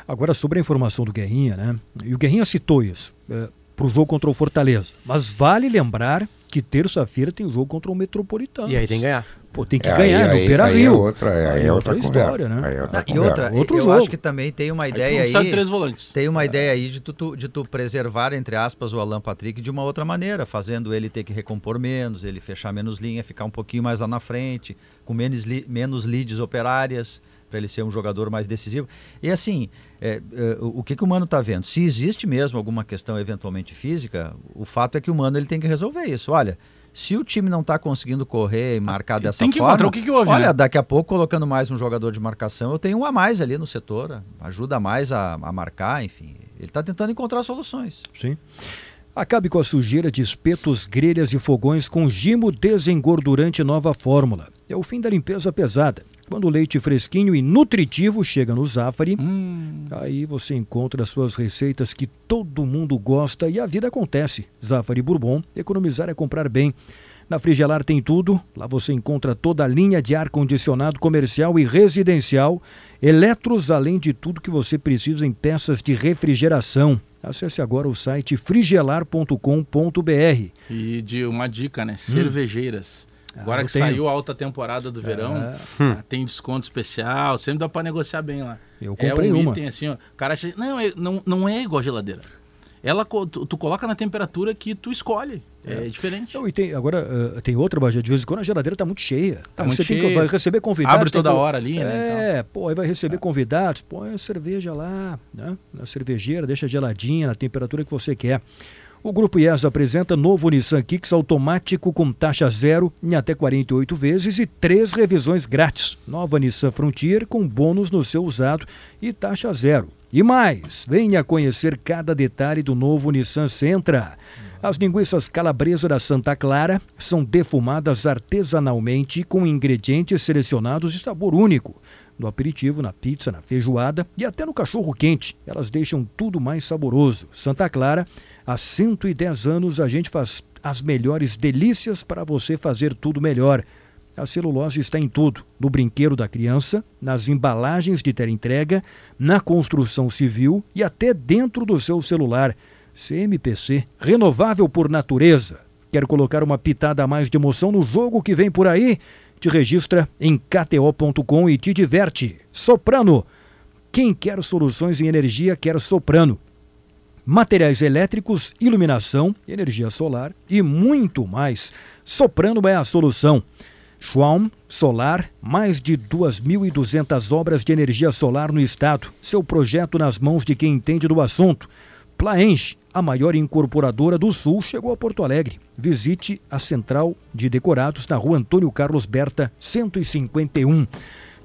Speaker 2: Agora, sobre a informação do Guerrinha, né? E o Guerrinha citou isso é, para o jogo contra o Fortaleza. Mas vale lembrar que terça-feira tem jogo contra o Metropolitano.
Speaker 5: E aí tem que ganhar.
Speaker 2: Pô, tem que
Speaker 8: É,
Speaker 2: ganhar
Speaker 8: aí-
Speaker 2: no Beira
Speaker 8: aí é
Speaker 2: Rio.
Speaker 8: outra, é, aí é outra,
Speaker 2: história,
Speaker 8: conversa.
Speaker 2: né?
Speaker 8: Aí é outra
Speaker 7: Ah, e outra,
Speaker 2: Outro
Speaker 7: eu
Speaker 2: jogo.
Speaker 7: acho que também tem uma
Speaker 6: Aí
Speaker 7: ideia aí.
Speaker 6: de três volantes.
Speaker 7: Tem uma ideia aí de tu, tu- de tu preservar, entre aspas, o Alan Patrick de uma outra maneira, fazendo ele ter que recompor menos, ele fechar menos linha, ficar um pouquinho mais lá na frente, com menos, li- menos leads operárias, para ele ser um jogador mais decisivo. E assim, é, é, o que, que o Mano está vendo? Se existe mesmo alguma questão eventualmente física, o fato é que o Mano ele tem que resolver isso. Olha, se o time não está conseguindo correr e marcar dessa
Speaker 6: tem que
Speaker 7: forma,
Speaker 6: encontrar o que que houve,
Speaker 7: olha,
Speaker 6: né?
Speaker 7: daqui a pouco colocando mais um jogador de marcação, eu tenho um a mais ali no setor, ajuda mais a, a marcar, enfim. Ele está tentando encontrar soluções.
Speaker 2: Sim. Acabe com a sujeira de espetos, grelhas e fogões com Gimo Desengordurante Nova Fórmula. É o fim da limpeza pesada. Quando o leite fresquinho e nutritivo chega no Zafari,
Speaker 6: Hum.
Speaker 2: aí você encontra as suas receitas que todo mundo gosta e a vida acontece. Zafari Bourbon, economizar é comprar bem. Na Frigelar tem tudo. Lá você encontra toda a linha de ar-condicionado comercial e residencial, eletros, além de tudo que você precisa em peças de refrigeração. Acesse agora o site frigelar.com.br.
Speaker 6: E de uma dica, né? Cervejeiras. Agora
Speaker 2: eu
Speaker 6: que
Speaker 2: tenho.
Speaker 6: saiu a alta temporada do verão, ah, tem desconto especial, sempre dá pra negociar bem lá.
Speaker 2: Eu
Speaker 6: é
Speaker 2: comprei
Speaker 6: um
Speaker 2: uma.
Speaker 6: item assim, ó. O cara acha, não, é, não, não é igual a geladeira. Ela, tu, tu coloca na temperatura que tu escolhe. É, diferente.
Speaker 2: Não, e tem, agora eh, tem outra, Bagé, de vez em quando a geladeira está muito cheia.
Speaker 6: Tá muito
Speaker 2: você tem que
Speaker 6: cheia.
Speaker 2: vai receber convidados.
Speaker 6: Abre toda
Speaker 2: que-
Speaker 6: hora ali, né,
Speaker 2: É, pô, aí vai receber convidados, põe a cerveja lá, né? Na cervejeira, deixa geladinha, na temperatura que você quer. O Grupo IES apresenta novo Nissan Kicks automático com taxa zero em até 48 vezes e três revisões grátis. Nova Nissan Frontier com bônus no seu usado e taxa zero. E mais, venha conhecer cada detalhe do novo Nissan Sentra. As linguiças calabresa da Santa Clara são defumadas artesanalmente com ingredientes selecionados de sabor único. No aperitivo, na pizza, na feijoada e até no cachorro quente. Elas deixam tudo mais saboroso. Santa Clara, há 110 anos a gente faz as melhores delícias para você fazer tudo melhor. A celulose está em tudo: no brinquedo da criança, nas embalagens de entrega, na construção civil e até dentro do seu celular. CMPC, renovável por natureza. Quer colocar uma pitada a mais de emoção no jogo que vem por aí? Te registra em kto.com e te diverte. Soprano. Quem quer soluções em energia quer Soprano. Materiais elétricos, iluminação, energia solar e muito mais. Soprano é a solução. Schwalm Solar, mais de 2.200 obras de energia solar no estado. Seu projeto nas mãos de quem entende do assunto. Plaenge, a maior incorporadora do Sul, chegou a Porto Alegre. Visite a central de decorados na rua Antônio Carlos Berta, 151.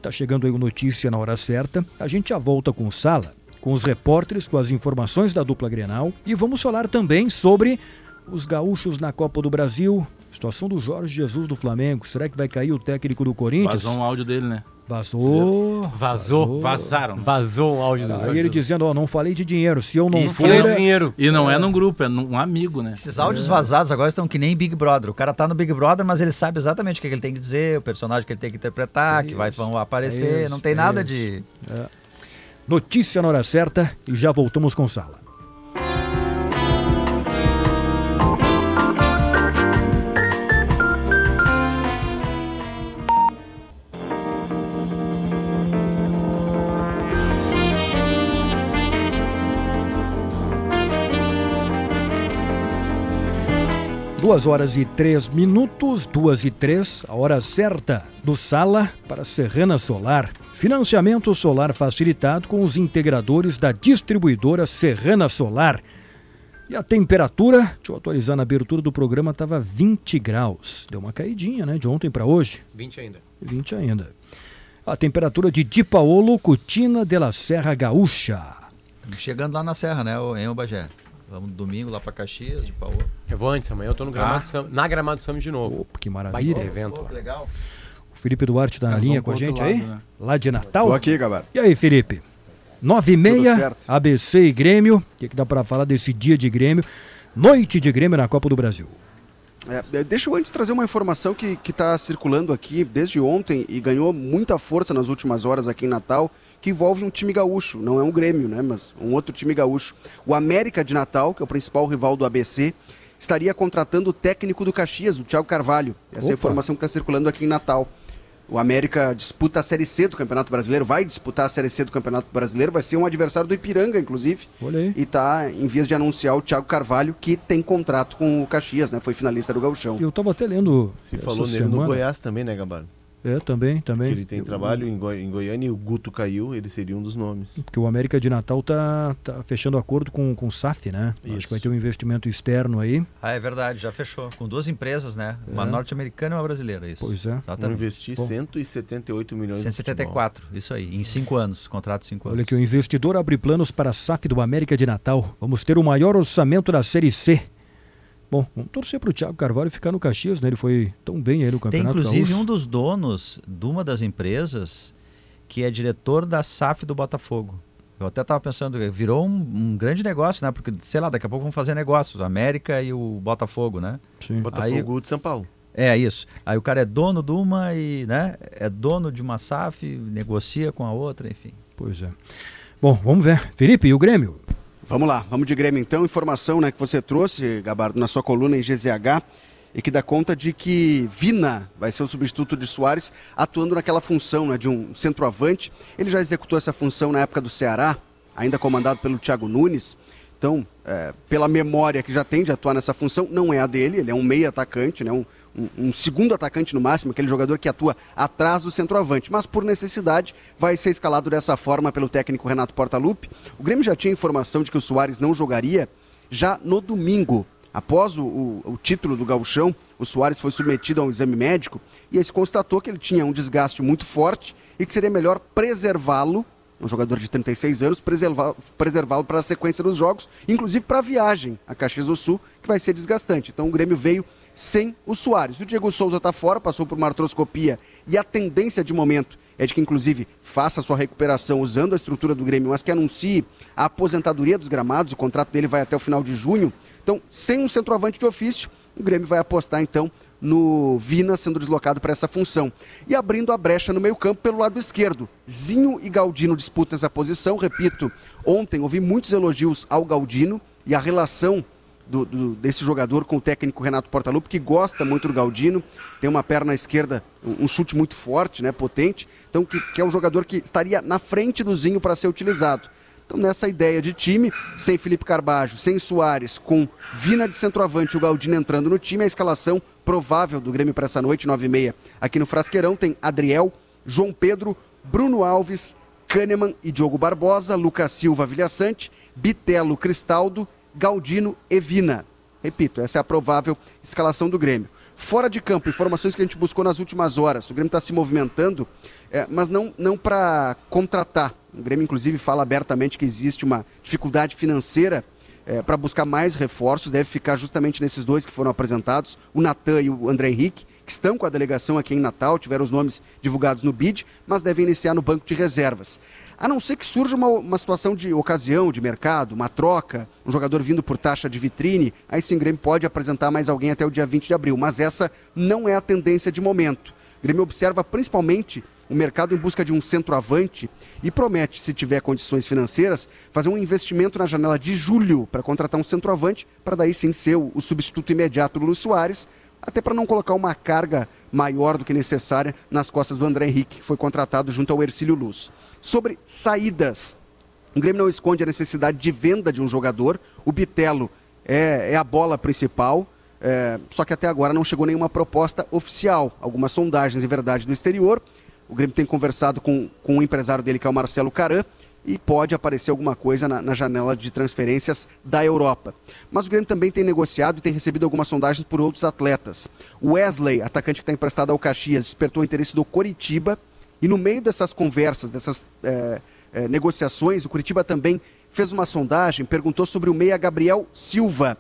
Speaker 2: Tá chegando aí o notícia na hora certa. A gente já volta com sala, com os repórteres, com as informações da dupla Grenal e vamos falar também sobre os gaúchos na Copa do Brasil, situação do Jorge Jesus do Flamengo. Será que vai cair o técnico do Corinthians?
Speaker 6: Vazou um áudio dele, né?
Speaker 2: Vazou.
Speaker 5: Vazou.
Speaker 6: Vazaram.
Speaker 5: Vazou um áudio do
Speaker 2: Aí
Speaker 5: Jorge
Speaker 2: ele
Speaker 5: Jesus.
Speaker 2: dizendo, ó, não falei de dinheiro, se eu não
Speaker 6: E
Speaker 2: for...
Speaker 5: falei de dinheiro.
Speaker 6: E não é num grupo, é num um amigo, né?
Speaker 7: Esses áudios vazados agora estão que nem Big Brother. O cara tá no Big Brother, mas ele sabe exatamente o que que ele tem que dizer, o personagem que ele tem que interpretar, que vai vão aparecer.
Speaker 2: isso,
Speaker 7: não tem
Speaker 2: é
Speaker 7: nada
Speaker 2: isso.
Speaker 7: de.
Speaker 2: Notícia na hora certa e já voltamos com sala. Duas horas e três minutos, duas e três, a hora certa do Sala para Serrana Solar. Financiamento solar facilitado com os integradores da distribuidora Serrana Solar. E a temperatura, deixa eu atualizar na abertura do programa, estava 20 graus. Deu uma caidinha, né? De ontem para hoje.
Speaker 5: 20 ainda.
Speaker 2: 20 ainda. A temperatura de Di Paolo, Cutina de la Serra Gaúcha.
Speaker 7: Chegando lá na Serra, né, ô Bagé? Vamos domingo lá pra Caxias, de Paola.
Speaker 5: Eu vou antes, amanhã eu tô no Gramado Sam, na Gramado Sam de novo.
Speaker 2: Opa, que
Speaker 5: Baita
Speaker 2: maravilha.
Speaker 5: evento lá.
Speaker 7: legal.
Speaker 2: O Felipe Duarte está na
Speaker 6: É,
Speaker 2: linha com a gente
Speaker 6: outro
Speaker 2: aí?
Speaker 6: lado, né?
Speaker 2: Lá de Natal?
Speaker 9: Tô aqui, Gabar.
Speaker 2: E aí, Felipe? 9 e meia. ABC e Grêmio. O que, que dá para falar desse dia de Grêmio? Noite de Grêmio na Copa do Brasil.
Speaker 9: É, deixa eu antes trazer uma informação que está circulando aqui desde ontem e ganhou muita força nas últimas horas aqui em Natal, que envolve um time gaúcho. Não é um Grêmio, né? Mas um outro time gaúcho. O América de Natal, que é o principal rival do ABC, estaria contratando o técnico do Caxias, o Thiago Carvalho. Essa é a informação que está circulando aqui em Natal. O América disputa a Série C do Campeonato Brasileiro, vai disputar a Série C do Campeonato Brasileiro, vai ser um adversário do Ipiranga, inclusive.
Speaker 2: Olha aí.
Speaker 9: E está em vias de anunciar o Thiago Carvalho, que tem contrato com o Caxias, né? Foi finalista do Gauchão.
Speaker 2: Eu tava até lendo
Speaker 4: Se falou nele
Speaker 2: semana.
Speaker 4: no Goiás também, né, Gabar?
Speaker 2: É, também, também.
Speaker 4: Que ele tem
Speaker 2: Eu-
Speaker 4: trabalho em, Goi- em Goiânia e o Guto caiu, ele seria um dos nomes.
Speaker 2: Porque o América de Natal tá, tá fechando acordo com, com o SAF, né? Acho
Speaker 4: Isso.
Speaker 2: que vai ter um investimento externo aí.
Speaker 7: Ah, é verdade, já fechou. Com duas empresas, né? Uma
Speaker 2: É.
Speaker 7: norte-americana e uma brasileira, isso.
Speaker 2: Pois é.
Speaker 4: Vão investir
Speaker 2: Bom.
Speaker 4: 178 milhões no
Speaker 7: 174, isso aí, em cinco anos, contrato de cinco
Speaker 2: Olha
Speaker 7: anos.
Speaker 2: que o investidor abre planos para a SAF do América de Natal. Vamos ter o maior orçamento da Série C. Bom, vamos torcer para o Thiago Carvalho ficar no Caxias, né? Ele foi tão bem aí no
Speaker 7: Tem
Speaker 2: Campeonato
Speaker 7: inclusive
Speaker 2: Gaúcho.
Speaker 7: um dos donos de uma das empresas que é diretor da SAF do Botafogo. Eu até estava pensando, virou um, um grande negócio, né? Porque, sei lá, daqui a pouco vão fazer negócios, a América e o Botafogo, né?
Speaker 2: Sim.
Speaker 4: Botafogo de São Paulo.
Speaker 7: É isso. Aí o cara é dono de uma e, né? É dono de uma SAF, negocia com a outra, enfim.
Speaker 2: Pois é. Bom, vamos ver. Felipe, e o Grêmio?
Speaker 9: Vamos lá, vamos de Grêmio então. Informação né, que você trouxe, Gabardo, na sua coluna em GZH, e que dá conta de que Vina vai ser o substituto de Soares, atuando naquela função né, de um centroavante. Ele já executou essa função na época do Ceará, ainda comandado pelo Thiago Nunes. Então, é, pela memória que já tem de atuar nessa função, não é a dele, ele é um meio atacante, né, um, um- segundo atacante no máximo, aquele jogador que atua atrás do centroavante. Mas por necessidade, vai ser escalado dessa forma pelo técnico Renato Portaluppi. O Grêmio já tinha informação de que o Soares não jogaria já no domingo. Após o, o- o título do gauchão, o Soares foi submetido a um exame médico e aí se constatou que ele tinha um desgaste muito forte e que seria melhor preservá-lo um jogador de 36 anos, preservá-lo para a sequência dos jogos, inclusive para a viagem a Caxias do Sul, que vai ser desgastante. Então o Grêmio veio sem o Soares. O Diego Souza está fora, passou por uma artroscopia e a tendência de momento é de que, inclusive, faça sua recuperação usando a estrutura do Grêmio, mas que anuncie a aposentadoria dos gramados. O contrato dele vai até o final de junho. Então, sem um centroavante de ofício, o Grêmio vai apostar então no Vina sendo deslocado para essa função. E abrindo a brecha no meio-campo pelo lado esquerdo. Zinho e Galdino disputam essa posição. Repito, ontem ouvi muitos elogios ao Galdino e a relação do, do, desse jogador com o técnico Renato Portaluppi, que gosta muito do Galdino, tem uma perna esquerda, um, chute muito forte, né, potente, então que, que é um jogador que estaria na frente do Zinho para ser utilizado. Então, nessa ideia de time, sem Felipe Carbajo, sem Soares, com Vina de centroavante e o Galdino entrando no time, a escalação provável do Grêmio para essa noite, 9 e meia. Aqui no Frasqueirão tem Adriel, João Pedro, Bruno Alves, Kahneman e Diogo Barbosa, Lucas Silva Vilhaçante, Bitelo Cristaldo, Galdino e Vina. Repito, essa é a provável escalação do Grêmio. Fora de campo, informações que a gente buscou nas últimas horas. O Grêmio está se movimentando, é, mas não, não para contratar. O Grêmio, inclusive, fala abertamente que existe uma dificuldade financeira é, para buscar mais reforços. Deve ficar justamente nesses dois que foram apresentados, o Natan e o André Henrique, que estão com a delegação aqui em Natal, tiveram os nomes divulgados no BID, mas devem iniciar no banco de reservas. A não ser que surja uma, uma situação de ocasião, de mercado, uma troca, um jogador vindo por taxa de vitrine, aí sim o Grêmio pode apresentar mais alguém até o dia 20 de abril. Mas essa não é a tendência de momento. O Grêmio observa principalmente o mercado em busca de um centroavante e promete, se tiver condições financeiras, fazer um investimento na janela de julho para contratar um centroavante, para daí sim ser o, o substituto imediato do Luiz Soares, até para não colocar uma carga maior do que necessária nas costas do André Henrique, que foi contratado junto ao Ercílio Luz. Sobre saídas, o Grêmio não esconde a necessidade de venda de um jogador. O Bitelo é, é a bola principal, é, só que até agora não chegou nenhuma proposta oficial. Algumas sondagens, em verdade, do exterior. O Grêmio tem conversado com, com o empresário dele, que é o Marcelo Caran, e pode aparecer alguma coisa na, na, janela de transferências da Europa. Mas o Grêmio também tem negociado e tem recebido algumas sondagens por outros atletas. Wesley, atacante que está emprestado ao Caxias, despertou o interesse do Coritiba e no meio dessas conversas, dessas é, é, negociações, o Curitiba também fez uma sondagem, perguntou sobre o meia Gabriel Silva.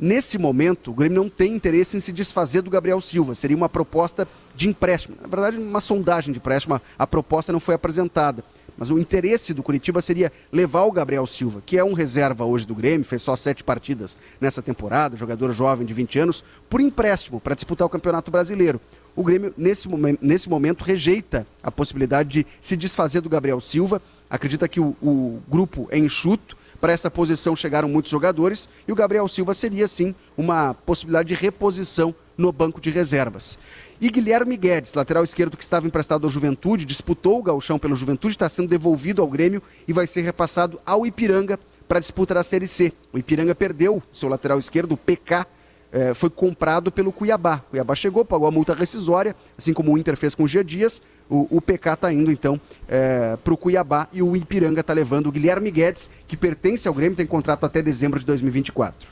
Speaker 9: Nesse momento, o Grêmio não tem interesse em se desfazer do Gabriel Silva. Seria uma proposta de empréstimo. Na verdade, uma sondagem de empréstimo. A proposta não foi apresentada. Mas o interesse do Curitiba seria levar o Gabriel Silva, que é um reserva hoje do Grêmio, fez só sete partidas nessa temporada, jogador jovem de 20 anos, por empréstimo para disputar o Campeonato Brasileiro. O Grêmio, nesse, momento, nesse momento, rejeita a possibilidade de se desfazer do Gabriel Silva. Acredita que o, o grupo é enxuto. Para essa posição chegaram muitos jogadores e o Gabriel Silva seria, sim, uma possibilidade de reposição no banco de reservas. E Guilherme Guedes, lateral esquerdo que estava emprestado ao Juventude, disputou o gauchão pelo Juventude, está sendo devolvido ao Grêmio e vai ser repassado ao Ipiranga para a disputa da Série C. O Ipiranga perdeu seu lateral esquerdo, o PK, eh, foi comprado pelo Cuiabá. O Cuiabá chegou, pagou a multa rescisória, assim como o Inter fez com o Gia Dias. O, o PK está indo então eh, para o Cuiabá e o Ipiranga está levando o Guilherme Guedes, que pertence ao Grêmio, tem contrato até dezembro de 2024.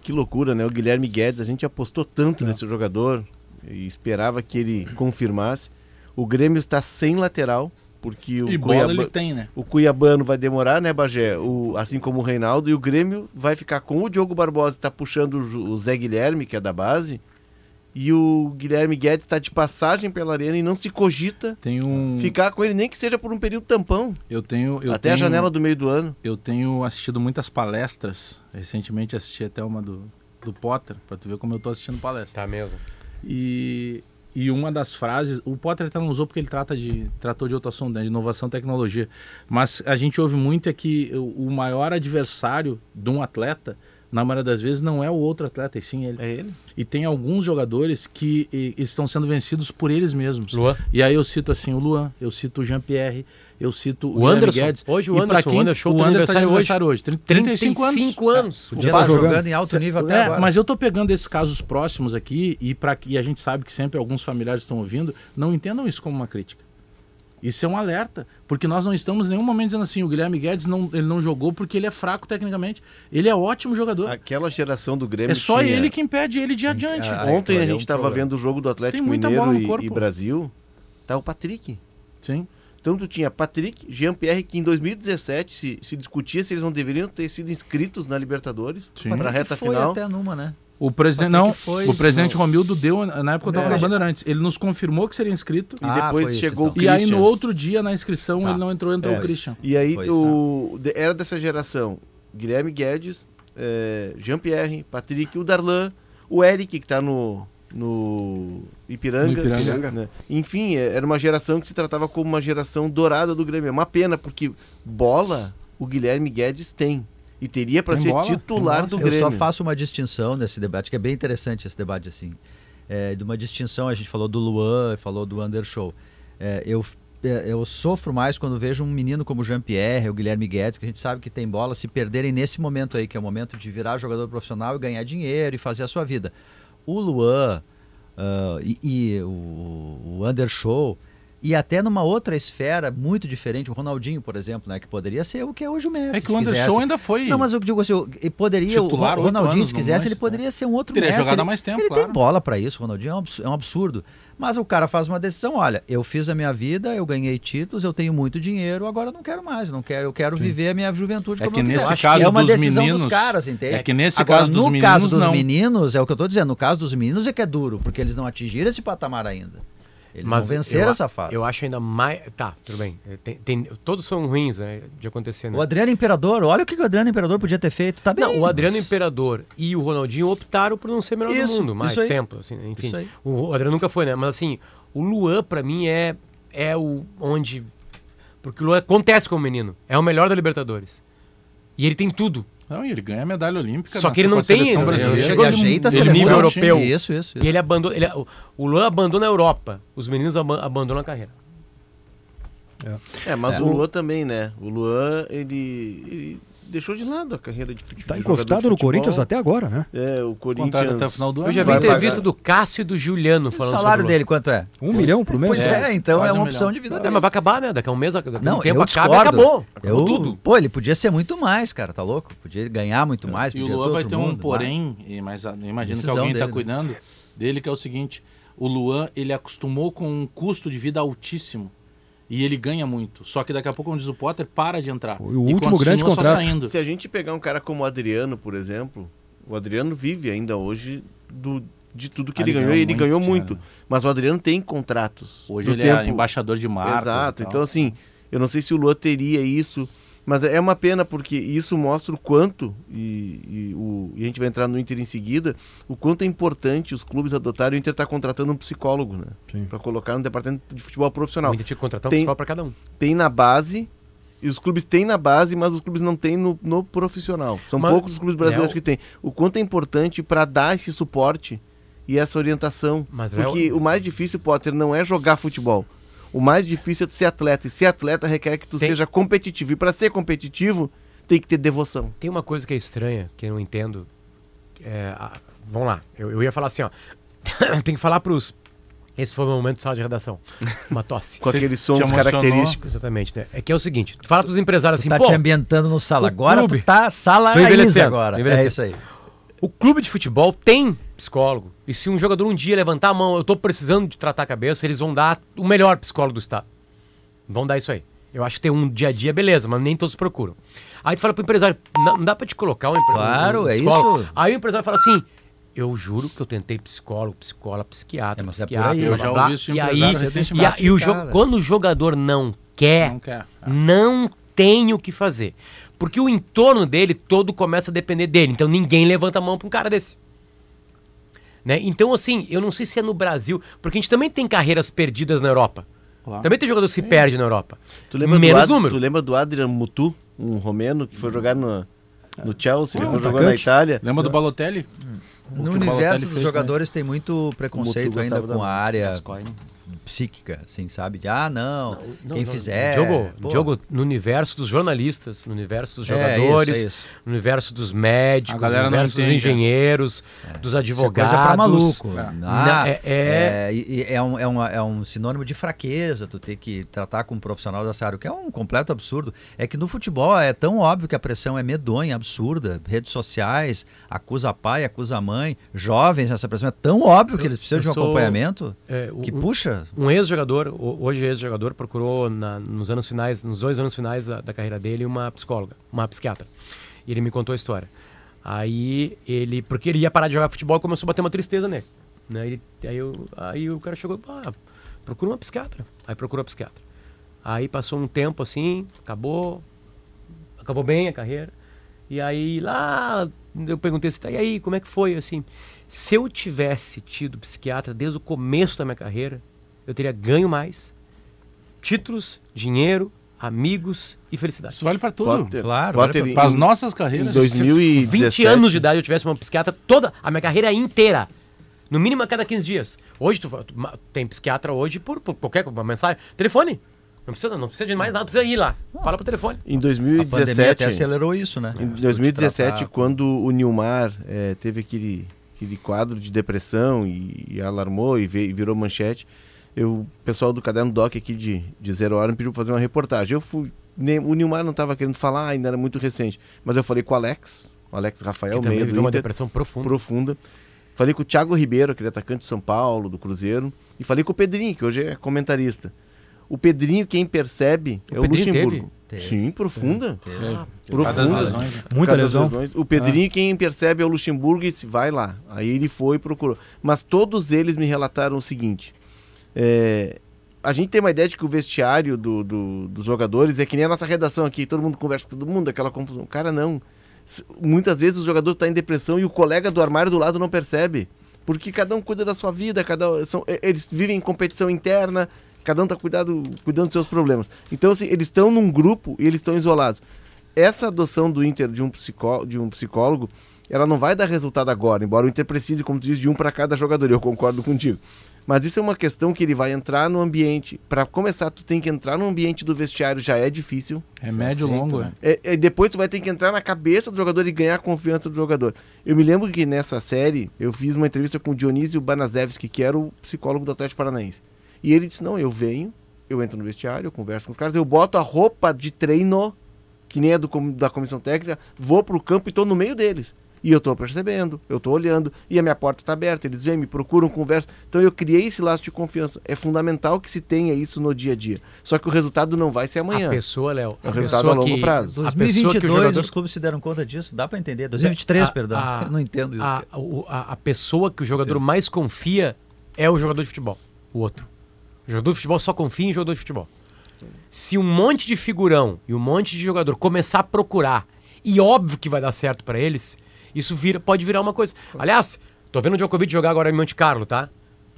Speaker 4: Que loucura, né? O Guilherme Guedes, a gente apostou tanto é. nesse jogador, e esperava que ele confirmasse. O Grêmio está sem lateral, porque o
Speaker 6: e Cuiabá, ele tem, né?
Speaker 4: O Cuiabano vai demorar, né, Bagé? O, assim como o Reinaldo, e o Grêmio vai ficar com o Diogo Barbosa, está puxando o, Zé Guilherme, que é da base, e o Guilherme Guedes está de passagem pela arena e não se cogita
Speaker 6: um...
Speaker 4: ficar com ele, nem que seja por um período tampão.
Speaker 6: Eu tenho. Eu
Speaker 4: até
Speaker 6: tenho,
Speaker 4: a janela do meio do ano.
Speaker 6: Eu tenho assistido muitas palestras. Recentemente assisti até uma do, do Potter, para tu ver como eu estou assistindo palestra.
Speaker 5: Tá mesmo.
Speaker 6: E, e uma das frases, o Potter até não usou porque ele trata de, tratou de outro assunto, né, de inovação e tecnologia. Mas a gente ouve muito é que o, o maior adversário de um atleta, na maioria das vezes, não é o outro atleta, e sim ele.
Speaker 4: É ele.
Speaker 6: E tem alguns jogadores que e, estão sendo vencidos por eles mesmos.
Speaker 5: Luan.
Speaker 6: E aí eu cito assim o Luan, eu cito o Jean-Pierre, eu cito
Speaker 5: o, o Anderson. Guedes. Hoje o Anderson,
Speaker 6: quem, o Anderson, o Anderson tá aniversário hoje. hoje. 35,
Speaker 5: 35 anos. anos.
Speaker 7: O tá jogando. jogando em alto nível até
Speaker 6: é,
Speaker 7: agora.
Speaker 6: Mas eu tô pegando esses casos próximos aqui e, pra, e a gente sabe que sempre alguns familiares estão ouvindo, não entendam isso como uma crítica. Isso é um alerta, porque nós não estamos em nenhum momento dizendo assim, o Guilherme Guedes não, ele não jogou porque ele é fraco tecnicamente. Ele é ótimo jogador.
Speaker 4: Aquela geração do Grêmio
Speaker 6: É só
Speaker 4: tinha...
Speaker 6: ele que impede ele de ir adiante.
Speaker 4: Ah, Ontem a gente estava é um vendo o jogo do Atlético Mineiro e, e, Brasil. Tá o Patrick.
Speaker 6: Sim.
Speaker 4: Então tu tinha Patrick, Jean-Pierre, que em 2017 se, se discutia se eles não deveriam ter sido inscritos na Libertadores para a reta
Speaker 7: foi
Speaker 4: final.
Speaker 7: até numa, né?
Speaker 6: O presidente não, foi, o presidente não. Romildo deu na época eu estava na Bandeirantes. Ele nos confirmou que seria inscrito
Speaker 4: e ah, depois isso, chegou
Speaker 6: então. o Christian. E aí no outro dia na inscrição tá. ele não entrou, entrou é. o Christian.
Speaker 4: E aí o era dessa geração Guilherme Guedes, é, Jean-Pierre, Patrick, o Darlan, o Eric que está no no Ipiranga. No
Speaker 6: Ipiranga.
Speaker 4: Né? Enfim, é, era uma geração que se tratava como uma geração dourada do Grêmio. É uma pena porque bola o Guilherme Guedes tem. E teria para ser
Speaker 6: bola,
Speaker 4: titular do
Speaker 7: Eu
Speaker 4: Grêmio.
Speaker 7: só faço uma distinção nesse debate, que é bem interessante esse debate assim. É, de uma distinção, a gente falou do Luan, falou do Undershow. É, eu, é, eu sofro mais quando vejo um menino como o Jean-Pierre, o Guilherme Guedes, que a gente sabe que tem bola, se perderem nesse momento aí, que é o momento de virar jogador profissional e ganhar dinheiro e fazer a sua vida. O Luan ah, e, e o, o Undershow, e até numa outra esfera muito diferente, o Ronaldinho, por exemplo, né, que poderia ser o que é hoje o Messi.
Speaker 6: É que o Anderson ainda foi.
Speaker 7: Não, mas eu digo assim, e poderia, o
Speaker 6: Titular
Speaker 7: Ronaldinho,
Speaker 6: anos
Speaker 7: se
Speaker 6: no
Speaker 7: quisesse, ele poderia ser um outro
Speaker 6: Teria
Speaker 7: Messi.
Speaker 6: jogado
Speaker 7: ele,
Speaker 6: mais tempo,
Speaker 7: Ele
Speaker 6: claro.
Speaker 7: tem bola pra isso, o Ronaldinho é um é um absurdo. Mas o cara faz uma decisão, olha, eu fiz a minha vida, eu ganhei títulos, eu tenho muito dinheiro, agora eu não quero mais, eu não quero, eu quero viver a minha juventude
Speaker 6: É
Speaker 7: como
Speaker 6: que
Speaker 7: eu quiser.
Speaker 6: nesse
Speaker 7: acho
Speaker 6: caso
Speaker 7: é uma
Speaker 6: dos
Speaker 7: decisão
Speaker 6: meninos-
Speaker 7: dos caras, entende?
Speaker 6: é que nesse
Speaker 7: Agora,
Speaker 6: caso dos
Speaker 7: no
Speaker 6: meninos,
Speaker 7: caso dos
Speaker 6: não.
Speaker 7: meninos, é o que eu tô dizendo, no caso dos meninos é que é duro, porque eles não atingiram esse patamar ainda. Eles
Speaker 5: Mas
Speaker 7: vão vencer
Speaker 5: eu
Speaker 7: essa fase.
Speaker 5: Eu acho ainda mais. Tá, tudo bem. É, tem- tem- todos são ruins, né? De acontecer, né?
Speaker 7: O Adriano Imperador, olha o que o Adriano Imperador podia ter feito, tá bem.
Speaker 5: Não, o Adriano
Speaker 7: mas-
Speaker 5: Imperador e o Ronaldinho optaram por não ser melhor
Speaker 7: Isso,
Speaker 5: do mundo, mais tempo, assim, enfim.
Speaker 7: Isso aí.
Speaker 5: O Adriano nunca foi, né? Mas assim, o Luan pra mim é é o onde porque o Luan acontece com o menino, é o melhor da Libertadores. E ele tem tudo.
Speaker 6: Não, e ele ganha a medalha olímpica.
Speaker 5: Só que ele não tem- ele
Speaker 7: ele ajeita a
Speaker 5: ele
Speaker 7: seleção.
Speaker 5: nível europeu.
Speaker 7: Isso, isso.
Speaker 5: E
Speaker 7: isso.
Speaker 5: ele abandona, ele, o, Luan abandona a Europa, os meninos aba- abandonam a carreira.
Speaker 4: É, mas
Speaker 7: É.
Speaker 4: o Luan também, né? O Luan, ele, ele deixou de lado a carreira de futebol.
Speaker 2: Tá
Speaker 4: de jogador
Speaker 2: encostado
Speaker 4: de
Speaker 2: no
Speaker 4: futebol.
Speaker 2: Corinthians até agora, né?
Speaker 4: É, o
Speaker 6: Contrato
Speaker 4: Corinthians...
Speaker 6: até o final do ano.
Speaker 5: Eu já vi entrevista
Speaker 4: pagar.
Speaker 5: do Cássio e do Juliano
Speaker 7: O
Speaker 5: falando
Speaker 7: salário
Speaker 5: sobre o
Speaker 7: dele quanto é?
Speaker 2: Um milhão por mês?
Speaker 7: Pois é, então
Speaker 6: quase
Speaker 7: é uma
Speaker 6: um
Speaker 7: opção
Speaker 6: milhão.
Speaker 7: de vida.
Speaker 5: É,
Speaker 7: dele.
Speaker 5: mas vai acabar, né? Daqui a um mês, daqui a
Speaker 7: Não,
Speaker 5: um tempo
Speaker 7: eu
Speaker 5: acaba e
Speaker 7: discordo.
Speaker 5: acabou.
Speaker 7: Eu,
Speaker 5: Acabou tudo.
Speaker 7: Pô, ele podia ser muito mais, cara, tá louco? Podia ganhar muito mais.
Speaker 6: E o Luan vai ter um porém, mas ah, imagino que alguém está
Speaker 7: né?
Speaker 6: cuidando dele, que é o seguinte: o Luan ele acostumou com um custo de vida altíssimo e ele ganha muito. Só que daqui a pouco, como diz o Potter, para de entrar.
Speaker 2: Foi o
Speaker 6: E
Speaker 2: último grande
Speaker 6: continua só
Speaker 2: contrato.
Speaker 6: Saindo.
Speaker 4: Se a gente pegar um cara como o Adriano, por exemplo, o Adriano vive ainda hoje do, de tudo que
Speaker 6: Ah,
Speaker 4: ele
Speaker 6: ele
Speaker 4: ganhou,
Speaker 6: ganhou
Speaker 4: e ele
Speaker 6: muito,
Speaker 4: ganhou
Speaker 6: tinha,
Speaker 4: muito.
Speaker 6: né?
Speaker 4: Mas o Adriano tem contratos.
Speaker 6: Hoje ele é
Speaker 4: tempo.
Speaker 6: embaixador de marcas.
Speaker 4: Exato.
Speaker 6: e tal.
Speaker 4: Então, assim, eu não sei se o Luan teria isso, mas é uma pena porque isso mostra o quanto, e, e o, e a gente vai entrar no Inter em seguida, o quanto é importante os clubes adotarem. O Inter está contratando um psicólogo, né? Para colocar no departamento de futebol profissional.
Speaker 5: Muita tinha que contratar um
Speaker 4: Tem-
Speaker 5: pessoal pra cada um.
Speaker 4: Tem na base. E os clubes têm na base, mas os clubes não têm no, no profissional. São
Speaker 5: Mas-
Speaker 4: poucos os clubes brasileiros
Speaker 5: Léo-
Speaker 4: que têm. O quanto é importante para dar esse suporte e essa orientação.
Speaker 5: Mas, Léo-
Speaker 4: Porque o mais difícil, Potter, não é jogar futebol. O mais difícil é tu ser atleta. E ser atleta requer que tu
Speaker 5: Tem-
Speaker 4: seja competitivo. E para ser competitivo, tem que ter devoção.
Speaker 5: Tem uma coisa que é estranha, que eu não entendo. É, a- vamos lá, eu, eu ia falar assim, ó. Tem que falar pros. Esse foi o meu momento de sala de redação. Uma tosse.
Speaker 4: Com aqueles sons característicos.
Speaker 5: Exatamente, né? É que é o seguinte, tu fala pros empresários assim,
Speaker 7: Tá
Speaker 5: pô,
Speaker 7: te ambientando no sala. Agora
Speaker 5: clube-
Speaker 7: tu tá sala
Speaker 5: Tô
Speaker 7: agora.
Speaker 5: tô.
Speaker 7: É isso aí.
Speaker 5: O clube de futebol tem psicólogo. E se um jogador um dia levantar a mão, eu tô precisando de tratar a cabeça, eles vão dar o melhor psicólogo do estado. Vão dar isso aí. Eu acho que tem um dia a dia, beleza, mas nem todos procuram. Aí tu fala pro empresário, não, não dá pra te colocar um, empre-
Speaker 7: Claro,
Speaker 5: um
Speaker 7: é isso.
Speaker 5: Aí o empresário fala assim, eu juro que eu tentei psicólogo, psicóloga, psiquiatra,
Speaker 7: É, mas é
Speaker 5: psiquiatra,
Speaker 7: aí.
Speaker 5: blá,
Speaker 6: Eu já ouvi isso
Speaker 5: E aí,
Speaker 6: empresário
Speaker 5: e a- e o
Speaker 7: Cara.
Speaker 5: quando o jogador não quer,
Speaker 6: Não quer.
Speaker 5: não tem o que fazer. Porque o entorno dele todo começa a depender dele. Então ninguém levanta a mão pra um cara desse. Né? Então, assim, eu não sei se é no Brasil, porque a gente também tem carreiras perdidas na Europa.
Speaker 6: Claro.
Speaker 5: Também tem jogador que se perde na Europa.
Speaker 4: Tu lembra,
Speaker 5: Menos
Speaker 4: do Ad-
Speaker 5: número.
Speaker 4: tu lembra do Adrian Mutu, um romeno que foi jogar no, no Chelsea, depois jogou
Speaker 2: atacante.
Speaker 4: na Itália?
Speaker 6: Lembra do Balotelli?
Speaker 7: No
Speaker 6: O que o
Speaker 7: universo
Speaker 6: Balotelli
Speaker 7: dos
Speaker 6: fez,
Speaker 7: jogadores tem muito preconceito ainda com
Speaker 4: da-
Speaker 7: a área
Speaker 6: Gascoigne.
Speaker 7: Psíquica, assim, sabe? De, ah, não,
Speaker 5: Não,
Speaker 7: quem
Speaker 5: não,
Speaker 7: fizer...
Speaker 5: Diogo,
Speaker 7: pô.
Speaker 5: Diogo, no universo dos jornalistas, no universo dos
Speaker 7: É,
Speaker 5: jogadores,
Speaker 7: isso, é isso.
Speaker 5: no universo dos médicos, no universo dos
Speaker 6: entende,
Speaker 5: engenheiros, dos
Speaker 7: Isso é
Speaker 5: advogados.
Speaker 7: coisa pra maluco.
Speaker 6: É.
Speaker 7: Ah,
Speaker 5: Não, é- é-
Speaker 7: é, e é, um, é, uma- é um sinônimo de fraqueza tu ter que tratar com um profissional dessa área, o que é um completo absurdo. É que no futebol é tão óbvio que a pressão é medonha, absurda. Redes sociais, acusa pai, acusa mãe, jovens, essa pressão é tão óbvio que eles precisam
Speaker 5: eu
Speaker 7: de um
Speaker 5: sou-
Speaker 7: acompanhamento
Speaker 5: É,
Speaker 7: que
Speaker 5: um- Um ex-jogador, ho- hoje ex-jogador, procurou na- nos anos finais, nos dois anos finais da, da carreira dele, uma psicóloga, uma psiquiatra. E ele me contou a história. Aí ele, porque ele ia parar de jogar futebol, começou a bater uma tristeza nele. Né? Ele- aí, eu- aí o cara chegou, ah, procura uma psiquiatra. Aí procurou a psiquiatra. Aí passou um tempo assim, acabou, acabou bem a carreira. E aí lá eu perguntei assim, tá, e aí, como é que foi assim? Se eu tivesse tido psiquiatra desde o começo da minha carreira, eu teria ganho mais, títulos, dinheiro, amigos e felicidade.
Speaker 6: Isso vale pra tudo.
Speaker 4: Potter,
Speaker 7: Claro,
Speaker 4: Potter,
Speaker 7: vale
Speaker 6: Para as nossas carreiras.
Speaker 4: em 2017,
Speaker 5: 20 anos de idade eu tivesse uma psiquiatra toda a minha carreira inteira. No mínimo a cada 15 dias. Hoje tu, tu- tem psiquiatra hoje por, por qualquer uma mensagem. Telefone. Não precisa, não precisa de mais nada, não precisa ir lá. Fala pro telefone.
Speaker 4: Em
Speaker 7: A pandemia até
Speaker 4: 2017,
Speaker 7: acelerou isso, né?
Speaker 4: Em
Speaker 7: Te
Speaker 4: 2017,
Speaker 7: tratar com-
Speaker 4: quando o Nilmar eh, teve aquele, aquele quadro de depressão e, e alarmou e, ve- e virou manchete, eu, o pessoal do Caderno Doc aqui de, de Zero Hora me pediu pra fazer uma reportagem. Eu fui. nem- o Nilmar não estava querendo falar, ainda era muito recente. Mas eu falei com o Alex, o Alex Rafael,
Speaker 5: que também
Speaker 4: meio
Speaker 5: viveu uma depressão profunda.
Speaker 4: profunda. Falei com o Thiago Ribeiro, aquele atacante de São Paulo, do Cruzeiro. E falei com o Pedrinho, que hoje é comentarista. O Pedrinho, quem percebe,
Speaker 5: O
Speaker 4: é o
Speaker 5: Pedrinho
Speaker 4: Luxemburgo.
Speaker 7: Teve?
Speaker 4: Sim, profunda.
Speaker 6: Causa das
Speaker 4: Profunda.
Speaker 6: lesões, né?
Speaker 2: Muita lesão.
Speaker 4: lesões. O Pedrinho, quem percebe é o Luxemburgo e disse, vai lá. Aí ele foi e procurou. Mas todos eles me relataram o seguinte: é, a gente tem uma ideia de que o vestiário do- do- dos jogadores é que nem a nossa redação aqui, todo mundo conversa com todo mundo, aquela confusão. Cara, não. Muitas vezes o jogador está em depressão e o colega do armário do lado não percebe. Porque cada um cuida da sua vida, cada são, eles vivem em competição interna, cada um está cuidando dos seus problemas. Então, assim, eles estão num grupo e eles estão isolados. Essa adoção do Inter de um, de um psicólogo, ela não vai dar resultado agora, embora o Inter precise, como tu diz, de um para cada jogador. Eu concordo contigo. Mas isso é uma questão que ele vai entrar no ambiente. Para começar, tu tem que entrar no ambiente do vestiário, já é difícil.
Speaker 6: É médio e
Speaker 7: aceita,
Speaker 6: longo,
Speaker 7: né?
Speaker 4: É, é, depois tu vai ter que entrar na cabeça do jogador e ganhar a confiança do jogador. Eu me lembro que nessa série eu fiz uma entrevista com o Dionísio Banazewski, que era o psicólogo do Atlético Paranaense. E ele disse: Não, eu venho, eu entro no vestiário, eu converso com os caras, eu boto a roupa de treino, que nem a do, com- da comissão técnica, vou pro campo e tô no meio deles. E eu tô percebendo, eu tô olhando, e a minha porta tá aberta, eles vêm, me procuram, conversam. Então eu criei esse laço de confiança. É fundamental que se tenha isso no dia a dia. Só que o resultado não vai ser amanhã.
Speaker 5: A pessoa, Léo.
Speaker 4: É um
Speaker 5: a
Speaker 4: resultado
Speaker 5: pessoa
Speaker 4: a longo
Speaker 5: que-
Speaker 4: prazo.
Speaker 5: A pessoa que o
Speaker 7: 2022
Speaker 5: jogador
Speaker 7: os clubes se deram conta disso, dá pra entender. 2023,
Speaker 5: A-
Speaker 7: perdão.
Speaker 5: a-
Speaker 7: Eu não entendo isso.
Speaker 5: A, a, a pessoa que o jogador mais confia é o jogador de futebol. O outro. O jogador de futebol só confia em jogador de futebol. Se um monte de figurão e um monte de jogador começar a procurar, e óbvio que vai dar certo pra eles, isso vira, pode virar uma coisa. Aliás, tô vendo o Djokovic jogar agora em Monte Carlo, tá?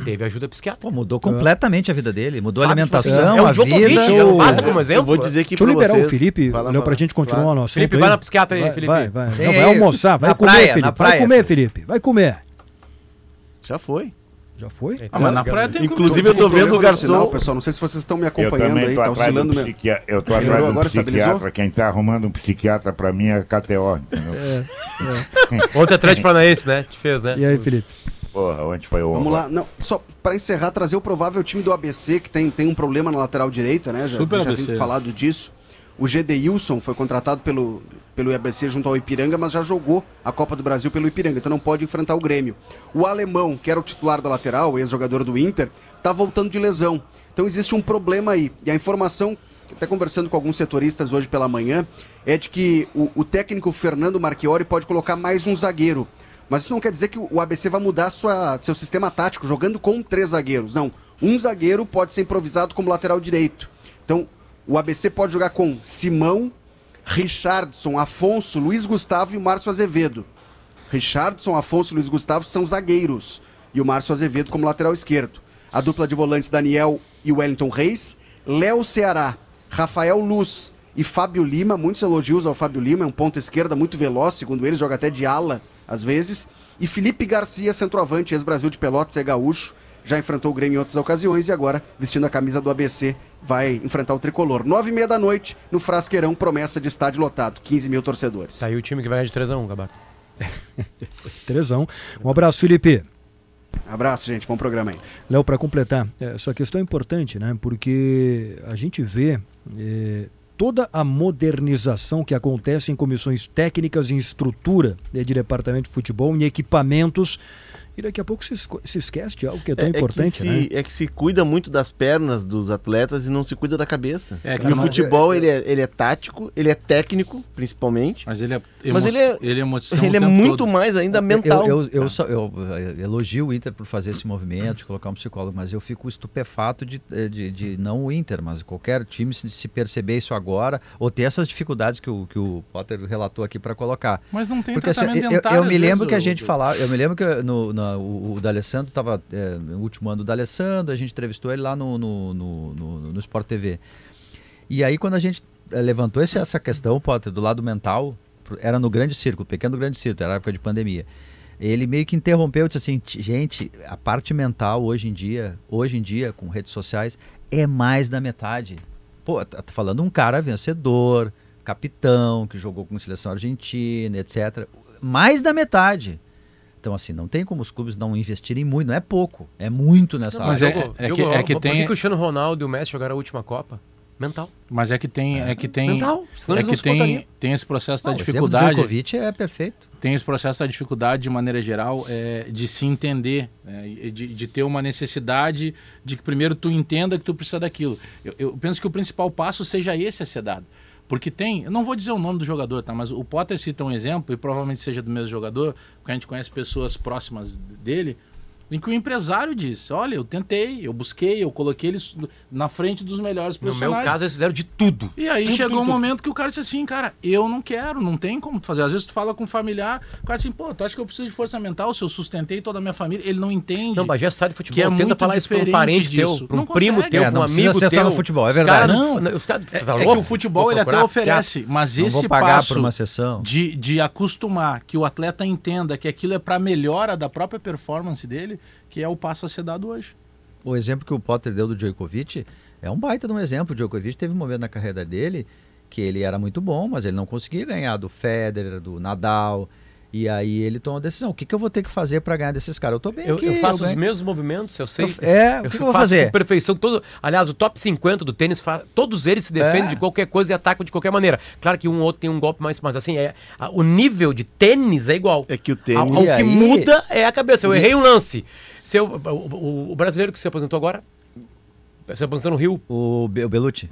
Speaker 5: Teve ajuda psiquiátrica.
Speaker 7: Pô, mudou completamente a vida dele. Mudou a
Speaker 5: Sabe, tipo assim,
Speaker 7: alimentação,
Speaker 5: é o
Speaker 7: a
Speaker 5: Djokovic,
Speaker 7: vida.
Speaker 5: não basta como exemplo.
Speaker 4: Eu vou dizer aqui
Speaker 2: Deixa eu liberar
Speaker 4: vocês.
Speaker 2: o Felipe, Léo, pra gente continuar
Speaker 4: Claro.
Speaker 2: o nosso
Speaker 5: Felipe, vai na psiquiatra aí,
Speaker 2: vai,
Speaker 5: Felipe.
Speaker 2: Vai, vai. Não, vai almoçar, vai
Speaker 7: na
Speaker 2: comer,
Speaker 7: praia,
Speaker 2: Felipe.
Speaker 7: na
Speaker 2: vai
Speaker 7: praia,
Speaker 2: comer.
Speaker 7: Felipe.
Speaker 2: Vai comer.
Speaker 4: Já foi.
Speaker 2: Já foi?
Speaker 6: Ah, mas na praia tem
Speaker 4: Inclusive, eu tô vendo o
Speaker 9: de sinal,
Speaker 4: garçom.
Speaker 9: pessoal, não sei se vocês estão me acompanhando aí, tá
Speaker 8: um
Speaker 9: oscilando. meu-
Speaker 8: psiquiatra. Eu tô atrás de um
Speaker 9: agora,
Speaker 8: psiquiatra. Quem tá arrumando um psiquiatra pra mim é KTO, entendeu?
Speaker 5: Ontem Atlético Paranaense, né? Te fez, né?
Speaker 2: E aí, Felipe?
Speaker 8: Porra, onde foi o
Speaker 9: Vamos lá, não, só para encerrar, trazer o provável time do ABC, que tem, tem um problema na lateral direita, né? Já,
Speaker 6: Super
Speaker 9: já
Speaker 6: ABC.
Speaker 9: tem falado disso. O Gedeilson foi contratado pelo, pelo ABC junto ao Ipiranga, mas já jogou a Copa do Brasil pelo Ipiranga, então não pode enfrentar o Grêmio. O alemão, que era o titular da lateral, ex-jogador do Inter, tá voltando de lesão. Então existe um problema aí. E a informação, até conversando com alguns setoristas hoje pela manhã, é de que o, o técnico Fernando Marchiori pode colocar mais um zagueiro. Mas isso não quer dizer que o ABC vai mudar sua, seu sistema tático, jogando com três zagueiros. Não. Um zagueiro pode ser improvisado como lateral direito. Então, o ABC pode jogar com Simão, Richardson, Afonso, Luiz Gustavo e Márcio Azevedo. Richardson, Afonso e Luiz Gustavo são zagueiros. E o Márcio Azevedo como lateral esquerdo. A dupla de volantes Daniel e Wellington Reis. Léo Ceará, Rafael Luz e Fábio Lima. Muitos elogios ao Fábio Lima, é um ponto esquerda muito veloz, segundo ele, joga até de ala às vezes. E Felipe Garcia, centroavante, ex-Brasil de Pelotas, é gaúcho. Já enfrentou o Grêmio em outras ocasiões e agora, vestindo a camisa do ABC, vai enfrentar o tricolor. Nove e meia da noite, no Frasqueirão, promessa de estádio lotado. 15 mil torcedores.
Speaker 5: Tá aí o time que vai de 3x1, Gabardo.
Speaker 2: Trezão. Um abraço, Felipe.
Speaker 9: Abraço, gente. Bom programa aí.
Speaker 2: Léo, para completar, eh, essa questão é importante, né? Porque a gente vê eh, toda a modernização que acontece em comissões técnicas, em estrutura eh, de departamento de futebol, em equipamentos, e daqui a pouco se, se esquece de algo que é tão
Speaker 4: É,
Speaker 2: importante,
Speaker 4: é, que
Speaker 2: né?
Speaker 4: se, é que se cuida muito das pernas dos atletas e não se cuida da cabeça.
Speaker 6: É,
Speaker 4: e
Speaker 6: cara,
Speaker 4: o
Speaker 6: mas
Speaker 4: futebol, ele, é, ele é tático, ele é técnico, principalmente.
Speaker 6: Mas ele é,
Speaker 4: Mas ele é-
Speaker 6: ele é
Speaker 4: Ele é muito
Speaker 6: todo.
Speaker 4: mais ainda mental.
Speaker 7: Eu, eu, eu, só- eu, eh, elogio o Inter por fazer esse movimento, de colocar um psicólogo, mas eu fico estupefato de, eh, de, de não o Inter, mas qualquer time se, se perceber isso agora, ou ter essas dificuldades que o, que o Potter relatou aqui para colocar.
Speaker 6: Mas não tem
Speaker 7: Porque assim,
Speaker 6: tratamento
Speaker 7: eu,
Speaker 6: dentário,
Speaker 7: eu me lembro que a gente falava, eu me lembro que no, o, o D'Alessandro estava no último ano do D'Alessandro, a gente entrevistou ele lá no, no, no, no, no Sport TV. E aí, quando a gente eh, levantou esse- essa questão, Potter, do lado mental, era no grande círculo, pequeno grande círculo, era época de pandemia. Ele meio que interrompeu disse assim: "Ti- gente, a parte mental hoje em dia, hoje em dia, com redes sociais, é mais da metade. Pô, tá falando um cara vencedor, capitão, que jogou com a seleção argentina, etc. Mais da metade. Então, assim, não tem como os clubes não investirem muito, não é pouco, é muito nessa
Speaker 6: Mas
Speaker 7: área.
Speaker 6: é-
Speaker 5: Diogo,
Speaker 6: é
Speaker 5: Diogo,
Speaker 6: que- é que
Speaker 5: por
Speaker 6: tem-
Speaker 5: que o Cristiano Ronaldo e o Messi jogaram a última Copa? Mental.
Speaker 6: Mas é que tem, é que tem,
Speaker 5: Mental. Senão
Speaker 6: é
Speaker 5: não
Speaker 6: que
Speaker 5: contariam.
Speaker 6: tem, tem esse processo da
Speaker 7: Não, o do
Speaker 6: dificuldade.
Speaker 7: Djokovic é perfeito.
Speaker 6: tem esse processo da dificuldade de maneira geral é, de se entender, e de, de ter uma necessidade de que primeiro tu entenda que tu precisa daquilo. Eu, eu penso que o principal passo seja esse a ser dado. Porque tem, eu não vou dizer o nome do jogador, tá? Mas o Potter cita um exemplo, e provavelmente seja do mesmo jogador, porque a gente conhece pessoas próximas dele, em que o empresário disse: Olha, eu tentei, eu busquei, eu coloquei eles na frente dos melhores
Speaker 5: No meu
Speaker 6: profissionais.
Speaker 5: caso, eles fizeram de tudo.
Speaker 6: E aí
Speaker 5: Tudo,
Speaker 6: chegou
Speaker 5: tudo,
Speaker 6: um
Speaker 5: tudo.
Speaker 6: momento que o cara disse assim, cara, eu não quero, não tem como tu fazer. Às vezes tu fala com um familiar, o cara assim, pô, tu acha que eu preciso de força mental se eu sustentei toda a minha família? Ele não entende.
Speaker 5: Não, Bagé sai de futebol.
Speaker 6: Que é
Speaker 5: Tenta
Speaker 6: muito
Speaker 5: falar isso pra um
Speaker 6: diferente
Speaker 5: parente
Speaker 6: disso.
Speaker 5: teu, pra um
Speaker 6: Não
Speaker 5: primo
Speaker 6: consegue.
Speaker 5: teu,
Speaker 7: É,
Speaker 5: pra
Speaker 7: não
Speaker 5: um amigo
Speaker 7: acertar
Speaker 5: teu.
Speaker 7: no futebol, é
Speaker 5: Os
Speaker 7: verdade.
Speaker 5: caras-
Speaker 6: Não,
Speaker 5: os caras- tá
Speaker 6: É, é que
Speaker 5: louco?
Speaker 6: o futebol ele até oferece, mas
Speaker 7: Não
Speaker 6: esse passo
Speaker 7: por uma sessão.
Speaker 6: de, de acostumar que o atleta entenda que aquilo é para melhora da própria performance dele, que é o passo a ser dado hoje.
Speaker 7: O exemplo que o Potter deu do Djokovic é um baita de um exemplo. O Djokovic teve um momento na carreira dele que ele era muito bom, mas ele não conseguia ganhar do Federer, do Nadal. E aí ele tomou a decisão. O que, que eu vou ter que fazer para ganhar desses caras? Eu tô bem
Speaker 5: Eu,
Speaker 7: aqui.
Speaker 5: eu faço os
Speaker 7: ganho.
Speaker 5: mesmos movimentos, eu sei.
Speaker 7: Eu- é, o que eu vou
Speaker 5: faço
Speaker 7: fazer?
Speaker 5: com perfeição. Todo, aliás, o top 50 do tênis, todos eles se defendem
Speaker 7: É.
Speaker 5: de qualquer coisa e atacam de qualquer maneira. Claro que um ou outro tem um golpe mais, mas assim, é, a- o nível de tênis é igual.
Speaker 4: É que o tênis.
Speaker 5: ao
Speaker 7: E
Speaker 5: que
Speaker 7: aí-
Speaker 5: muda é a cabeça. Eu errei um lance. Se eu- o, o- o brasileiro que se aposentou agora, se aposentou no Rio,
Speaker 7: O, Be- o Belucci.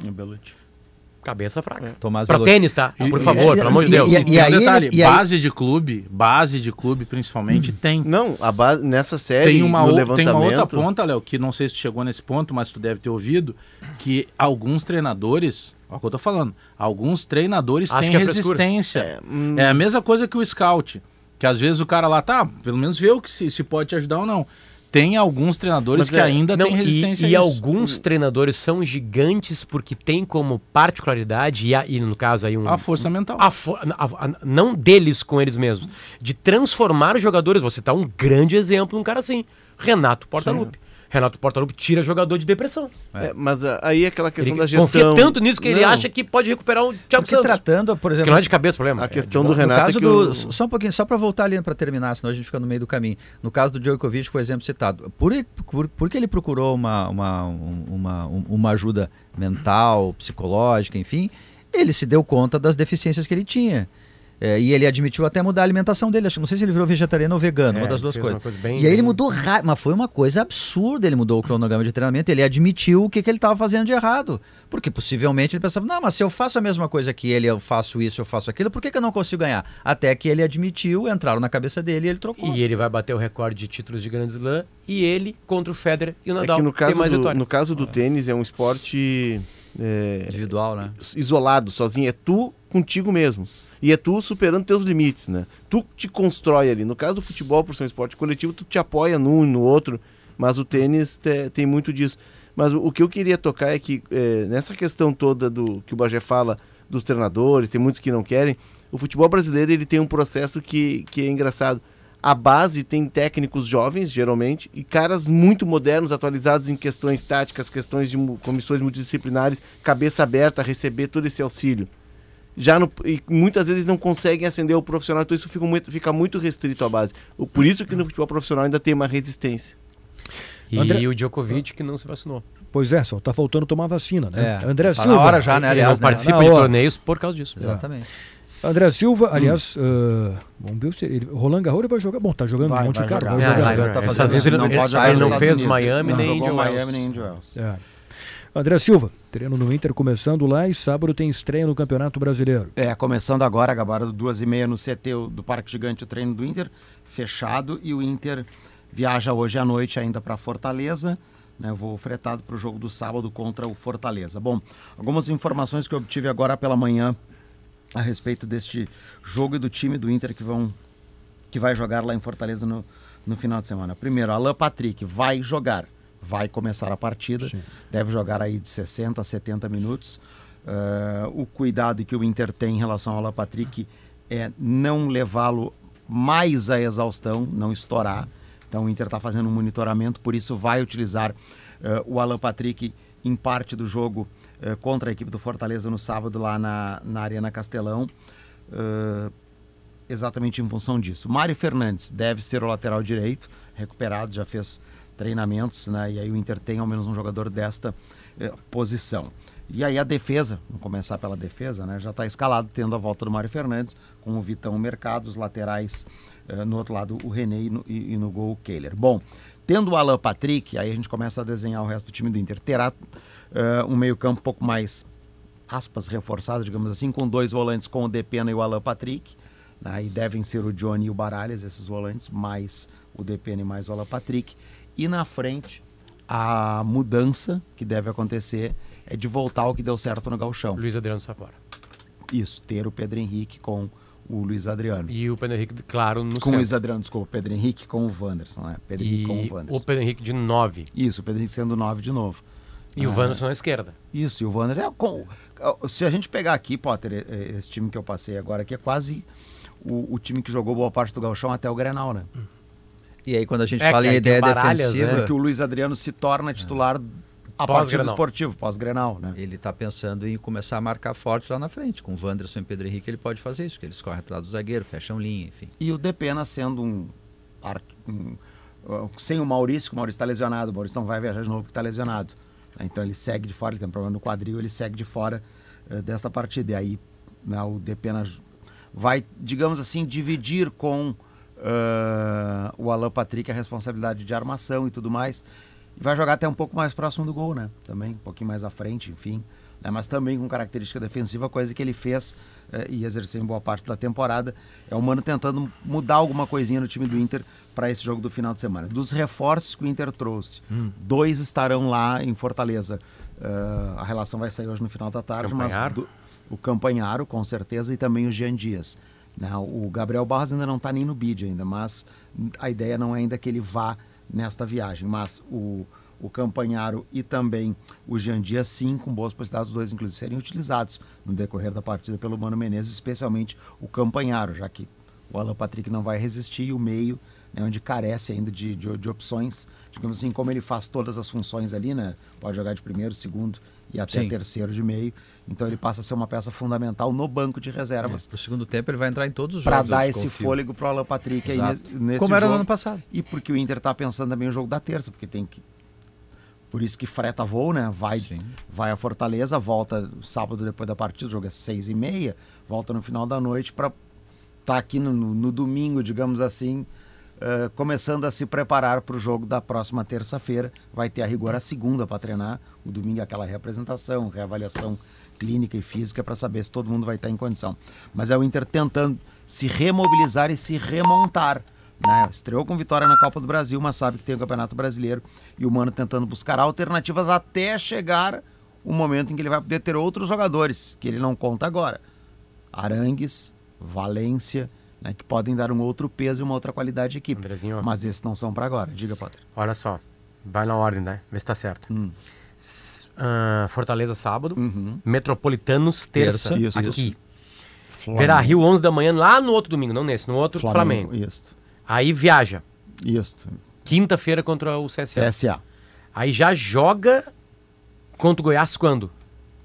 Speaker 5: Cabeça fraca.
Speaker 7: Tomás
Speaker 5: Pra
Speaker 7: Belucci.
Speaker 5: tênis, tá?
Speaker 6: E-
Speaker 5: Por
Speaker 6: e-
Speaker 5: favor,
Speaker 7: e-
Speaker 5: pelo amor de
Speaker 7: e-
Speaker 5: Deus.
Speaker 7: e-
Speaker 6: E, tem um
Speaker 7: aí ele-
Speaker 6: detalhe,
Speaker 7: e aí-
Speaker 6: base de clube, base de clube principalmente tem.
Speaker 4: Não, a base, nessa série,
Speaker 6: Tem uma,
Speaker 4: no
Speaker 6: o- tem uma outra ponta, Léo, que não sei se tu chegou nesse ponto, mas tu deve ter ouvido, que alguns treinadores, olha o que eu tô falando, alguns treinadores
Speaker 5: Acho
Speaker 6: têm
Speaker 5: é
Speaker 6: resistência.
Speaker 4: É, hum.
Speaker 6: É, a mesma coisa que o scout, que às vezes o cara lá tá, pelo menos vê o que se, se pode te ajudar ou não. Tem alguns treinadores
Speaker 4: Mas
Speaker 6: que
Speaker 4: é-
Speaker 6: ainda
Speaker 5: Não,
Speaker 6: têm resistência
Speaker 5: e, e
Speaker 6: a isso.
Speaker 5: alguns treinadores são gigantes porque tem como particularidade, e, a- e no caso aí um.
Speaker 6: A força mental.
Speaker 5: a a- não deles com eles mesmos, de transformar os jogadores. Vou citar um grande exemplo, um cara assim, Renato Portaluppi. Renato Portaluppi tira jogador de depressão.
Speaker 4: É, mas ah, aí é aquela questão
Speaker 5: Ele
Speaker 4: da gestão...
Speaker 5: confia tanto nisso que ele
Speaker 4: Não,
Speaker 5: acha que pode recuperar o Thiago
Speaker 7: Porque
Speaker 5: Santos.
Speaker 7: tratando, por
Speaker 5: Porque
Speaker 7: exemplo,
Speaker 5: não é de cabeça o problema.
Speaker 4: A
Speaker 5: é
Speaker 4: questão
Speaker 5: de
Speaker 4: do. Renato
Speaker 7: no caso
Speaker 4: é que
Speaker 7: do,
Speaker 4: o-
Speaker 7: Só um pouquinho, só para voltar ali para terminar, senão a gente fica no meio do caminho. No caso do Djokovic, foi exemplo citado. Por, por, por que ele procurou uma, uma, um- uma, um- uma ajuda mental, psicológica, enfim, ele se deu conta das deficiências que ele tinha. É, e ele admitiu até mudar a alimentação dele. Acho, que- não sei se ele virou vegetariano ou vegano,
Speaker 5: É,
Speaker 7: uma das duas coisas.
Speaker 5: uma coisa bem-
Speaker 7: e aí ele mudou rápido, mas foi uma coisa absurda. Ele mudou o cronograma de treinamento, ele admitiu o que, que ele estava fazendo de errado. Porque possivelmente ele pensava, não, mas se eu faço a mesma coisa que ele, eu faço isso, eu faço aquilo, por que, que eu não consigo ganhar? Até que ele admitiu, entraram na cabeça dele e ele trocou.
Speaker 5: E ele vai bater o recorde de títulos de Grand Slam e ele contra o Federer e o
Speaker 4: É
Speaker 5: Nadal
Speaker 4: que no
Speaker 5: tem
Speaker 4: caso,
Speaker 5: mais
Speaker 4: do,
Speaker 5: vitórias.
Speaker 4: no caso do tênis é um esporte é,
Speaker 7: Individual, né?
Speaker 4: isolado, sozinho. É tu contigo mesmo. E é tu superando teus limites, né? Tu te constrói ali. No caso do futebol, por ser um esporte coletivo, tu te apoia num e no outro. Mas o tênis te- tem muito disso. Mas o, o que eu queria tocar é que é, nessa questão toda do que o Bagé fala dos treinadores, tem muitos que não querem. O futebol brasileiro ele tem um processo que, que é engraçado. A base tem técnicos jovens, geralmente, e caras muito modernos, atualizados em questões táticas, questões de comissões multidisciplinares, cabeça aberta a receber todo esse auxílio. Já no, e muitas vezes não conseguem ascender o profissional, então isso fica muito, fica muito restrito à base. O- Por isso que no futebol profissional ainda tem uma resistência.
Speaker 5: E
Speaker 2: André-
Speaker 5: o Djokovic que não se vacinou.
Speaker 2: Pois é, só tá faltando tomar vacina, né?
Speaker 7: É,
Speaker 2: André
Speaker 7: tá
Speaker 2: Silva.
Speaker 7: na hora já, né? Aliás,
Speaker 5: não
Speaker 7: né?
Speaker 5: participa de torneios por causa disso.
Speaker 7: Exatamente.
Speaker 2: André Silva, aliás, ah, vamos ver se ele. Roland Garros vai jogar. Bom, tá jogando
Speaker 10: Vai,
Speaker 2: Monte
Speaker 10: jogar.
Speaker 2: vai
Speaker 5: Ah,
Speaker 2: jogar.
Speaker 5: vai,
Speaker 7: tá fazendo
Speaker 5: Essas vezes ele
Speaker 7: isso.
Speaker 5: não,
Speaker 7: Não
Speaker 5: ele, não fez. Miami
Speaker 10: Não
Speaker 5: nem Indian
Speaker 10: Miami nem Indian Wells.
Speaker 2: É. André Silva, treino no Inter começando lá e sábado tem estreia no Campeonato Brasileiro.
Speaker 10: É, começando agora, Gabardo, duas e meia no CT do Parque Gigante, o treino do Inter, fechado, e o Inter viaja hoje à noite ainda para Fortaleza, né, voo fretado para o jogo do sábado contra o Fortaleza. Bom, algumas informações que eu obtive agora pela manhã a respeito deste jogo e do time do Inter que vão que vai jogar lá em Fortaleza no, no final de semana. Primeiro, Alan Patrick vai jogar, vai começar a partida, deve jogar aí de 60 a 70 minutos. Ah, o cuidado que o Inter tem em relação ao Alan Patrick é não levá-lo mais à exaustão, não estourar. Então o Inter está fazendo um monitoramento, por isso vai utilizar ah, o Alan Patrick em parte do jogo ah, contra a equipe do Fortaleza no sábado lá na, na Arena Castelão. Ah, exatamente em função disso. Mário Fernandes deve ser o lateral direito, recuperado, já fez treinamentos, né? E aí o Inter tem ao menos um jogador desta eh, posição. E aí a defesa, vamos começar pela defesa, né? Já está escalado, tendo a volta do Mário Fernandes, com o Vitão Mercado, os laterais, eh, no outro lado o René e no, e- e no gol o Kehler. Bom, tendo o Alan Patrick, aí a gente começa a desenhar o resto do time do Inter. Terá eh, um meio-campo um pouco mais aspas, reforçado, digamos assim, com dois volantes com o Depena e o Alan Patrick. Né? E devem ser o Johnny e o Baralhas, esses volantes, mais o Depena e mais o Alan Patrick. E na frente, a mudança que deve acontecer é de voltar ao que deu certo no Galchão.
Speaker 5: Luiz Adriano Savora.
Speaker 10: Isso, ter o Pedro Henrique com o Luiz Adriano.
Speaker 5: E o Pedro Henrique, claro, no
Speaker 10: com o
Speaker 5: centro.
Speaker 10: Luiz Adriano, desculpa, Pedro Henrique com o Wanderson, né? Pedro Henrique com
Speaker 5: E
Speaker 10: o Wanderson.
Speaker 5: o Pedro Henrique de 9.
Speaker 10: Isso, o Pedro Henrique sendo 9 de novo.
Speaker 5: E o
Speaker 10: Ah,
Speaker 5: Wanderson na esquerda.
Speaker 10: Isso, e o Wander é com, se a gente pegar aqui, Potter, e- e- esse time que eu passei agora aqui é quase o, o time que jogou boa parte do Galchão até o Grenal, né?
Speaker 7: E aí, quando a gente
Speaker 5: É,
Speaker 7: fala
Speaker 5: que
Speaker 7: em ideia
Speaker 5: Baralhas,
Speaker 7: defensiva,
Speaker 5: né?
Speaker 10: Porque o Luiz Adriano se torna titular a partir do
Speaker 5: Pós-Grenal.
Speaker 10: esportivo, pós-Grenal, né?
Speaker 7: ele está pensando em começar a marcar forte lá na frente. Com o Wanderson e Pedro Henrique, ele pode fazer isso, porque eles correm atrás do zagueiro, fecham linha, enfim.
Speaker 10: E o Depena sendo um, um- uh, sem o Maurício, que o Maurício está lesionado, o Maurício não vai viajar de novo porque está lesionado. Então ele segue de fora, ele tem um problema no quadril, ele segue de fora uh, desta partida. E aí né, o Depena vai, digamos assim, dividir com uh, o Alan Patrick a responsabilidade de armação e tudo mais. E vai jogar até um pouco mais próximo do gol, né? Também, um pouquinho mais à frente, enfim. né? Mas também com característica defensiva, coisa que ele fez eh, e exerceu em boa parte da temporada. É o Mano tentando mudar alguma coisinha no time do Inter para esse jogo do final de semana. Dos reforços que o Inter trouxe, dois estarão lá em Fortaleza. Eh, a relação vai sair hoje no final da tarde, mas
Speaker 5: Campanharo?
Speaker 10: do- o Campanharo, com certeza, e também o Jean Dias. Né? O Gabriel Barros ainda não está nem no bid ainda, mas a ideia não é ainda que ele vá nesta viagem. Mas o, o Campanharo e também o Jean Dias, sim, com boas possibilidades, os dois, inclusive, serem utilizados no decorrer da partida pelo Mano Menezes, especialmente o Campanharo, já que o Alan Patrick não vai resistir e o meio, né, onde carece ainda de, de, de opções, digamos assim, como ele faz todas as funções ali, né? Pode jogar de primeiro, segundo e até
Speaker 7: Sim.
Speaker 10: terceiro de meio. Então ele passa a ser uma peça fundamental no banco de reservas.
Speaker 7: No segundo tempo, ele vai entrar em todos os
Speaker 10: Para
Speaker 7: jogos. eu
Speaker 10: dar esse
Speaker 7: desconfio.
Speaker 10: fôlego pro Alan Patrick aí
Speaker 7: Exato.
Speaker 10: nesse
Speaker 7: Como era no
Speaker 10: jogo.
Speaker 7: ano passado.
Speaker 10: E porque o Inter tá pensando também no jogo da terça, porque tem que. Por isso que freta voo, né? Vai,
Speaker 7: Sim.
Speaker 10: vai a Fortaleza, volta sábado depois da partida, o jogo é seis e meia, volta no final da noite para estar aqui no, no- no domingo, digamos assim, eh, começando a se preparar para o jogo da próxima terça-feira. Vai ter a rigor a segunda para treinar. O domingo é aquela reapresentação, reavaliação clínica e física para saber se todo mundo vai estar em condição. Mas é o Inter tentando se remobilizar e se remontar. Né? Estreou com vitória na Copa do Brasil, mas sabe que tem o Campeonato Brasileiro e o Mano tentando buscar alternativas até chegar o momento em que ele vai poder ter outros jogadores, que ele não conta agora. Arangues, Valência, né, que podem dar um outro peso e uma outra qualidade à equipe.
Speaker 5: Andrezinho.
Speaker 10: Mas esses não são para agora. Diga, Potter.
Speaker 5: Olha só, vai na ordem, né? Vê se tá certo.
Speaker 10: Hum.
Speaker 5: Ah, Fortaleza sábado,
Speaker 10: Uhum.
Speaker 5: Metropolitanos terça,
Speaker 7: Terça,
Speaker 10: isso,
Speaker 5: aqui.
Speaker 10: Flamengo.
Speaker 5: Beira Rio 11 da manhã, lá no outro domingo, não nesse, no outro Flamengo.
Speaker 10: Isso.
Speaker 5: Aí viaja,
Speaker 10: Isso.
Speaker 5: quinta-feira contra o CSA.
Speaker 10: CSA.
Speaker 5: Aí já joga contra o Goiás quando?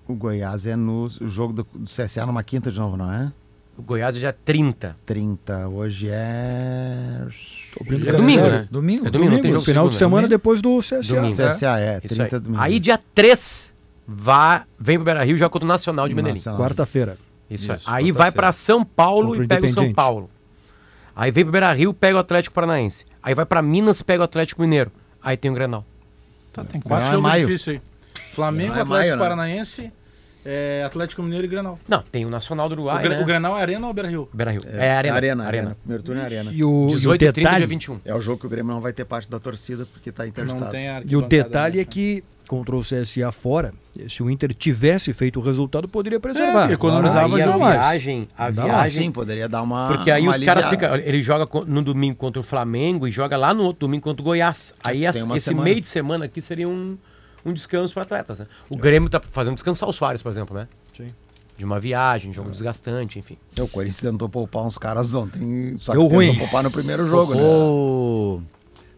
Speaker 10: O Goiás é no jogo do, do CSA numa quinta de novo, não é?
Speaker 5: O Goiás já é 30.
Speaker 10: 30. Hoje é.
Speaker 5: É
Speaker 2: o
Speaker 5: domingo,
Speaker 2: calendário.
Speaker 5: né?
Speaker 7: Domingo.
Speaker 5: É domingo, não tem jogo
Speaker 2: Final de
Speaker 5: segunda,
Speaker 2: semana
Speaker 5: né?
Speaker 2: depois do CSA.
Speaker 5: Domingo.
Speaker 10: CSA é,
Speaker 5: Isso
Speaker 10: 30
Speaker 5: aí.
Speaker 10: domingo.
Speaker 5: Aí dia 3 vá, vem pro Beira Rio joga contra o Nacional de Medellín.
Speaker 2: Quarta-feira.
Speaker 5: Isso,
Speaker 7: Isso,
Speaker 5: aí vai pra São Paulo
Speaker 2: Contra
Speaker 5: e pega o São. Paulo. Aí vem pro Beira Rio, pega o Atlético Paranaense. Aí vai pra Minas, pega o Atlético Mineiro. Aí tem o Grenal.
Speaker 6: Tá, tem quatro
Speaker 10: é
Speaker 6: jogos
Speaker 10: maio.
Speaker 6: difíceis aí. Flamengo,
Speaker 10: é
Speaker 6: Atlético
Speaker 10: maio, né?
Speaker 6: É, Atlético Mineiro e Grenal.
Speaker 5: Não, tem o Nacional do
Speaker 6: O,
Speaker 5: Uruguai,
Speaker 6: Gre-
Speaker 5: né?
Speaker 6: o Grenal é Arena ou Beira Rio?
Speaker 5: Beira Rio. É, Arena.
Speaker 10: Arena,
Speaker 5: Arena.
Speaker 10: Arena. Primeiro turno é Arena.
Speaker 2: E o, e o
Speaker 5: 18 e 30 dia
Speaker 2: detalhe,
Speaker 5: 21.
Speaker 10: É o jogo que o Grêmio não vai ter parte da torcida porque tá interditado.
Speaker 6: Não tem
Speaker 2: e o detalhe
Speaker 6: né?
Speaker 2: é que contra o CSA fora, se o Inter tivesse feito o resultado, poderia preservar.
Speaker 6: É, economizava
Speaker 5: aí a
Speaker 2: mais.
Speaker 5: viagem, a
Speaker 10: Dá
Speaker 5: viagem...
Speaker 10: sim, poderia dar uma.
Speaker 5: Porque aí
Speaker 10: uma
Speaker 5: os caras
Speaker 10: aliviada.
Speaker 5: ficam. Ele joga no domingo contra o Flamengo e joga lá no outro domingo contra o Goiás. Aí essa- esse
Speaker 10: semana.
Speaker 5: meio de semana aqui seria um, um descanso para atletas, né? O Grêmio tá fazendo descansar o Soares, por exemplo, né? de uma viagem, jogo desgastante, enfim.
Speaker 10: O Corinthians tentou poupar uns caras ontem, só
Speaker 2: Deu
Speaker 10: que
Speaker 2: ruim.
Speaker 10: tentou poupar no primeiro jogo, né?
Speaker 7: Poupou,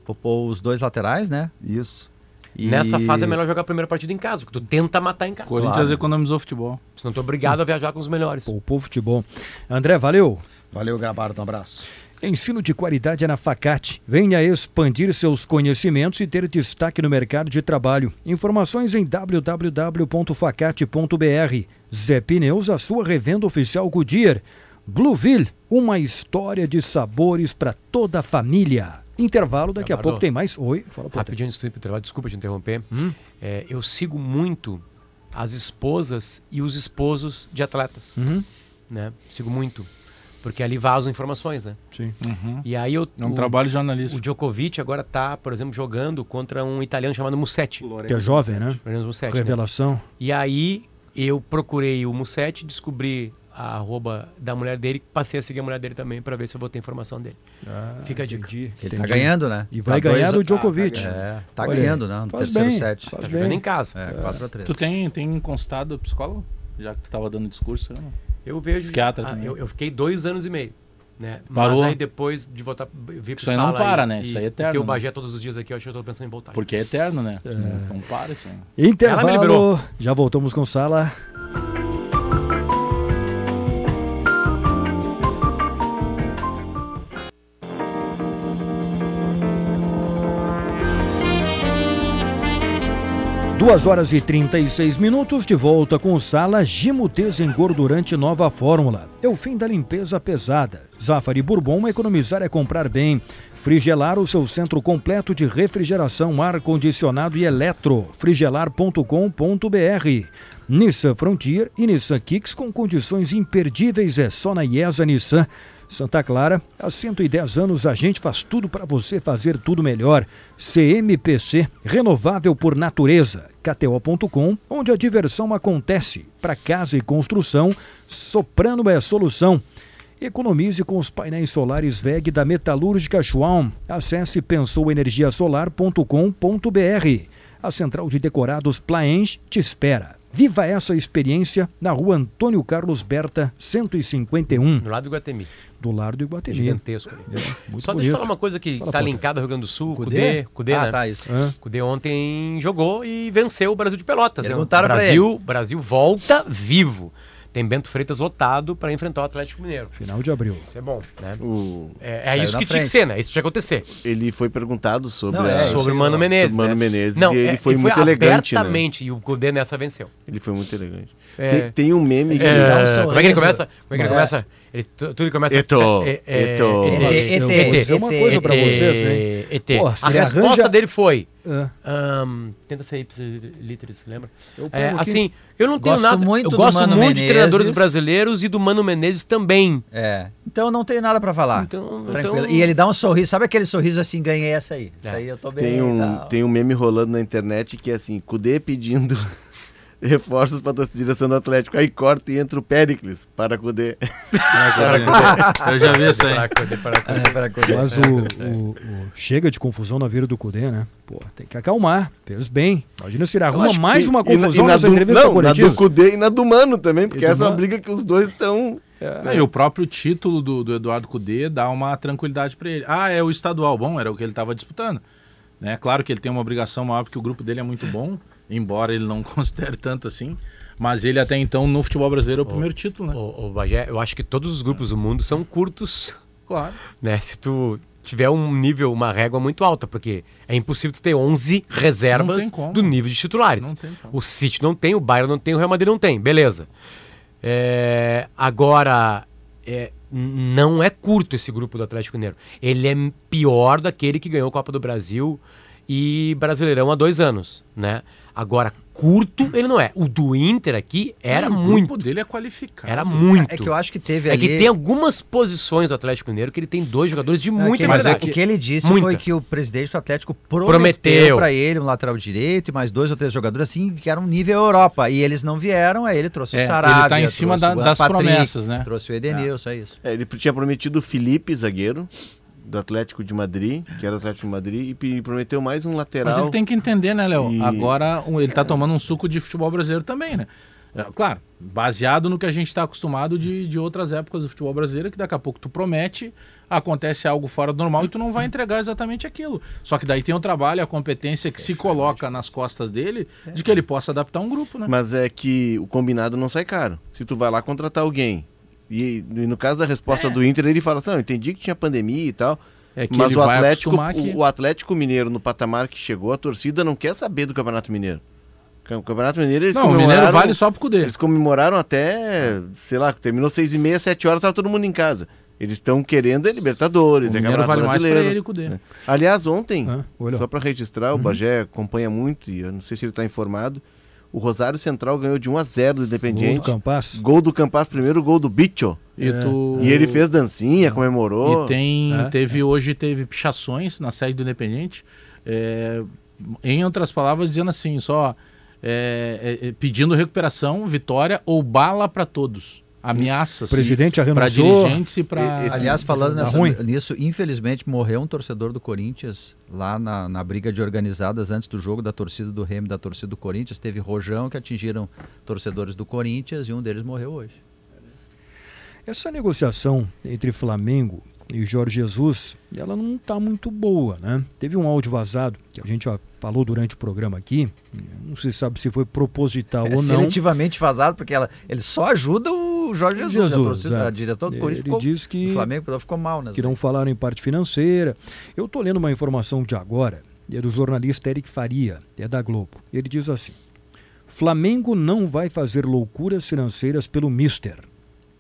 Speaker 7: poupou os dois laterais, né?
Speaker 10: Isso.
Speaker 7: E-
Speaker 5: Nessa fase é melhor jogar a primeira partida em casa, porque tu tenta matar em casa.
Speaker 6: Corinthians
Speaker 7: Claro.
Speaker 6: economizou futebol.
Speaker 5: Senão tu é obrigado a viajar com os melhores.
Speaker 2: Poupou futebol. André, valeu.
Speaker 10: Valeu, Gabardo, um abraço.
Speaker 2: Ensino de qualidade é na Facate. Venha expandir seus conhecimentos e ter destaque no mercado de trabalho. Informações em www.facate.br. Zé Pneus, a sua revenda oficial Goodyear. Blueville, uma história de sabores para toda a família. Intervalo, daqui a pouco tem mais. Oi, fala Potter.
Speaker 5: Rapidinho trabalho, desculpa te interromper. É, eu sigo muito as esposas e os esposos de atletas.
Speaker 2: Uhum.
Speaker 5: Né? Sigo muito. Porque ali vazam informações, né?
Speaker 2: Sim.
Speaker 5: E aí eu.
Speaker 6: É um
Speaker 5: o-
Speaker 6: trabalho jornalístico.
Speaker 5: O Djokovic agora tá, por exemplo, jogando contra um italiano chamado Musetti.
Speaker 2: Que é jovem, né?
Speaker 5: Lorenzo Musetti. né?
Speaker 2: Revelação.
Speaker 5: E aí eu procurei o Musetti, descobri a arroba da mulher dele, passei a seguir a mulher dele também para ver se eu vou ter informação dele. Fica a dica.
Speaker 2: Entendi.
Speaker 7: Ele tá ganhando, né?
Speaker 2: E vai
Speaker 7: Tá
Speaker 2: ganhar
Speaker 7: dois-
Speaker 2: do Djokovic.
Speaker 7: É, tá
Speaker 2: Olha,
Speaker 7: ganhando, né? No terceiro
Speaker 2: bem,
Speaker 7: set.
Speaker 5: Tá
Speaker 2: bem.
Speaker 5: jogando em casa.
Speaker 7: É, 4x3.
Speaker 6: Tu tem, tem constado psicólogo? Já que tu tava dando discurso, eu não.
Speaker 5: Eu vejo.
Speaker 6: Psiquiatra
Speaker 5: ah, eu, eu fiquei dois anos e meio. Né?
Speaker 6: Parou?
Speaker 5: Mas aí depois de voltar, vir pro
Speaker 6: Isso aí não
Speaker 5: sala
Speaker 6: para,
Speaker 5: e-
Speaker 6: né? Isso aí é
Speaker 5: e
Speaker 6: eterno,
Speaker 5: ter o
Speaker 6: né?
Speaker 5: Bagé todos os dias aqui, eu acho que eu tô pensando em voltar.
Speaker 6: Porque é eterno, né? Isso não para isso. aí.
Speaker 5: Ela me
Speaker 2: Intervalo.
Speaker 5: liberou.
Speaker 2: Já voltamos com sala. Duas horas e 36 minutos de volta com Sala Gimo Desengordurante Nova Fórmula. É o fim da limpeza pesada. Zafari Bourbon, economizar é comprar bem. Frigelar, o seu centro completo de refrigeração, ar-condicionado e eletro. frigelar.com.br. Nissan Frontier e Nissan Kicks com condições imperdíveis é só na IESA Nissan. Santa Clara, há 110 anos a gente faz tudo para você fazer tudo melhor. CMPC, renovável por natureza. KTO.com, onde a diversão acontece. Para casa e construção, Soprano é a solução. Economize com os painéis solares VEG da Metalúrgica Schwalm. Acesse pensouenergiasolar.com.br. A Central de Decorados Plaenge te espera. Viva essa experiência na rua Antônio Carlos Berta, 151,
Speaker 5: Do lado do Guatemi.
Speaker 2: do Lar do Iguatemi.
Speaker 5: Gigantesco.
Speaker 2: Muito
Speaker 5: Só deixa eu
Speaker 2: bonito.
Speaker 5: falar uma coisa que tá
Speaker 2: Potter.
Speaker 5: linkada ao Rio Grande do Sul,
Speaker 7: Cudê?
Speaker 5: Cudê, Cudê,
Speaker 7: ah,
Speaker 5: né?
Speaker 7: tá, isso.
Speaker 2: Hã?
Speaker 5: Cudê ontem jogou e venceu o Brasil de Pelotas. né?
Speaker 7: Perguntaram pra
Speaker 5: Brasil, Brasil volta vivo. Tem Bento Freitas lotado para enfrentar o Atlético Mineiro.
Speaker 2: Final de abril.
Speaker 5: Isso é bom, né?
Speaker 4: O-
Speaker 5: É, é isso que tinha que
Speaker 7: frente.
Speaker 5: ser, né? Isso tinha que acontecer.
Speaker 4: ele foi perguntado sobre,
Speaker 7: Não, é,
Speaker 5: Sobre o Mano Menezes.
Speaker 4: Mano
Speaker 5: né?
Speaker 4: Menezes,
Speaker 5: Não,
Speaker 4: e ele
Speaker 5: é,
Speaker 4: foi muito elegante, né?
Speaker 5: E o Cudê nessa venceu.
Speaker 4: Ele foi muito elegante.
Speaker 5: É.
Speaker 4: Tem, tem um meme que.
Speaker 5: É,
Speaker 7: um
Speaker 5: como é que ele começa? Como é que ele começa? Ele, tu- tudo ele começa...
Speaker 4: Eto,
Speaker 5: é, é,
Speaker 4: eto.
Speaker 5: é, é,
Speaker 2: eu
Speaker 5: é,
Speaker 2: vou dizer uma coisa pra
Speaker 5: ET,
Speaker 2: vocês, né?
Speaker 5: ET. A resposta dele foi... Ahn, tenta ser literis, lembra? É, assim, eu não tenho
Speaker 7: Gosto
Speaker 5: nada...
Speaker 7: muito
Speaker 5: eu gosto muito de treinadores brasileiros e do Mano Menezes também.
Speaker 7: É. Então eu não tenho nada pra falar.
Speaker 5: Então-
Speaker 7: Tranquilo.
Speaker 5: então-
Speaker 7: E ele dá um sorriso. Sabe aquele sorriso assim, ganhei essa aí. Isso
Speaker 5: É.
Speaker 7: aí eu tô bem.
Speaker 4: Tem um, tem um meme rolando na internet que é assim: Cudê pedindo reforços para a direção do Atlético. Aí corta e entra o Péricles para Cudê.
Speaker 6: Eu já vi isso aí.
Speaker 5: Para Cudê, para Cudê.
Speaker 7: É.
Speaker 2: Mas o, o- o- chega de confusão na vida do Cudê, né? Pô, tem que acalmar. Fez bem. Imagina se ele arruma mais
Speaker 4: que-
Speaker 2: uma
Speaker 4: e na-
Speaker 2: confusão
Speaker 4: e na
Speaker 2: nessa
Speaker 4: do-
Speaker 2: entrevista
Speaker 4: não,
Speaker 2: coletiva.
Speaker 4: Na do Cudê e na do Mano também, porque essa é uma
Speaker 2: Mano.
Speaker 4: briga que os dois estão.
Speaker 6: Não, e o próprio título do, do Eduardo Cudê dá uma tranquilidade para ele. Ah, é o estadual. Bom, era o que ele estava disputando. Né? Claro que ele tem uma obrigação maior porque o grupo dele é muito bom, embora ele não considere tanto assim. Mas ele até então no futebol brasileiro é o primeiro título, né?
Speaker 5: Ô, ô, Bagé, eu acho que todos os grupos do mundo são curtos,
Speaker 6: Claro.
Speaker 5: né? Se tu tiver um nível, uma régua muito alta, porque é impossível tu ter 11
Speaker 6: Não
Speaker 5: reservas do nível de titulares.
Speaker 6: Não tem como.
Speaker 5: O City não tem, o Bayern não tem, o Real Madrid não tem, beleza. É, agora, é, não é curto esse grupo do Atlético Mineiro. Ele é pior daquele que ganhou a Copa do Brasil e Brasileirão há dois anos, né? Agora, curto ele não é. O do Inter aqui era
Speaker 6: o
Speaker 5: muito.
Speaker 6: grupo dele é qualificado.
Speaker 5: Era muito.
Speaker 7: É que eu acho que teve
Speaker 5: É
Speaker 7: ali...
Speaker 5: que tem algumas posições do Atlético Mineiro que ele tem dois jogadores de
Speaker 7: É,
Speaker 5: muita
Speaker 7: que-
Speaker 6: mas é
Speaker 5: qualidade.
Speaker 7: O que ele disse
Speaker 5: Muita.
Speaker 7: foi que o presidente do Atlético prometeu,
Speaker 5: Prometeu.
Speaker 7: pra ele um lateral direito e mais dois ou três jogadores assim que eram nível Europa. E eles não vieram, aí ele trouxe
Speaker 6: É,
Speaker 7: o Sarabia.
Speaker 6: ele tá em cima da-
Speaker 7: o
Speaker 6: das
Speaker 7: Patrick,
Speaker 6: promessas, né?
Speaker 7: Trouxe o Edenilson, é isso.
Speaker 4: É, ele tinha prometido o Felipe, zagueiro, do Atlético de Madrid, que era do Atlético de Madrid, e prometeu mais um lateral.
Speaker 6: Mas ele tem que entender, né, Léo?
Speaker 4: E-
Speaker 6: Agora ele tá tomando um suco de futebol brasileiro também, né? É, claro, baseado no que a gente está acostumado de, de outras épocas do futebol brasileiro, que daqui a pouco tu promete, acontece algo fora do normal e tu não vai entregar exatamente aquilo. Só que daí tem o trabalho, a competência que se coloca nas costas dele, de que ele possa adaptar um grupo, né?
Speaker 4: Mas é que o combinado não sai caro. Se tu vai lá contratar alguém, e, e no caso da resposta do Inter, ele fala assim, não, eu entendi que tinha pandemia e tal,
Speaker 6: É que
Speaker 4: mas o Atlético,
Speaker 6: que-
Speaker 4: o, o Atlético Mineiro, no patamar que chegou, a torcida não quer saber do Campeonato Mineiro. O Campeonato Mineiro, eles
Speaker 6: Não, o
Speaker 4: comemoraram...
Speaker 6: Mineiro vale só pro Cudê.
Speaker 4: Eles comemoraram até, sei lá, terminou seis e meia, sete horas, tava todo mundo em casa. Eles estão querendo é Libertadores,
Speaker 6: O
Speaker 4: é
Speaker 6: Mineiro
Speaker 4: Campeonato
Speaker 6: vale mais pra
Speaker 4: Brasileiro.
Speaker 6: ele o Cudê.
Speaker 4: É. Aliás, ontem,
Speaker 2: Ah,
Speaker 4: só para registrar, o
Speaker 6: Uhum.
Speaker 4: Bagé acompanha muito e eu não sei se ele está informado. O Rosário Central ganhou de 1 a 0 do
Speaker 2: Gol
Speaker 4: Independiente.
Speaker 2: do Campas.
Speaker 4: Gol do Campas primeiro, gol do Bicho.
Speaker 6: E, tu...
Speaker 4: E ele fez dancinha, comemorou.
Speaker 6: E tem,
Speaker 2: É,
Speaker 6: teve hoje teve pichações na sede do Independente, é, em outras palavras dizendo assim, só é, é, é, pedindo recuperação, vitória ou bala para todos, ameaças.
Speaker 2: O presidente já
Speaker 6: para dirigentes e para
Speaker 7: Aliás, falando
Speaker 2: Tá
Speaker 7: nessa-
Speaker 2: ruim?
Speaker 7: nisso, infelizmente morreu um torcedor do Corinthians lá na, na briga de organizadas antes do jogo da torcida do Remo e da torcida do Corinthians. Teve rojão que atingiram torcedores do Corinthians e um deles morreu hoje.
Speaker 2: Essa negociação entre Flamengo e Jorge Jesus, ela não está muito boa, né? Teve um áudio vazado que a gente já falou durante o programa aqui. Não se sabe se foi proposital
Speaker 7: É
Speaker 2: ou não.
Speaker 7: seletivamente vazado, porque ela, ele só ajuda o Jorge Jesus.
Speaker 2: Jesus,
Speaker 7: a, torcida,
Speaker 2: é.
Speaker 7: a do
Speaker 2: Ele
Speaker 7: Corinthians ficou,
Speaker 2: diz que-
Speaker 7: o Flamengo ficou mal, né?
Speaker 2: que não falaram em parte financeira. Eu estou lendo uma informação de agora, é do jornalista Eric Faria, é da Globo. Ele diz assim: Flamengo não vai fazer loucuras financeiras pelo Mister.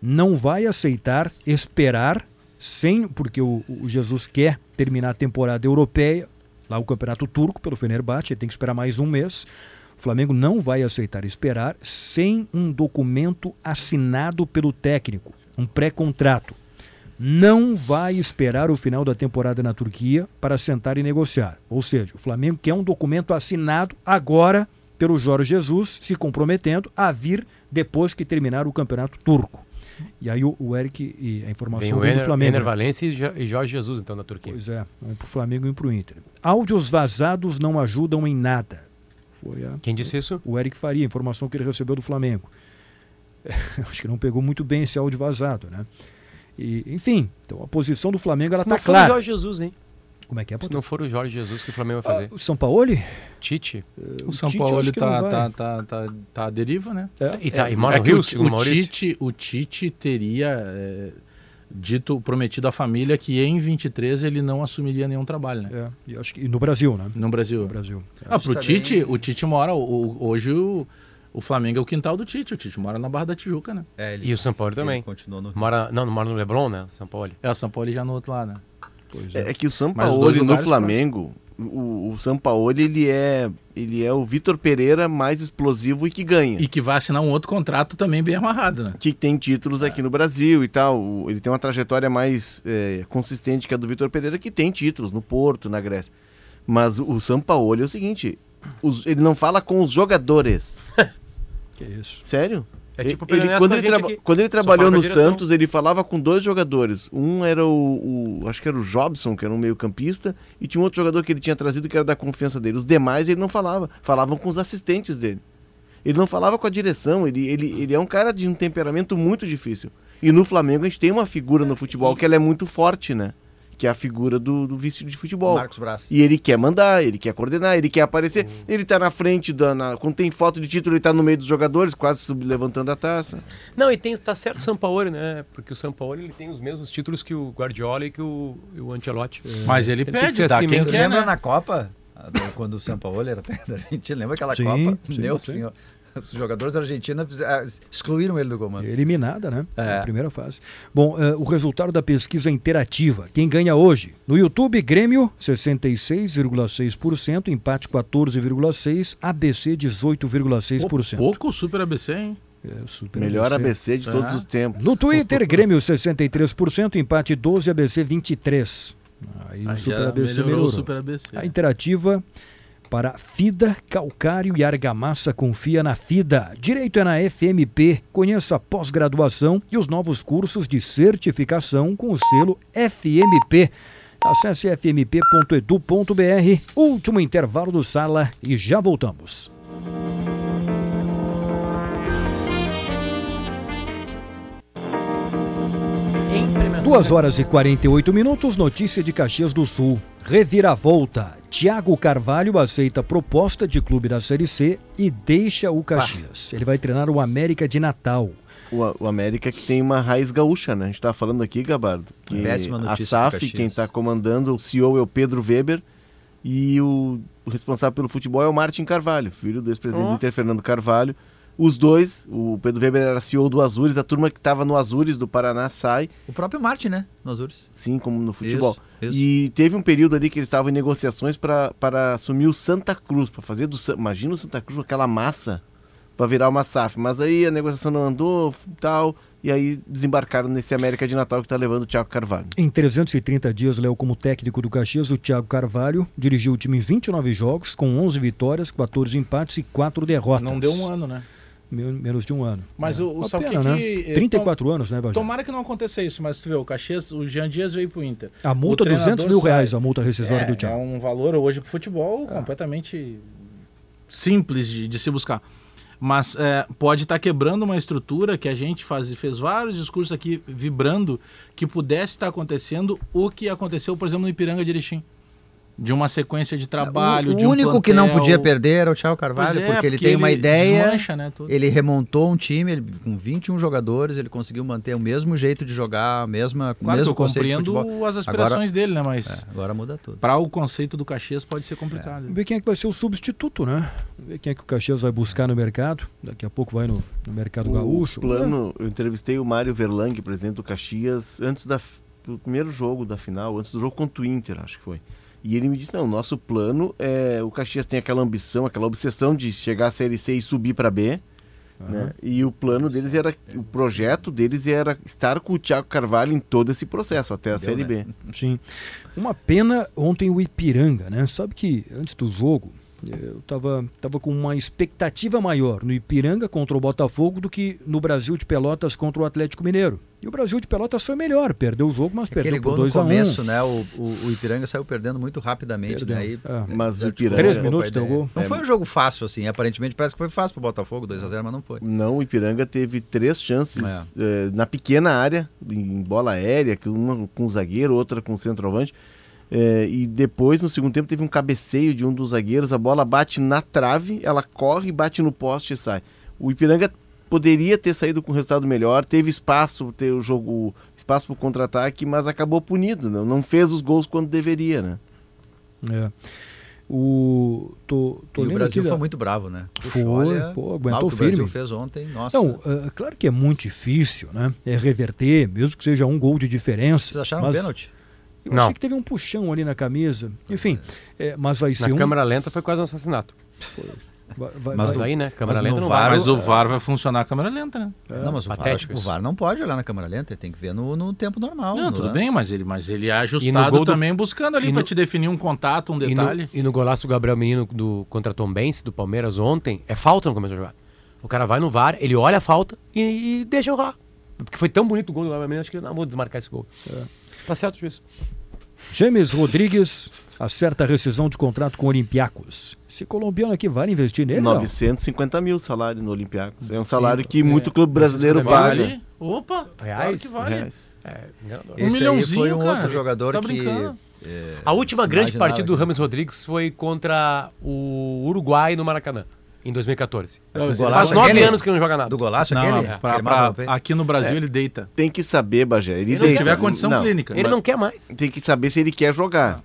Speaker 2: Não vai aceitar esperar sem, porque o, o Jesus quer terminar a temporada europeia, lá o campeonato turco pelo Fenerbahçe, ele tem que esperar mais um mês. O Flamengo não vai aceitar esperar sem um documento assinado pelo técnico, um pré-contrato não vai esperar o final da temporada na Turquia para sentar e negociar. Ou seja, o Flamengo quer um documento assinado agora pelo Jorge Jesus, se comprometendo a vir depois que terminar o campeonato turco. E aí o, o Eric, e a
Speaker 5: Vem
Speaker 2: informação
Speaker 5: o
Speaker 2: vem do Flamengo.
Speaker 5: Ener? Valencia e Jorge Jesus, então, na Turquia.
Speaker 2: Pois é, um para o Flamengo e um para o Inter. Áudios vazados não ajudam em nada. Foi a,
Speaker 5: Quem disse isso?
Speaker 2: o Eric Faria, a informação que ele recebeu do Flamengo. Acho que não pegou muito bem esse áudio vazado, né? E, enfim, então a posição do Flamengo ela
Speaker 5: Se não
Speaker 2: tá
Speaker 5: for o
Speaker 2: clara.
Speaker 5: Jorge Jesus, hein?
Speaker 2: Como é que é?
Speaker 5: Se não for o Jorge Jesus que o Flamengo vai fazer.
Speaker 2: Ah, o São Paulo?
Speaker 5: Tite.
Speaker 6: O São
Speaker 2: Tite,
Speaker 6: Paulo
Speaker 2: não
Speaker 6: tá, tá, tá, tá, à deriva, né?
Speaker 2: É.
Speaker 5: E, tá, e mora
Speaker 6: é que
Speaker 5: Rio,
Speaker 6: o,
Speaker 5: segundo o
Speaker 6: o,
Speaker 5: Maurício.
Speaker 6: Tite, o Tite teria é, dito, prometido à família que em 23 ele não assumiria nenhum trabalho, né?
Speaker 2: É, e acho que e no Brasil, né?
Speaker 6: No Brasil.
Speaker 2: No Brasil.
Speaker 6: Ah, pro
Speaker 7: Também-
Speaker 6: Tite, o Tite mora. o- o- hoje o, o Flamengo é o quintal do Tite. O Tite mora na Barra da Tijuca, né?
Speaker 7: É, ele-
Speaker 5: E o São Paulo também.
Speaker 7: continuou no
Speaker 5: Mora, não, não mora no Leblon, né? São Paulo.
Speaker 6: É o São Paulo já no outro lado, né?
Speaker 2: Pois
Speaker 4: É, é que o São Paulo no Flamengo, o, o São Paulo ele é, ele é o Vitor Pereira mais explosivo e que ganha.
Speaker 6: E que vai assinar um outro contrato também bem amarrado, né?
Speaker 4: que tem títulos aqui no Brasil e tal. Ele tem uma trajetória mais é, consistente que a do Vitor Pereira, que tem títulos no Porto, na Grécia. Mas o São Paulo é o seguinte: os- ele não fala com os jogadores.
Speaker 2: Que isso.
Speaker 4: Sério?
Speaker 5: É tipo
Speaker 4: ele, quando, ele
Speaker 5: aqui.
Speaker 4: quando ele trabalhou no. Santos, ele falava com dois jogadores. Um era o, o- Acho que era o Jobson, que era um meio-campista, e tinha um outro jogador que ele tinha trazido que era da confiança dele. Os demais ele não falava. Falavam com os assistentes dele. Ele não falava com a direção. Ele, ele, ele é um cara de um temperamento muito difícil. E no Flamengo a gente tem uma figura no futebol que ela é muito forte, né? Que é a figura do, do vice de futebol.
Speaker 7: Marcos Braz.
Speaker 4: E ele quer mandar, ele quer coordenar, ele quer aparecer. Ele tá na frente, da, na- quando tem foto de título, ele tá no meio dos jogadores, quase sub- levantando a taça.
Speaker 5: Não, e tem, tá certo o São Paulo, né? Porque o São Paulo ele tem os mesmos títulos que o Guardiola e que o, e o Ancelotti.
Speaker 6: Mas ele,
Speaker 5: Ele tem que
Speaker 6: pede, tá?
Speaker 5: assim
Speaker 6: Quem
Speaker 5: mesmo.
Speaker 6: Quer,
Speaker 7: lembra
Speaker 6: né?
Speaker 7: na Copa? Quando o São Paulo era até da Argentina, lembra aquela
Speaker 2: Sim,
Speaker 7: Copa?
Speaker 2: sim,
Speaker 7: Meu
Speaker 2: sim.
Speaker 7: senhor. Os jogadores da Argentina ah, excluíram ele do comando.
Speaker 2: Eliminada, né?
Speaker 7: É.
Speaker 2: Na primeira fase. Bom, eh, o resultado da pesquisa interativa. Quem ganha hoje? No YouTube, Grêmio, 66,6%, empate 14,6%, ABC 18,6%.
Speaker 6: Pouco o Super ABC, hein?
Speaker 2: É, super
Speaker 4: Melhor
Speaker 2: ABC.
Speaker 4: ABC de todos
Speaker 6: Ah.
Speaker 4: os tempos.
Speaker 2: No Twitter, Grêmio 63%, empate 12, ABC 23%. Aí o
Speaker 6: Aí
Speaker 2: Super
Speaker 6: já
Speaker 2: ABC
Speaker 6: melhorou
Speaker 2: melhorou.
Speaker 6: o Super ABC.
Speaker 2: A interativa para FIDA, Calcário e Argamassa confia na FIDA. Direito é na FMP. Conheça a pós-graduação e os novos cursos de certificação com o selo FMP. Acesse fmp.edu.br. Último intervalo do sala e já voltamos. Duas horas e 48 minutos, notícia de Caxias do Sul. Reviravolta. Tiago Carvalho aceita proposta de clube da Série C e deixa o Caxias. Ele vai treinar o América de Natal.
Speaker 4: O, o América que tem uma raiz gaúcha, né? A gente estava falando aqui, Gabardo. Que
Speaker 7: Péssima
Speaker 4: a
Speaker 7: notícia
Speaker 4: SAF,
Speaker 7: pro Caxias.
Speaker 4: quem está comandando, o CEO é o Pedro Weber e o, o responsável pelo futebol é o Martin Carvalho, filho do ex-presidente do Inter, Fernando Carvalho. Os dois, o Pedro Weber era CEO do Azures, a turma que estava no Azures do Paraná sai,
Speaker 7: O próprio Martin, né? No Azures.
Speaker 4: sim, como no futebol.
Speaker 7: Isso, isso.
Speaker 4: E teve um período ali que eles estavam em negociações para para assumir o Santa Cruz, para fazer do imagina o Santa Cruz com aquela massa para virar uma SAF, mas aí a negociação não andou, tal, e aí desembarcaram nesse América de Natal que está levando o Thiago Carvalho.
Speaker 2: Em 330 dias, Léo, como técnico do Caxias, o Thiago Carvalho dirigiu o time em 29 jogos, com 11 vitórias, 14 empates e 4 derrotas.
Speaker 6: Não deu um ano, né?
Speaker 2: Men- Menos de um ano.
Speaker 6: Mas
Speaker 2: É.
Speaker 6: o, o sabe
Speaker 2: pena,
Speaker 6: que
Speaker 2: né?
Speaker 6: eh,
Speaker 2: 34 anos, né,
Speaker 6: tom-
Speaker 2: Bajé?
Speaker 6: Tomara que não aconteça isso, mas tu vê, o Caxias, o Jean Dias veio pro Inter.
Speaker 2: A multa,
Speaker 6: O treinador
Speaker 2: 200 mil
Speaker 6: sai.
Speaker 2: reais, a multa rescisória
Speaker 6: é,
Speaker 2: do Thiago.
Speaker 6: É um valor hoje pro futebol completamente simples de, de se buscar. Mas é, pode estar quebrando uma estrutura que a gente faz, fez vários discursos aqui vibrando que pudesse estar acontecendo o que aconteceu, por exemplo, no Ipiranga de Erechim. De uma sequência de trabalho,
Speaker 7: o
Speaker 6: de um
Speaker 7: único que não
Speaker 6: plantel.
Speaker 7: podia perder era o Thiago Carvalho,
Speaker 6: é,
Speaker 7: porque ele
Speaker 6: porque
Speaker 7: tem uma
Speaker 6: ele
Speaker 7: ideia.
Speaker 6: desmancha, né, tudo.
Speaker 7: Ele remontou um time ele, com 21 jogadores, ele conseguiu manter o mesmo jeito de jogar, a mesma, o
Speaker 6: Claro
Speaker 7: mesmo
Speaker 6: eu
Speaker 7: conceito de
Speaker 6: compreendo as aspirações dele, né? Mas
Speaker 7: É, agora muda tudo.
Speaker 6: para o conceito do Caxias pode ser complicado.
Speaker 2: Vamos ver quem é que vai ser o substituto, né? Vamos ver quem é que o Caxias vai buscar no mercado. Daqui a pouco vai no, no mercado gaúcho.
Speaker 4: O plano, eu entrevistei o Mário Verlang, presidente do Caxias, antes da, do primeiro jogo da final, antes do jogo contra o Inter, acho que foi. E ele me disse, não, o nosso plano é... O Caxias tem aquela ambição, aquela obsessão de chegar à Série C e subir para B. Né? E o plano deles era... O projeto deles era estar com o Thiago Carvalho em todo esse processo, até a Série B.
Speaker 2: Sim. Uma pena ontem o Ipiranga, né? Sabe que antes do jogo eu tava, tava com uma expectativa maior no Ipiranga contra o Botafogo do que no Brasil de Pelotas contra o Atlético Mineiro. E o Brasil de Pelotas foi melhor, perdeu o jogo, mas
Speaker 7: Aquele
Speaker 2: perdeu por
Speaker 7: gol no
Speaker 2: 2 a 1
Speaker 7: começo, né? O, o, o Ipiranga saiu perdendo muito rapidamente,
Speaker 2: Perdeu.
Speaker 7: né? Aí,
Speaker 2: É.
Speaker 4: Mas o
Speaker 7: desarticulou
Speaker 4: Ipiranga-
Speaker 7: um
Speaker 2: Três
Speaker 7: a
Speaker 2: minutos deu gol.
Speaker 7: Não
Speaker 4: É.
Speaker 7: foi um jogo fácil, assim. Aparentemente parece que foi fácil pro Botafogo, 2x0, mas não foi.
Speaker 4: Não, o Ipiranga teve três chances
Speaker 7: É.
Speaker 4: eh, na pequena área, em bola aérea, que uma com o zagueiro, outra com o centroavante. Eh, e depois, no segundo tempo, teve um cabeceio de um dos zagueiros, a bola bate na trave, ela corre, bate no poste e sai. O Ipiranga poderia ter saído com um resultado melhor, teve espaço, ter o jogo, espaço para o contra-ataque, mas acabou punido, não, não fez os gols quando deveria, né?
Speaker 2: É. O, tô, tô
Speaker 7: e o Brasil
Speaker 2: aqui
Speaker 7: foi muito bravo, né? Puxa,
Speaker 2: Foi,
Speaker 7: olha,
Speaker 2: pô, aguentou
Speaker 7: o que o Brasil
Speaker 2: firme.
Speaker 7: fez ontem, nossa.
Speaker 2: Não, é claro que é muito difícil, né? É reverter, mesmo que seja um gol de diferença.
Speaker 7: Vocês acharam
Speaker 2: mas
Speaker 7: um pênalti?
Speaker 2: Eu
Speaker 5: Não.
Speaker 2: achei que teve um puxão ali na camisa. Enfim, é, mas vai ser
Speaker 5: Na
Speaker 2: um.
Speaker 5: câmera lenta foi quase um assassinato.
Speaker 2: vai- vai-
Speaker 7: Mas
Speaker 2: vai-
Speaker 5: aí, né? Câmera lenta não
Speaker 7: VAR
Speaker 5: vai.
Speaker 6: Mas o VAR vai funcionar a câmera lenta, né?
Speaker 7: não, mas o VAR,
Speaker 5: patético
Speaker 7: acho que o. VAR não pode olhar na câmera lenta, ele tem que ver no, no tempo normal.
Speaker 6: Não,
Speaker 7: no
Speaker 6: tudo
Speaker 7: lance.
Speaker 6: bem, mas ele, mas ele é
Speaker 5: E no
Speaker 6: ajustado
Speaker 5: gol do-
Speaker 6: também buscando ali pra
Speaker 5: no-
Speaker 6: te definir um contato, um
Speaker 5: E no,
Speaker 6: detalhe.
Speaker 5: e no golaço do Gabriel Menino do, contra Tom Benz, do Palmeiras ontem, é falta no começo da jogada. O cara vai no VAR, ele olha a falta e, e deixa rolar. Porque foi tão bonito o gol do Gabriel Menino, acho que ele não vou desmarcar esse gol. Tá certo, juiz.
Speaker 2: James Rodrigues acerta a rescisão de contrato com o Olympiacos. Esse colombiano aqui vale investir nele? não?
Speaker 4: 950 mil salário no Olympiacos. É um salário que muito clube brasileiro
Speaker 6: Vale?
Speaker 4: paga.
Speaker 6: Opa,
Speaker 5: Reais?
Speaker 6: claro que vale.
Speaker 4: Reais.
Speaker 5: É.
Speaker 6: Um
Speaker 7: Esse aí
Speaker 6: milhãozinho,
Speaker 7: foi um
Speaker 6: cara.
Speaker 7: outro jogador
Speaker 6: Tá
Speaker 7: que...
Speaker 6: brincando.
Speaker 7: é,
Speaker 5: A última grande partida do Rames Rodrigues foi contra o Uruguai no Maracanã, em 2014.
Speaker 6: Não, ele
Speaker 7: golaço
Speaker 5: Faz nove
Speaker 7: aquele-
Speaker 5: anos que ele não joga nada.
Speaker 7: Do golaço
Speaker 6: Não,
Speaker 7: aquele?
Speaker 6: não,
Speaker 7: Que
Speaker 6: pra-
Speaker 7: ele
Speaker 6: pra-
Speaker 7: peito?
Speaker 6: aqui no Brasil ele deita.
Speaker 4: Tem que saber, Bagé. Ele
Speaker 6: Ele não
Speaker 4: deita.
Speaker 6: tiver condição
Speaker 4: Não,
Speaker 6: clínica.
Speaker 5: Ele não quer mais.
Speaker 4: Tem que saber se ele quer jogar.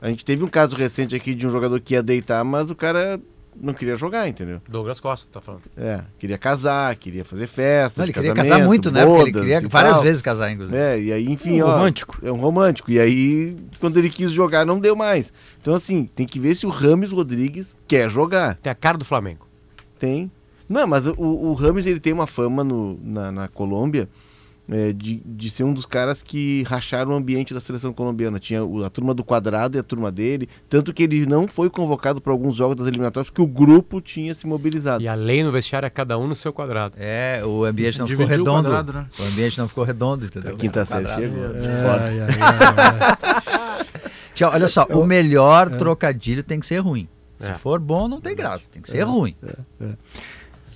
Speaker 4: A gente teve um caso recente aqui de um jogador que ia deitar, mas o cara não queria jogar, entendeu?
Speaker 5: Douglas Costa, tá falando.
Speaker 4: É, queria casar, queria fazer festa.
Speaker 7: Não, ele queria casar muito, né? Porque ele queria várias
Speaker 4: tal.
Speaker 7: vezes casar, inclusive.
Speaker 4: É, e aí, enfim,
Speaker 2: Um
Speaker 4: ó.
Speaker 2: romântico.
Speaker 4: É um romântico. E aí, quando ele quis jogar, não deu mais. Então, assim, tem que ver se o Rames Rodrigues quer jogar.
Speaker 5: Tem a cara do Flamengo.
Speaker 4: Tem. Não, mas o, o Rames ele tem uma fama no, na, na Colômbia é, de, de ser um dos caras que racharam o ambiente da seleção colombiana. Tinha a turma do quadrado e a turma dele. Tanto que ele não foi convocado para alguns jogos das eliminatórias porque o grupo tinha se mobilizado.
Speaker 5: E a lei no vestiário é cada um no seu quadrado.
Speaker 7: É, o ambiente não ficou
Speaker 6: Dividiu o
Speaker 7: redondo.
Speaker 6: quadrado, né?
Speaker 7: O ambiente não ficou redondo, entendeu?
Speaker 4: A quinta série
Speaker 7: Quadrado.
Speaker 4: chegou.
Speaker 2: É.
Speaker 7: Tchau, olha só, o melhor trocadilho tem que ser ruim. Se
Speaker 5: É.
Speaker 7: for bom, não tem graça, tem que ser ruim.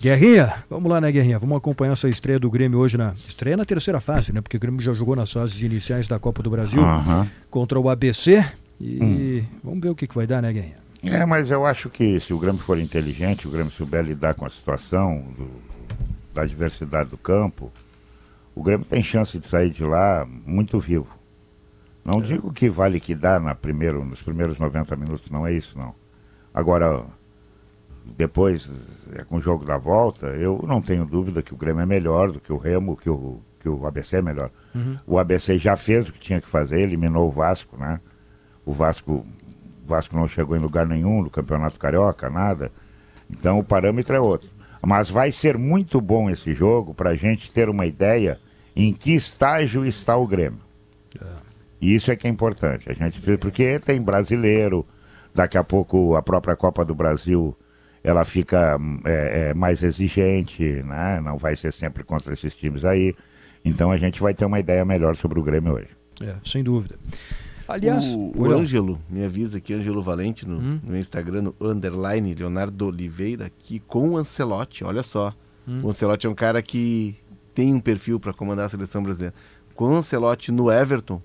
Speaker 2: Guerrinha, vamos lá, né, Guerrinha? Vamos acompanhar essa estreia do Grêmio hoje na. Estreia na terceira fase, né? Porque o Grêmio já jogou nas fases iniciais da Copa do Brasil
Speaker 8: Aham.
Speaker 2: contra o ABC. E vamos ver o que, que vai dar, né, Guerrinha?
Speaker 8: É, mas eu acho que se o Grêmio for inteligente, o Grêmio souber lidar com a situação do- da diversidade do campo, o Grêmio tem chance de sair de lá muito vivo. Não digo que vai liquidar na primeiro, nos primeiros 90 minutos, não é isso não. Agora, depois, é, com o jogo da volta, eu não tenho dúvida que o Grêmio é melhor do que o Remo, que o, que o ABC é melhor. O ABC já fez o que tinha que fazer, eliminou o Vasco, né? O Vasco, o Vasco não chegou em lugar nenhum no Campeonato Carioca, nada. Então o parâmetro é outro. Mas vai ser muito bom esse jogo para a gente ter uma ideia em que estágio está o Grêmio. E isso é que é importante. A gente porque tem brasileiro, daqui a pouco a própria Copa do Brasil ela fica é, é, mais exigente, né? Não vai ser sempre contra esses times aí. Então a gente vai ter uma ideia melhor sobre o Grêmio hoje.
Speaker 2: É, sem dúvida. Aliás,
Speaker 4: o, o. Ângelo, me avisa aqui, Ângelo Valente, no,
Speaker 2: Hum.
Speaker 4: no Instagram, no underline Leonardo Oliveira, aqui com o Ancelotti, olha só.
Speaker 2: Hum.
Speaker 4: O Ancelotti é um cara que tem um perfil para comandar a seleção brasileira. Com o Ancelotti no Everton,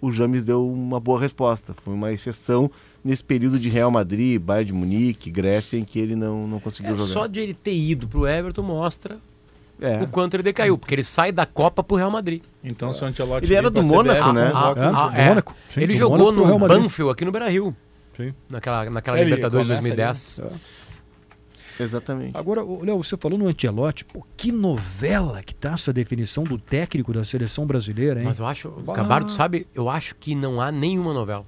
Speaker 4: o James deu uma boa resposta. Foi uma exceção nesse período de Real Madrid, Bayern de Munique, Grécia, em que ele não, não conseguiu
Speaker 5: É,
Speaker 4: jogar.
Speaker 5: só de ele ter ido pro Everton mostra
Speaker 4: É.
Speaker 5: o quanto ele decaiu, porque ele sai da Copa pro Real Madrid.
Speaker 6: Então, se o Ancelotti
Speaker 4: Ele era do Mônaco, né?
Speaker 6: convoca
Speaker 2: Ah,
Speaker 6: o
Speaker 2: do
Speaker 5: é.
Speaker 2: Mônaco. Sim,
Speaker 5: ele jogou
Speaker 2: Mônaco
Speaker 5: no. Banfield aqui no Beira-Rio,
Speaker 2: Sim.
Speaker 5: naquela, naquela
Speaker 6: Ele
Speaker 5: Libertadores
Speaker 6: começa
Speaker 5: 2010.
Speaker 4: Exatamente.
Speaker 2: Agora, Léo, você falou no Antelote, pô, que novela que tá essa definição do técnico da seleção brasileira, hein?
Speaker 5: Mas eu acho,
Speaker 2: Bah.
Speaker 5: Gabardo, sabe, eu acho que não há nenhuma novela.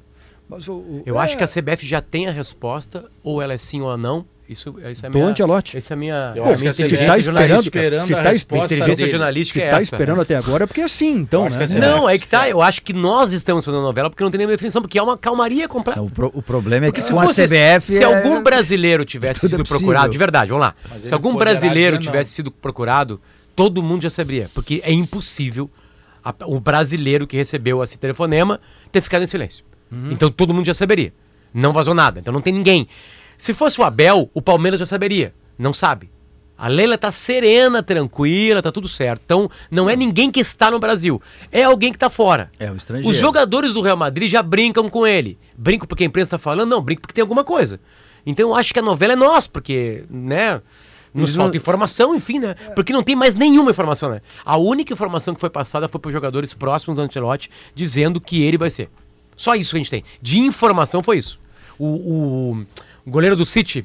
Speaker 2: Mas o- o-
Speaker 5: Eu
Speaker 2: é,
Speaker 5: acho que a CBF já tem a resposta, ou ela é sim ou não. Isso, isso é a
Speaker 2: Do
Speaker 5: minha. Essa é a minha,
Speaker 6: Eu
Speaker 5: a
Speaker 6: acho que a
Speaker 2: se
Speaker 6: CBF
Speaker 2: tá
Speaker 5: inteligência
Speaker 2: esperando,
Speaker 6: esperando
Speaker 2: se
Speaker 6: a
Speaker 2: tá
Speaker 5: inteligência jornalística
Speaker 2: se
Speaker 5: é
Speaker 2: tá esperando até agora é porque é assim, então,
Speaker 6: acho
Speaker 2: né?
Speaker 6: que a CBF
Speaker 5: Não, é que tá. Eu acho que nós estamos fazendo novela porque não tem nenhuma definição, porque é uma calmaria completa.
Speaker 7: É, o, pro- o problema é que
Speaker 5: se
Speaker 7: com a
Speaker 5: fosse-
Speaker 7: CBF.
Speaker 5: Se
Speaker 7: é-
Speaker 5: algum brasileiro tivesse
Speaker 7: tudo é
Speaker 5: sido
Speaker 7: possível.
Speaker 5: procurado, de verdade, vamos lá.
Speaker 6: Mas
Speaker 5: Se algum brasileiro tivesse sido procurado, todo mundo já saberia. Porque é impossível a- o brasileiro que recebeu esse telefonema ter ficado em silêncio. Então todo mundo já saberia. Não vazou nada. Então não tem ninguém. Se fosse o Abel, o Palmeiras já saberia. Não sabe. A Leila tá serena, tranquila, tá tudo certo. Então não é ninguém que está no Brasil. É alguém que tá fora.
Speaker 7: É o estrangeiro.
Speaker 5: Os jogadores do Real Madrid já brincam com ele. Brinco porque a imprensa está falando? Não, brinco porque tem alguma coisa. Então eu acho que a novela é nossa, porque, né? Nos
Speaker 4: Eles
Speaker 5: falta
Speaker 4: não-
Speaker 5: informação, enfim, né? Porque não tem mais nenhuma informação, né? A única informação que foi passada foi para os jogadores próximos do Ancelotti dizendo que ele vai ser. Só isso que a gente tem. De informação foi isso. O, o- o goleiro do City,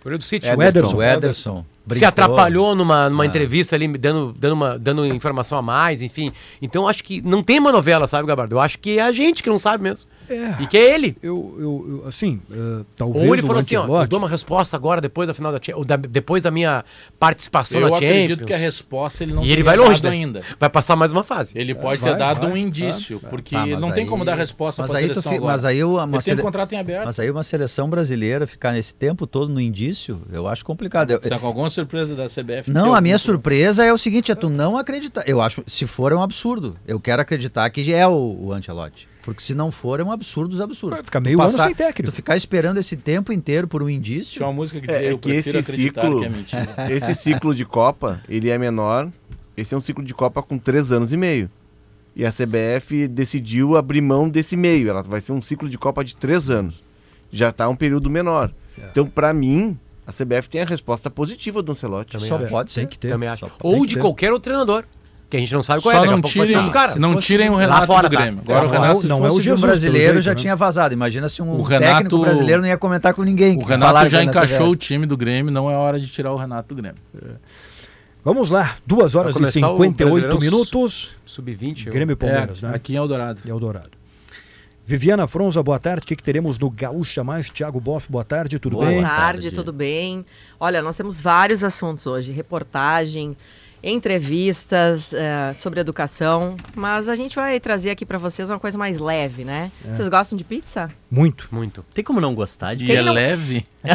Speaker 5: o goleiro do City,
Speaker 2: O Ederson.
Speaker 7: O Ederson.
Speaker 5: se
Speaker 7: brincou.
Speaker 5: atrapalhou numa, numa entrevista ali, dando, dando, uma, dando informação a mais, enfim. Então acho que não tem uma novela, sabe, Gabardo? Eu acho que é a gente que não sabe mesmo.
Speaker 2: É.
Speaker 5: E que é ele.
Speaker 2: Eu, eu, eu, assim, eh, talvez
Speaker 5: Ou ele
Speaker 2: o
Speaker 5: falou assim, ó, eu dou uma resposta agora depois da final da da- depois da minha participação
Speaker 6: Eu
Speaker 5: na
Speaker 6: acredito
Speaker 5: Champions.
Speaker 6: que a resposta ele não
Speaker 5: e ele vai longe
Speaker 6: dado
Speaker 5: né?
Speaker 6: ainda.
Speaker 5: Vai passar mais uma fase.
Speaker 6: Ele pode
Speaker 2: vai,
Speaker 6: ter dado
Speaker 2: vai,
Speaker 6: um indício, porque
Speaker 7: Tá,
Speaker 6: não tem
Speaker 7: aí-
Speaker 6: como dar resposta
Speaker 7: mas
Speaker 6: para a seleção
Speaker 7: fi-
Speaker 6: agora.
Speaker 7: mas aí uma
Speaker 6: Ele tem
Speaker 7: sele-
Speaker 6: um contrato em aberto.
Speaker 7: Mas aí uma seleção brasileira ficar nesse tempo todo no indício, eu acho complicado. Eu-
Speaker 6: Tá com alguma surpresa da CBF?
Speaker 7: Não, a
Speaker 6: eu-
Speaker 7: minha surpresa é o seguinte, é tu não acreditar. Eu acho, se for é um absurdo. Eu quero acreditar que é o, o Ancelotti. Porque se não for, é um absurdo dos absurdos.
Speaker 2: Vai ficar meio
Speaker 7: Tu
Speaker 2: ano sem técnico.
Speaker 7: Tu ficar esperando esse tempo inteiro por um indício.
Speaker 6: Tinha uma música que dizia,
Speaker 4: É, é
Speaker 6: eu
Speaker 4: que
Speaker 6: prefiro
Speaker 4: esse
Speaker 6: acreditar
Speaker 4: ciclo,
Speaker 6: que é mentira.
Speaker 4: esse ciclo de Copa, ele é menor. Esse é um ciclo de Copa com três anos e meio. E a CBF decidiu abrir mão desse meio. Ela vai ser um ciclo de Copa de três anos. Já está um período menor. Então, para mim, a CBF tem a resposta positiva do Ancelotti.
Speaker 5: Também
Speaker 7: Só
Speaker 5: acho.
Speaker 7: pode ser.
Speaker 2: Tem que ter.
Speaker 5: Também acho. Ou
Speaker 2: que
Speaker 5: de
Speaker 2: ter.
Speaker 5: qualquer outro treinador. Que a gente não sabe qual
Speaker 6: Só
Speaker 5: é.
Speaker 6: Não tirem,
Speaker 5: outro cara.
Speaker 6: não tirem o Renato
Speaker 5: fora
Speaker 6: do
Speaker 5: tá.
Speaker 6: Grêmio. Agora
Speaker 2: Não
Speaker 6: o
Speaker 2: é
Speaker 6: Renato,
Speaker 2: o- não
Speaker 7: Se
Speaker 2: é
Speaker 7: um
Speaker 2: Jesus,
Speaker 7: brasileiro já
Speaker 2: né?
Speaker 7: tinha vazado. Imagina se um
Speaker 6: O Renato-
Speaker 7: técnico brasileiro não ia comentar com ninguém.
Speaker 6: o Renato já encaixou
Speaker 7: guerra.
Speaker 6: o time do Grêmio, não é hora de tirar o Renato do Grêmio.
Speaker 2: Vamos lá, 2 horas e
Speaker 5: começar o
Speaker 2: 58
Speaker 5: Brasileirão
Speaker 2: minutos.
Speaker 5: Sub-20. eu-
Speaker 2: Grêmio e Palmeiras,
Speaker 6: É,
Speaker 2: né?
Speaker 6: aqui em Eldorado.
Speaker 2: E Eldorado. Viviana Fronza, boa tarde. O que, que teremos no Gaúcha Mais? Tiago Boff, boa tarde, tudo
Speaker 11: Boa
Speaker 2: bem?
Speaker 11: tarde, tudo bem? Olha, nós temos vários assuntos hoje: reportagem, entrevistas eh, sobre educação, mas a gente vai trazer aqui para vocês uma coisa mais leve, né? Vocês gostam de pizza?
Speaker 2: Muito.
Speaker 5: Muito.
Speaker 12: Tem como não gostar de
Speaker 6: E é leve.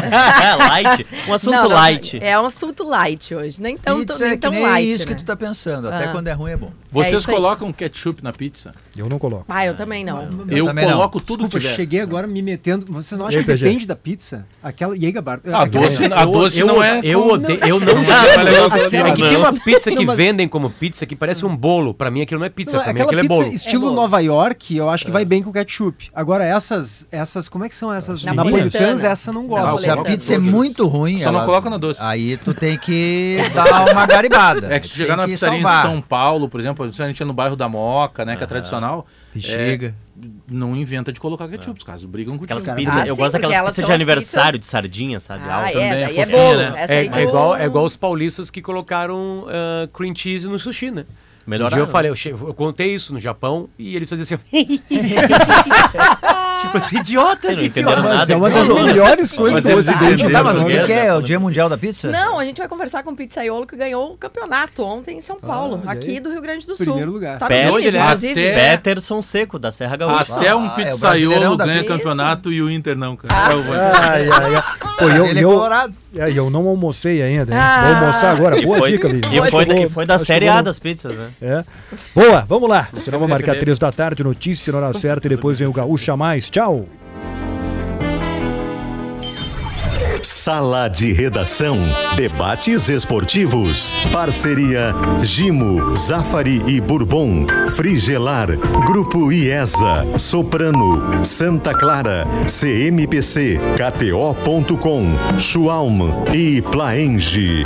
Speaker 12: light? Um assunto
Speaker 11: Não, não,
Speaker 12: light.
Speaker 11: É um assunto light hoje. Nem tão,
Speaker 7: Pizza
Speaker 11: nem
Speaker 7: é que
Speaker 11: tão
Speaker 7: nem
Speaker 11: light.
Speaker 7: isso
Speaker 11: né?
Speaker 7: que tu tá pensando. Até
Speaker 11: Ah.
Speaker 7: quando é ruim é bom.
Speaker 6: Vocês
Speaker 11: isso aí.
Speaker 6: colocam ketchup na pizza?
Speaker 2: Eu não coloco.
Speaker 11: Ah, eu também não.
Speaker 6: Eu
Speaker 7: também não.
Speaker 6: coloco tudo
Speaker 13: Desculpa,
Speaker 6: que tiver.
Speaker 13: cheguei agora me metendo. Vocês não acham que depende da pizza? Aquela. E aí, Gabardo?
Speaker 6: A doce, a
Speaker 5: Eu-
Speaker 6: doce
Speaker 5: eu,
Speaker 6: não é.
Speaker 5: Eu odeio. Eu não
Speaker 6: Não é
Speaker 5: É que
Speaker 6: não.
Speaker 5: tem uma pizza que
Speaker 13: Não,
Speaker 5: vendem como pizza que parece um bolo. Pra mim aquilo não é pizza,
Speaker 13: Não,
Speaker 5: pra mim aquilo é bolo.
Speaker 13: estilo Nova York, eu acho que vai bem com ketchup. Agora, essas, essas, como é que são essas?
Speaker 11: Napolitana.
Speaker 13: Napolitanas, essa não
Speaker 7: Não, se a pizza é muito ruim,
Speaker 6: Só não
Speaker 7: ela-
Speaker 6: coloca na doce.
Speaker 7: Aí tu tem que dar uma garibada.
Speaker 6: É que se chegar na pizzaria
Speaker 7: salvar.
Speaker 6: em São Paulo, por exemplo, a gente é no bairro da Moca, né, que é tradicional.
Speaker 7: Bexiga.
Speaker 6: é, não inventa de colocar ketchup, os caras brigam com
Speaker 12: Aquelas pizzas,
Speaker 11: Ah,
Speaker 12: eu
Speaker 11: sim,
Speaker 12: gosto daquelas
Speaker 11: elas
Speaker 12: pizzas de aniversário
Speaker 11: pizzas-
Speaker 12: de sardinha, sabe?
Speaker 11: Ah,
Speaker 12: Alta.
Speaker 11: é,
Speaker 6: também é
Speaker 11: daí é bolo.
Speaker 6: né?
Speaker 5: É, é
Speaker 11: do-
Speaker 5: igual, é igual os paulistas que colocaram ah, cream cheese no sushi, né? Um
Speaker 12: Melhoraram.
Speaker 5: dia eu falei, eu, che- eu contei isso no Japão e eles faziam assim. tipo assim, idiota,
Speaker 12: Vocês não
Speaker 5: gente,
Speaker 12: entenderam
Speaker 5: idiota.
Speaker 12: Nada.
Speaker 13: é uma das
Speaker 12: então.
Speaker 13: melhores coisas do Ocidente.
Speaker 7: Tá, mas o
Speaker 13: né?
Speaker 7: que, que é? O Dia Mundial da Pizza?
Speaker 11: Não, a gente vai conversar com o pizzaiolo que ganhou o campeonato ontem em São Paulo,
Speaker 13: Ah,
Speaker 11: aqui do Rio Grande do Sul.
Speaker 13: Primeiro lugar.
Speaker 11: Tá
Speaker 5: ele é?
Speaker 11: inclusive.
Speaker 6: Até-
Speaker 12: Peterson Seco, da Serra Gaúcha.
Speaker 6: Até um
Speaker 7: Ah, é
Speaker 6: pizzaiolo
Speaker 7: Brasileirão da
Speaker 6: ganha
Speaker 11: pizza.
Speaker 6: campeonato e o Inter não, cara. Vou-
Speaker 2: Ai, ai, ai. Pô, eu,
Speaker 7: Ele é
Speaker 2: eu,
Speaker 7: colorado.
Speaker 2: é, e eu não almocei ainda. hein?
Speaker 11: Ah.
Speaker 2: Vou almoçar agora. Boa
Speaker 12: foi,
Speaker 2: dica, Vivi.
Speaker 12: e foi,
Speaker 2: vou-
Speaker 12: e foi da Série
Speaker 2: vou
Speaker 12: A das pizzas, né?
Speaker 2: É. Boa, vamos lá. Senão vai
Speaker 5: me
Speaker 2: marcar três da tarde, notícia na hora certa e depois vem o Gaúcha Mais. Tchau.
Speaker 1: Sala de Redação. Debates esportivos. Parceria Gimo, Zafari e Bourbon. Frigelar. Grupo IESA. Soprano. Santa Clara. CMPC. KTO.com. Schwalm e Plaenge.